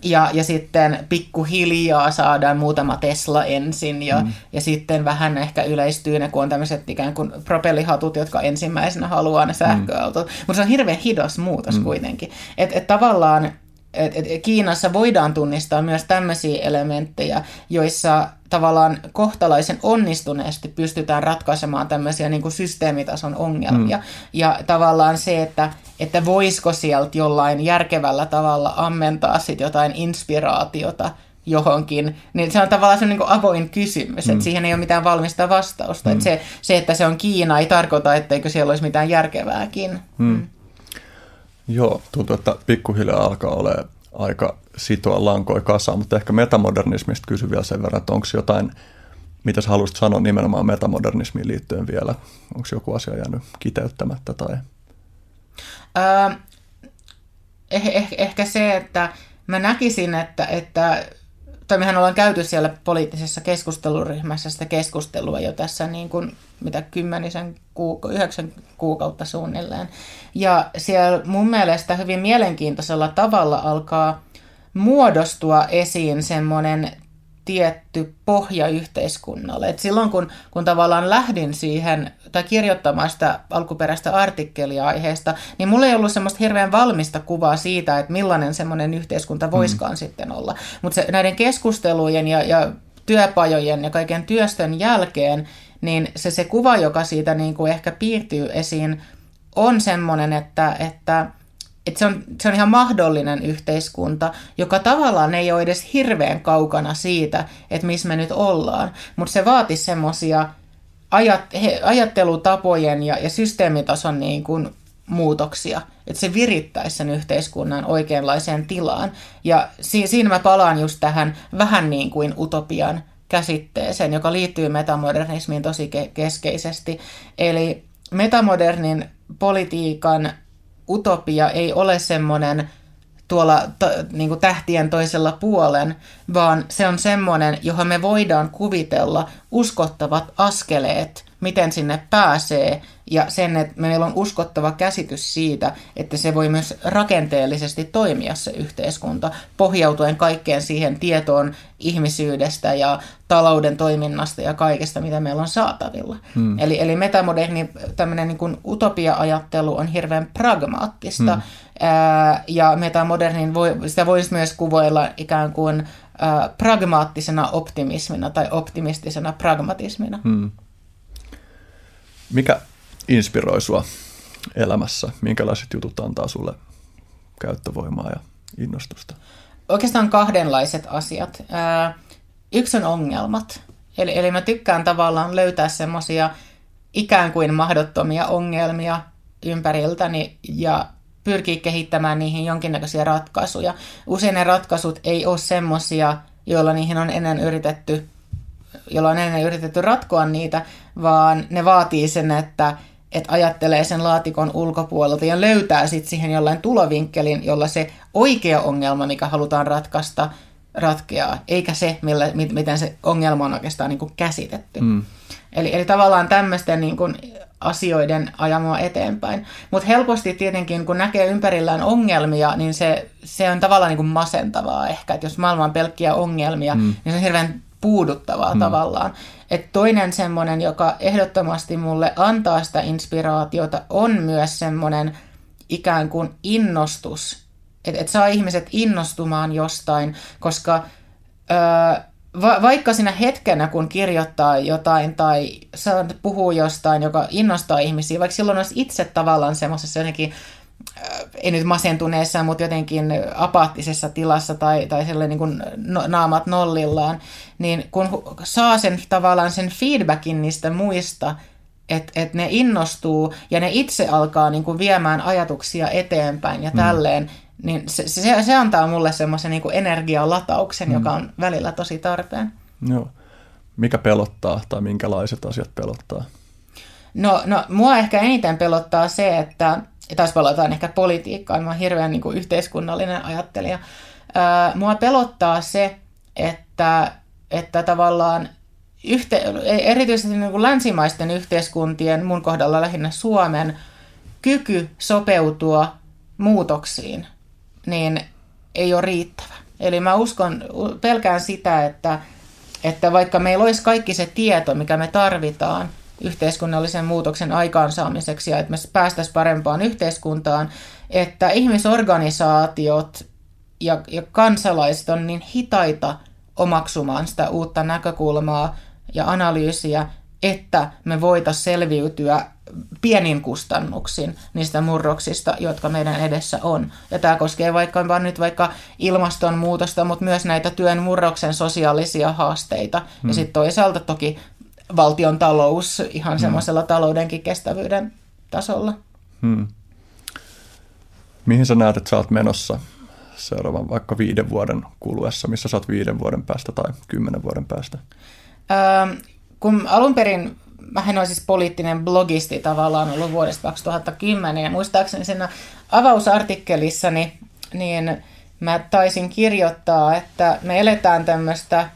C: Ja, ja sitten pikkuhiljaa saadaan muutama Tesla ensin ja, mm. ja sitten vähän ehkä yleistyy ne, kun on tämmöiset ikään kuin propellihatut, jotka ensimmäisenä haluaa ne sähköautot. Mm. Mutta se on hirveän hidas muutos mm. kuitenkin. Että et tavallaan et, et Kiinassa voidaan tunnistaa myös tämmöisiä elementtejä, joissa tavallaan kohtalaisen onnistuneesti pystytään ratkaisemaan tämmöisiä niin kuin systeemitason ongelmia. Mm. Ja tavallaan se, että, että voisiko sieltä jollain järkevällä tavalla ammentaa sit jotain inspiraatiota johonkin, niin se on tavallaan se niin kuin avoin kysymys, mm. että siihen ei ole mitään valmista vastausta. Mm. Että se, se, että se on Kiina, ei tarkoita, etteikö siellä olisi mitään järkevääkin. Mm.
B: Joo, tuntuu, että pikkuhiljaa alkaa olla aika sitoa lankoi kasaan, mutta ehkä metamodernismista kysy vielä sen verran, että onko jotain, mitä sä haluaisit sanoa nimenomaan metamodernismiin liittyen vielä? Onko joku asia jäänyt kiteyttämättä tai?
C: Öö, eh, eh, ehkä se, että mä näkisin, että, että tai mehän ollaan käyty siellä poliittisessa keskusteluryhmässä sitä keskustelua jo tässä niin kuin, mitä kymmenisen, kuuka- yhdeksän kuukautta suunnilleen. Ja siellä mun mielestä hyvin mielenkiintoisella tavalla alkaa muodostua esiin semmoinen tietty pohja yhteiskunnalle. Et silloin kun, kun tavallaan lähdin siihen tai kirjoittamaan sitä alkuperäistä artikkelia aiheesta, niin mulla ei ollut semmoista hirveän valmista kuvaa siitä, että millainen semmoinen yhteiskunta voiskaan mm. sitten olla. Mutta näiden keskustelujen ja, ja työpajojen ja kaiken työstön jälkeen, niin se, se kuva, joka siitä niin kuin ehkä piirtyy esiin, on semmoinen, että, että, että se, on, se on ihan mahdollinen yhteiskunta, joka tavallaan ei ole edes hirveän kaukana siitä, että missä me nyt ollaan, mutta se vaatisi semmoisia ajat, ajattelutapojen ja, ja systeemitason niin kuin muutoksia, että se virittäisi sen yhteiskunnan oikeanlaiseen tilaan. Ja si- siinä mä palaan just tähän vähän niin kuin utopian käsitteeseen, joka liittyy metamodernismiin tosi ke- keskeisesti. Eli metamodernin politiikan utopia ei ole semmoinen tuolla t- niin kuin tähtien toisella puolen, vaan se on semmoinen, johon me voidaan kuvitella uskottavat askeleet, miten sinne pääsee, ja sen, että meillä on uskottava käsitys siitä, että se voi myös rakenteellisesti toimia se yhteiskunta, pohjautuen kaikkeen siihen tietoon ihmisyydestä ja talouden toiminnasta ja kaikesta, mitä meillä on saatavilla. Hmm. Eli, eli metamoderni tämmöinen niin utopia-ajattelu on hirveän pragmaattista, hmm. Ja metamodernin voi, sitä voisi myös kuvoilla ikään kuin pragmaattisena optimismina tai optimistisena pragmatismina. Hmm.
B: Mikä inspiroi sua elämässä? Minkälaiset jutut antaa sulle käyttövoimaa ja innostusta?
C: Oikeastaan kahdenlaiset asiat. Yksi on ongelmat. Eli, eli mä tykkään tavallaan löytää semmoisia ikään kuin mahdottomia ongelmia ympäriltäni ja pyrkii kehittämään niihin jonkinnäköisiä ratkaisuja. Usein ne ratkaisut ei ole semmoisia, joilla niihin on ennen yritetty, joilla on ennen yritetty ratkoa niitä, vaan ne vaatii sen, että että ajattelee sen laatikon ulkopuolelta ja löytää sitten siihen jollain tulovinkkelin, jolla se oikea ongelma, mikä halutaan ratkaista, ratkeaa, eikä se, millä, miten se ongelma on oikeastaan niin kuin käsitetty. Mm. Eli, eli tavallaan tämmöisten niin kuin asioiden ajamaa eteenpäin. Mutta helposti tietenkin, kun näkee ympärillään ongelmia, niin se, se on tavallaan niin kuin masentavaa ehkä. Että jos maailma on pelkkiä ongelmia, mm. niin se on hirveän puuduttavaa mm. tavallaan. Et toinen semmoinen, joka ehdottomasti mulle antaa sitä inspiraatiota, on myös semmoinen ikään kuin innostus. Että et saa ihmiset innostumaan jostain, koska öö, va- vaikka siinä hetkenä, kun kirjoittaa jotain tai puhuu jostain, joka innostaa ihmisiä, vaikka silloin olisi itse tavallaan semmoisessa jotenkin ei nyt masentuneessa, mutta jotenkin apaattisessa tilassa tai, tai sellainen niin kuin no, naamat nollillaan, niin kun saa sen tavallaan sen feedbackin niistä muista, että et ne innostuu ja ne itse alkaa niin kuin viemään ajatuksia eteenpäin ja mm. tälleen, mm. Niin se, se, se antaa mulle semmoisen niin energialatauksen, mm. joka on välillä tosi tarpeen.
B: Joo. Mikä pelottaa tai minkälaiset asiat pelottaa?
C: No, no mua ehkä eniten pelottaa se, että ja taas palataan ehkä politiikkaan, mä oon hirveän niin kuin yhteiskunnallinen ajattelija. Ää, mua pelottaa se, että, että tavallaan yhte, erityisesti niin kuin länsimaisten yhteiskuntien, mun kohdalla lähinnä Suomen, kyky sopeutua muutoksiin, niin ei ole riittävä. Eli mä uskon, pelkään sitä, että, että vaikka meillä olisi kaikki se tieto, mikä me tarvitaan – yhteiskunnallisen muutoksen aikaansaamiseksi ja että me päästäisiin parempaan yhteiskuntaan, että ihmisorganisaatiot ja, ja kansalaiset on niin hitaita omaksumaan sitä uutta näkökulmaa ja analyysiä, että me voitaisiin selviytyä pienin kustannuksin niistä murroksista, jotka meidän edessä on. Ja tämä koskee vaikka vaan nyt vaikka ilmastonmuutosta, mutta myös näitä työn murroksen sosiaalisia haasteita. Hmm. Ja sitten toisaalta toki valtion talous ihan hmm. semmoisella taloudenkin kestävyyden tasolla. Hmm.
B: Mihin sä näet, että sä oot menossa seuraavan vaikka viiden vuoden kuluessa, missä sä oot viiden vuoden päästä tai kymmenen vuoden päästä?
C: Öö, kun alun perin mähän olen siis poliittinen blogisti tavallaan ollut vuodesta 2010 ja muistaakseni siinä avausartikkelissani niin mä taisin kirjoittaa, että me eletään tämmöistä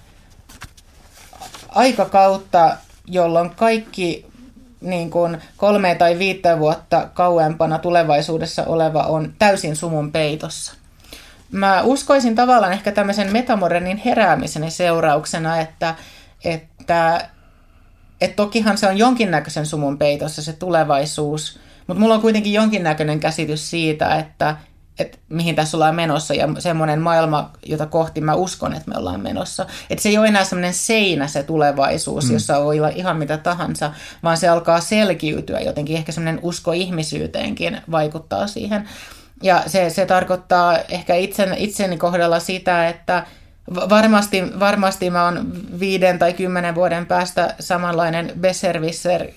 C: aikakautta, jolloin kaikki niin kuin kolme tai viittä vuotta kauempana tulevaisuudessa oleva on täysin sumun peitossa. Mä uskoisin tavallaan ehkä tämmöisen metamodernin heräämisen seurauksena, että, että, että tokihan se on jonkinnäköisen sumun peitossa se tulevaisuus, mutta mulla on kuitenkin jonkinnäköinen käsitys siitä, että, että mihin tässä ollaan menossa ja semmoinen maailma, jota kohti mä uskon, että me ollaan menossa. Että se ei ole enää semmoinen seinä se tulevaisuus, mm. jossa voi olla ihan mitä tahansa, vaan se alkaa selkiytyä jotenkin. Ehkä semmoinen usko ihmisyyteenkin vaikuttaa siihen. Ja se, se tarkoittaa ehkä itsen, itseni kohdalla sitä, että varmasti, varmasti mä oon viiden tai kymmenen vuoden päästä samanlainen besserwisser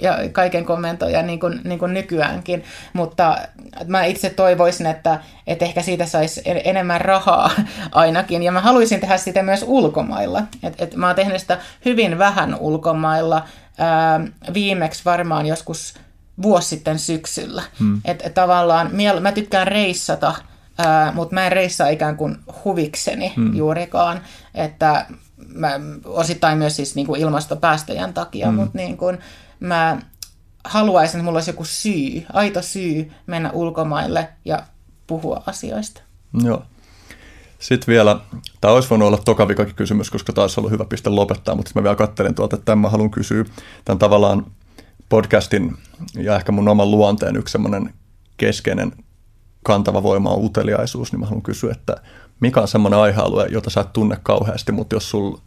C: ja kaiken kommentoija niin kuin, niin kuin nykyäänkin, mutta mä itse toivoisin, että, että ehkä siitä saisi enemmän rahaa ainakin, ja mä haluaisin tehdä sitä myös ulkomailla. Et, et mä oon tehnyt sitä hyvin vähän ulkomailla, ää, viimeksi varmaan joskus vuosi sitten syksyllä. Hmm. Että et tavallaan mä tykkään reissata, mutta mä en reissaa ikään kuin huvikseni hmm. juurikaan, että mä, osittain myös siis niin kuin ilmastopäästöjen takia, hmm. mutta niin kuin, mä haluaisin, että mulla olisi joku syy, aito syy mennä ulkomaille ja puhua asioista.
B: Joo. Sitten vielä, tämä olisi voinut olla tokavikakin kysymys, koska taas ollut hyvä piste lopettaa, mutta mä vielä katselin tuolta, että tämän mä haluan kysyä. Tämän tavallaan podcastin ja ehkä mun oman luonteen yksi semmoinen keskeinen kantava voima on uteliaisuus, niin mä haluan kysyä, että mikä on semmoinen aihealue, jota sä et tunne kauheasti, mutta jos sulla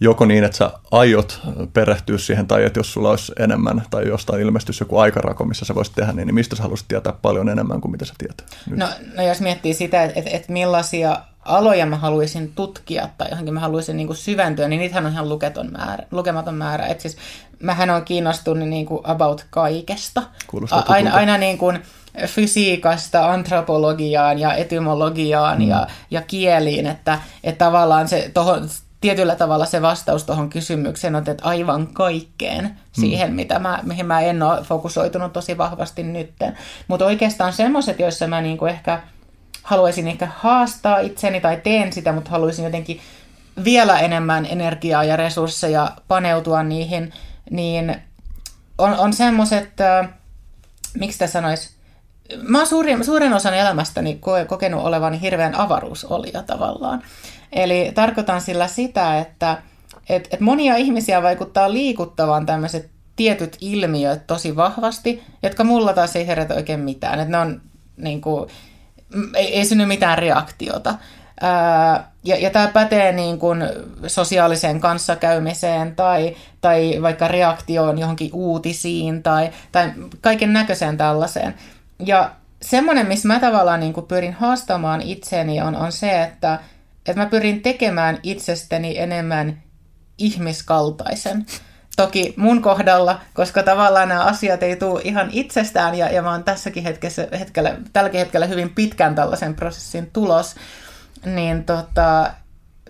B: joko niin, että sä aiot perehtyä siihen, tai että jos sulla olisi enemmän, tai jostain ilmestyisi joku aikarako, missä sä voisit tehdä niin, niin mistä sä haluaisit tietää paljon enemmän kuin mitä sä tiedät
C: nyt? No, no jos miettii sitä, että, että, että millaisia aloja mä haluaisin tutkia tai johonkin mä haluaisin niin kuin syventyä, niin niitähän on ihan luketon määrä, lukematon määrä. Et siis, mähän on kiinnostunut niin kuin about kaikesta.
B: Kuulostaa
C: aina, aina niin kuin fysiikasta antropologiaan ja etymologiaan mm. ja, ja kieliin, että, että tavallaan se tohon, tietyllä tavalla se vastaus tuohon kysymykseen on, että aivan kaikkeen mm. siihen, mitä mä, mihin mä en ole fokusoitunut tosi vahvasti nytten. Mutta oikeastaan semmoiset, joissa mä niinku ehkä haluaisin ehkä haastaa itseni tai teen sitä, mutta haluaisin jotenkin vielä enemmän energiaa ja resursseja paneutua niihin, niin on, on semmoiset, äh, miksi tämä sanoisi, mä oon suurin, suurin osan elämästäni kokenut olevani hirveän avaruusolija tavallaan. Eli tarkoitan sillä sitä, että et, et monia ihmisiä vaikuttaa liikuttavan tämmöiset tietyt ilmiöt tosi vahvasti, jotka mulla taas ei herätä oikein mitään. Että ne on niin kuin, ei, ei synny mitään reaktiota. Ää, ja, ja tämä pätee niin kuin sosiaaliseen kanssakäymiseen tai, tai vaikka reaktioon johonkin uutisiin tai, tai kaiken näköiseen tällaiseen. Ja semmoinen, missä mä tavallaan niin kuin pyrin haastamaan itseni, on, on se, että, että mä pyrin tekemään itsestäni enemmän ihmiskaltaisen. Toki mun kohdalla, koska tavallaan nämä asiat ei tule ihan itsestään ja, ja mä oon tässäkin hetkessä, hetkellä, tälläkin hetkellä hyvin pitkän tällaisen prosessin tulos, niin tota,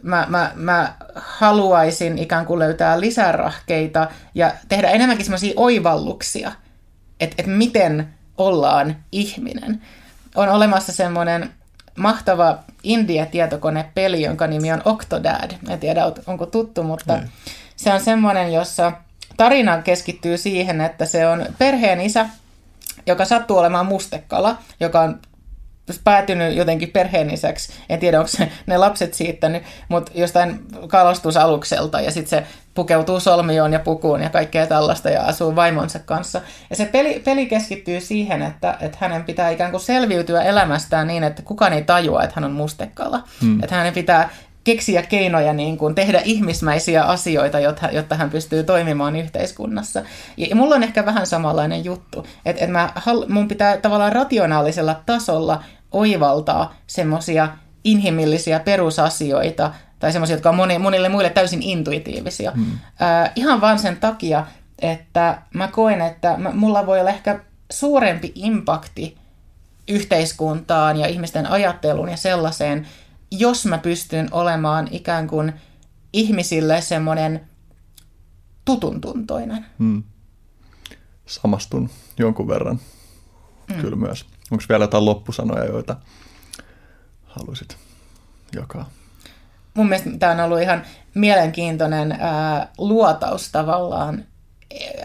C: mä, mä, mä haluaisin ikään kuin löytää lisärahkeita ja tehdä enemmänkin semmoisia oivalluksia, että, että miten ollaan ihminen. On olemassa semmoinen mahtava India-tietokonepeli, jonka nimi on Octodad. En tiedä, onko tuttu, mutta mm. se on semmoinen, jossa tarina keskittyy siihen, että se on perheen isä, joka sattuu olemaan mustekala, joka on päätynyt jotenkin perheeniseksi. En tiedä, onko se, ne lapset siittänyt, mutta jostain kalastusalukselta ja sitten se pukeutuu solmioon ja pukuun ja kaikkea tällaista ja asuu vaimonsa kanssa. Ja se peli, peli keskittyy siihen, että, että hänen pitää ikään kuin selviytyä elämästään niin, että kukaan ei tajua, että hän on mustekala. Hmm. Että hänen pitää keksiä keinoja niin kuin tehdä ihmismäisiä asioita, jotta, jotta hän pystyy toimimaan yhteiskunnassa. Ja, ja mulla on ehkä vähän samanlainen juttu, että, että mä, mun pitää tavallaan rationaalisella tasolla oivaltaa semmoisia inhimillisiä perusasioita, tai semmoisia, jotka on moni, monille muille täysin intuitiivisia. Hmm. Äh, ihan vaan sen takia, että mä koen, että mä, mulla voi olla ehkä suurempi impakti yhteiskuntaan ja ihmisten ajatteluun ja sellaiseen, jos mä pystyn olemaan ikään kuin ihmisille semmoinen tutuntuntoinen. Hmm.
B: Samastun jonkun verran hmm. kyllä myös. Onko vielä jotain loppusanoja, joita haluaisit jakaa?
C: Mun mielestä tämä on ollut ihan mielenkiintoinen ää, luotaus tavallaan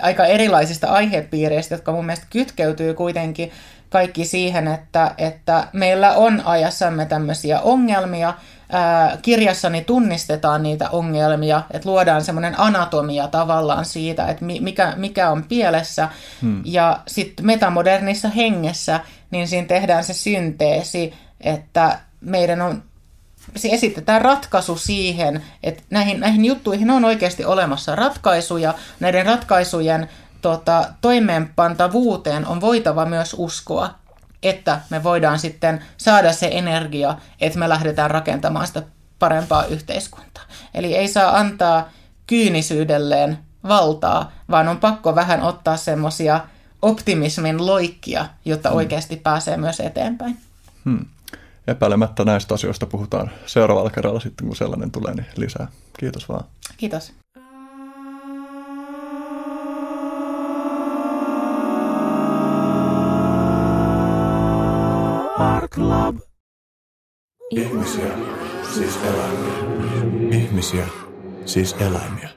C: aika erilaisista aihepiireistä, jotka mun mielestä kytkeytyy kuitenkin kaikki siihen, että, että meillä on ajassamme tämmöisiä ongelmia, ää, kirjassani tunnistetaan niitä ongelmia, että luodaan semmoinen anatomia tavallaan siitä, että mikä, mikä on pielessä. Hmm. Ja sitten metamodernissa hengessä, niin siinä tehdään se synteesi, että meidän on se esitetään ratkaisu siihen, että näihin, näihin juttuihin on oikeasti olemassa ratkaisuja. Näiden ratkaisujen tota, toimeenpantavuuteen on voitava myös uskoa, että me voidaan sitten saada se energia, että me lähdetään rakentamaan sitä parempaa yhteiskuntaa. Eli ei saa antaa kyynisyydelleen valtaa, vaan on pakko vähän ottaa semmoisia optimismin loikkia, jotta hmm. oikeasti pääsee myös eteenpäin.
B: Hmm. Epäilemättä näistä asioista puhutaan seuraavalla kerralla sitten, kun sellainen tulee, niin lisää. Kiitos vaan.
C: Kiitos.
A: Ihmisiä, siis eläimiä. Ihmisiä, siis eläimiä.